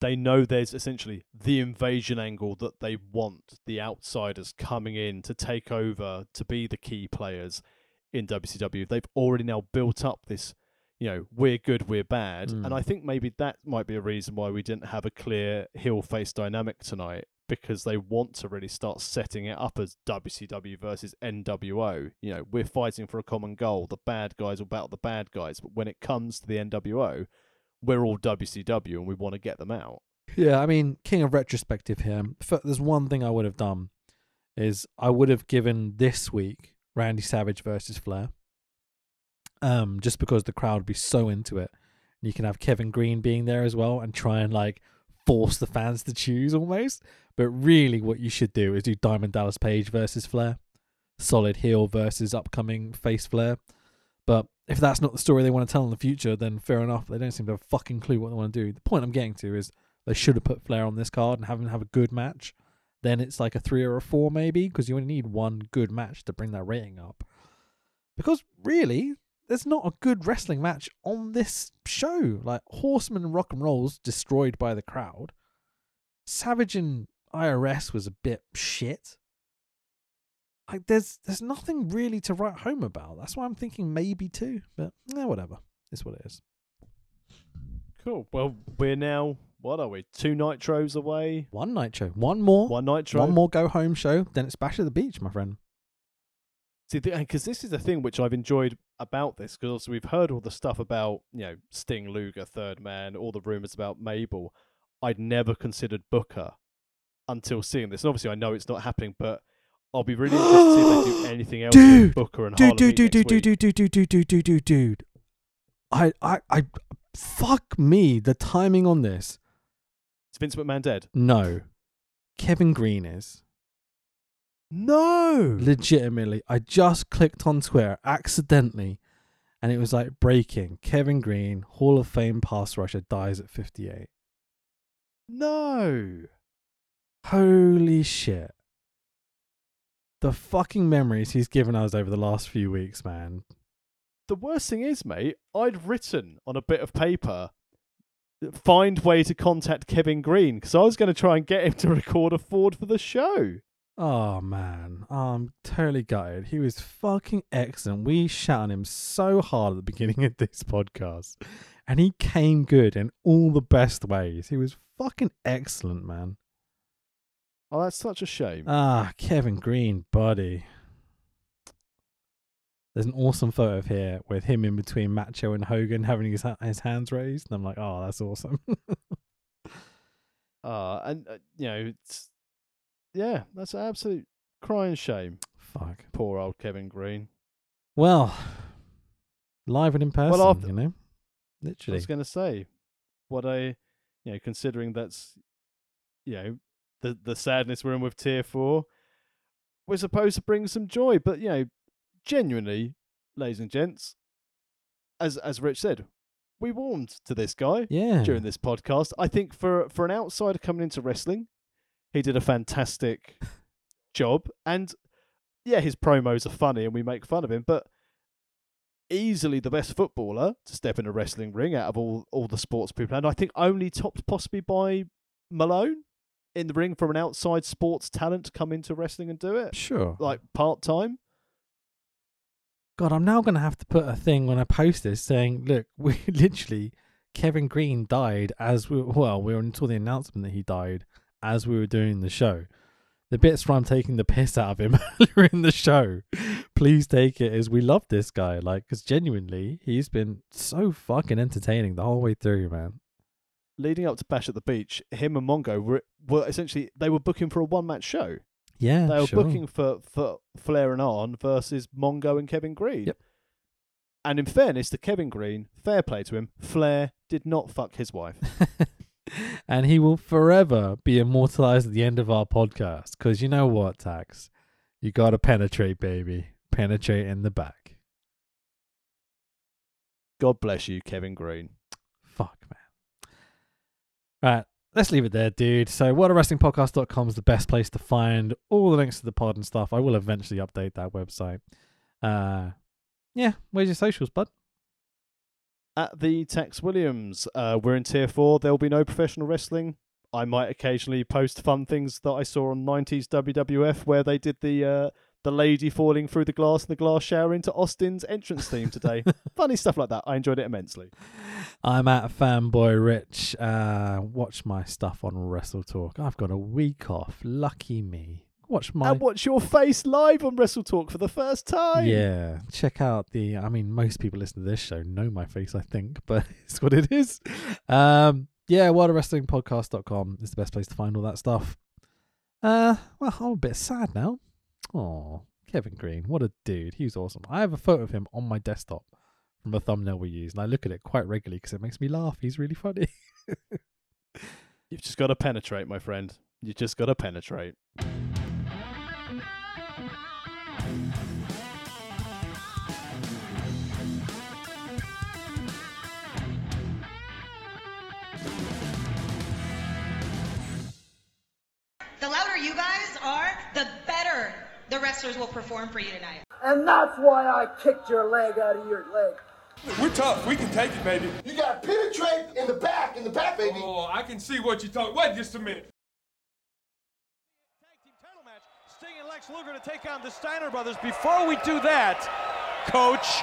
They know there's essentially the invasion angle that they want the outsiders coming in to take over to be the key players in WCW. They've already now built up this, you know, we're good, we're bad. Mm. And I think maybe that might be a reason why we didn't have a clear heel face dynamic tonight because they want to really start setting it up as WCW versus NWO. You know, we're fighting for a common goal. The bad guys will battle the bad guys. But when it comes to the NWO, we're all WCW and we want to get them out. Yeah, I mean, king of retrospective here. There's one thing I would have done is I would have given this week Randy Savage versus Flair. Um, just because the crowd would be so into it. And you can have Kevin Greene being there as well and try and like force the fans to choose almost. But really what you should do is do Diamond Dallas Page versus Flair. solid heel versus upcoming face Flair. But if that's not the story they want to tell in the future, then fair enough. They don't seem to have a fucking clue what they want to do. The point I'm getting to is they should have put Flair on this card and have him have a good match. Then it's like a three or a four maybe because you only need one good match to bring that rating up. Because really, there's not a good wrestling match on this show. Like Horseman and Rock and Rolls destroyed by the crowd. Savage and IRS was a bit shit. Like there's there's nothing really to write home about. That's why I'm thinking maybe two, but yeah, whatever. It's what it is. Cool. Well, we're now what are we? Two nitros away. One nitro. one more, One nitro. one more go home show. Then it's bash at the beach, my friend. See, because this is the thing which I've enjoyed about this, because we've heard all the stuff about you know Sting, Luger, Third Man, all the rumors about Mabel. I'd never considered Booker until seeing this, and obviously I know it's not happening, but I'll be really interested to see if they do anything else Dude, with Booker and Dude, Harlem dude, dude, dude, dude, dude, dude, dude, dude, dude, dude, dude. I, I, I, fuck me. The timing on this. Is Vince McMahon dead? No, Kevin Greene is. No. legitimately i just clicked on twitter accidentally and it was like breaking kevin greene hall of fame pass rusher dies at 58 No. holy shit the fucking memories he's given us over the last few weeks man The worst thing is, mate, I'd written on a bit of paper, find way to contact Kevin Greene, because I was going to try and get him to record a Ford for the show. Oh man i'm totally gutted he was fucking excellent we shot on him so hard at the beginning of this podcast and he came good in all the best ways he was fucking excellent man Oh, that's such a shame. Ah, Kevin Greene, buddy. There's an awesome photo of here with him in between Macho and Hogan having his his hands raised, and I'm like, oh, that's awesome. Uh, and, uh, you know, it's, yeah, that's an absolute crying shame. Fuck. Poor old Kevin Greene. Well, live and in person, after- you know, literally. I was going to say, what I, you know, considering that's, you know, the the sadness we're in with Tier Four, we're supposed to bring some joy, but you know, genuinely, ladies and gents, as as Rich said, we warmed to this guy Yeah. during this podcast. I think for for an outsider coming into wrestling, he did a fantastic job, and yeah, his promos are funny and we make fun of him, but easily the best footballer to step in a wrestling ring out of all all the sports people, and I think only topped possibly by Malone in the ring from an outside sports talent to come into wrestling and do it Sure. like part time. God, I'm now going to have to put a thing when I post this saying, look, we literally, Kevin Greene died as we, well, we were until the announcement that he died as we were doing the show. The bits where I'm taking the piss out of him earlier in the show, please take it as we love this guy. Like, because genuinely, he's been so fucking entertaining the whole way through, man. Leading up to Bash at the Beach, him and Mongo were were essentially they were booking for a one match show. Yeah, they were sure. booking for, for Flair and Arn versus Mongo and Kevin Greene. Yep. And in fairness to Kevin Greene, fair play to him, Flair did not fuck his wife. and he will forever be immortalized at the end of our podcast. Because you know what, Tax? You got to penetrate, baby. Penetrate in the back. God bless you, Kevin Greene. Fuck, man. Right, let's leave it there, dude. So, whatawrestlingpodcast.com is the best place to find all the links to the pod and stuff. I will eventually update that website. Uh, yeah, where's your socials, bud? At the Tex Williams, uh, we're in tier four. There will be no professional wrestling. I might occasionally post fun things that I saw on 90s WWF where they did the uh, the lady falling through the glass in the glass shower into Austin's entrance theme today. Funny stuff like that. I enjoyed it immensely. I'm at Fanboy Rich. Uh, watch my stuff on Wrestle Talk. I've got a week off. Lucky me. Watch my And watch your face live on Wrestle Talk for the first time. Yeah, check out the. I mean, most people listen to this show know my face, I think, but it's what it is. Um, yeah, whatawrestlingpodcast.com is the best place to find all that stuff. Uh, well, I'm a bit sad now. Oh, Kevin Greene, what a dude. He was awesome. I have a photo of him on my desktop from a thumbnail we use, and I look at it quite regularly because it makes me laugh. He's really funny. You've just got to penetrate, my friend. You just got to penetrate. Louder you guys are, the better the wrestlers will perform for you tonight. And that's why I kicked your leg out of your leg. We're tough. We can take it, baby. You gotta penetrate in the back, in the back, baby. Oh, I can see what you're talking. Wait just a minute. Tag team title match. Sting and Lex Luger to take on the Steiner brothers. Before we do that, Coach,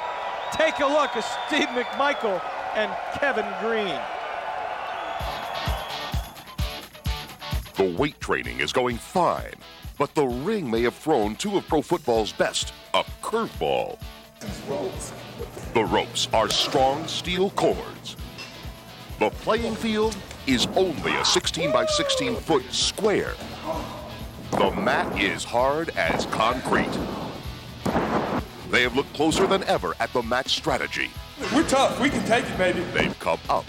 take a look at Steve McMichael and Kevin Greene. The weight training is going fine, but the ring may have thrown two of pro football's best a curveball. The ropes are strong steel cords. The playing field is only a 16 by 16 foot square. The mat is hard as concrete. They have looked closer than ever at the match strategy. We're tough. We can take it, baby. They've come up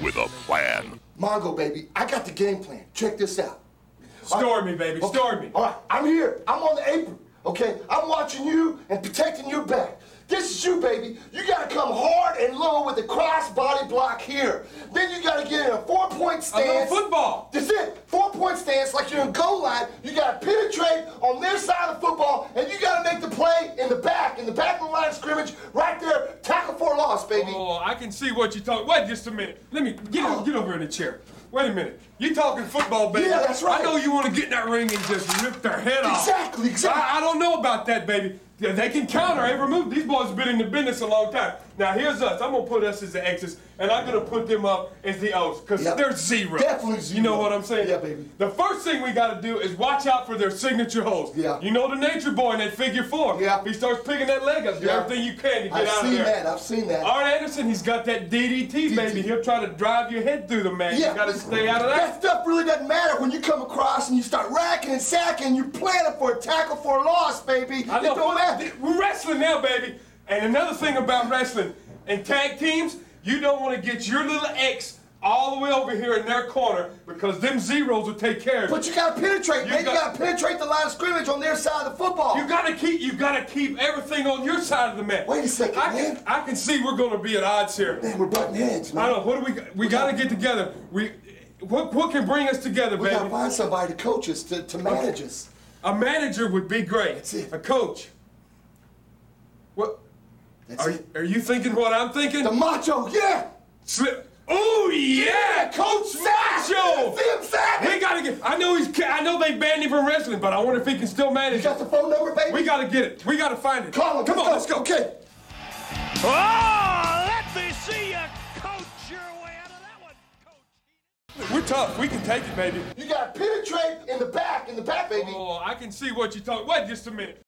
with a plan. Mongo, baby, I got the game plan. Check this out. Story me, baby. Okay. Story me. All right, I'm here. I'm on the apron. Okay, I'm watching you and protecting your back. This is you, baby. You gotta come hard and low with the cross body block here. Then you gotta get in a four point A stance. little football. That's it. Four point stance like you're in goal line. You gotta penetrate on their side of the football, and you gotta make the play in the back, in the back of the line of scrimmage, right there. Tackle for a loss, baby. Oh, I can see what you're talking. Wait just a minute. Let me get over, get over in the chair. Wait a minute. You talking football, baby? Yeah, that's right. I know you want to get in that ring and just rip their head off. Exactly, exactly. I, I don't know about that, baby. They can counter every move. These boys have been in the business a long time. Now here's us. I'm gonna put us as the X's, and I'm gonna put them up as the O's, because Yep. they're zero. Definitely You know what I'm saying? Yeah, baby. The first thing we gotta do is watch out for their signature holds. Yeah. You know the nature boy in that figure four. Yeah. He starts picking that leg up, do Yeah. everything you can to get I've out seen of there. that. I've seen that. Arn Anderson, he's got that DDT, baby. He'll try to drive your head through the mat. Yeah, you gotta stay out of that. That stuff really doesn't matter when you come across and you start racking and sacking. You're planning for a tackle for a loss, baby. I It know. don't matter. We're wrestling now, baby. And another thing about wrestling and tag teams, you don't want to get your little X all the way over here in their corner because them zeros will take care of it. But you gotta penetrate, You man. got- you gotta penetrate the line of scrimmage on their side of the football. You gotta keep you gotta keep everything on your side of the mat. Wait a second, I man. can I can see we're gonna be at odds here. man, we're butting heads, man. I don't know. What do we we gotta get together. We what what can bring us together, we baby? gotta find somebody to coach us, to, to manage us. A manager would be great. That's it. A coach. What That's are it. are you thinking? What I'm thinking? The macho, yeah. Slip. Oh yeah, Coach Macho. See him sacking. We gotta get. I know he's. I know they banned him from wrestling, but I wonder if he can still manage. You manage. got the phone number, baby? We gotta get it. We gotta find it. Call him. Come on, let's go. Okay. Oh, let me see you coach your way out of that one, Coach. We're tough. We can take it, baby. You gotta penetrate in the back, in the back, baby. Oh, I can see what you're talking. Wait just a minute.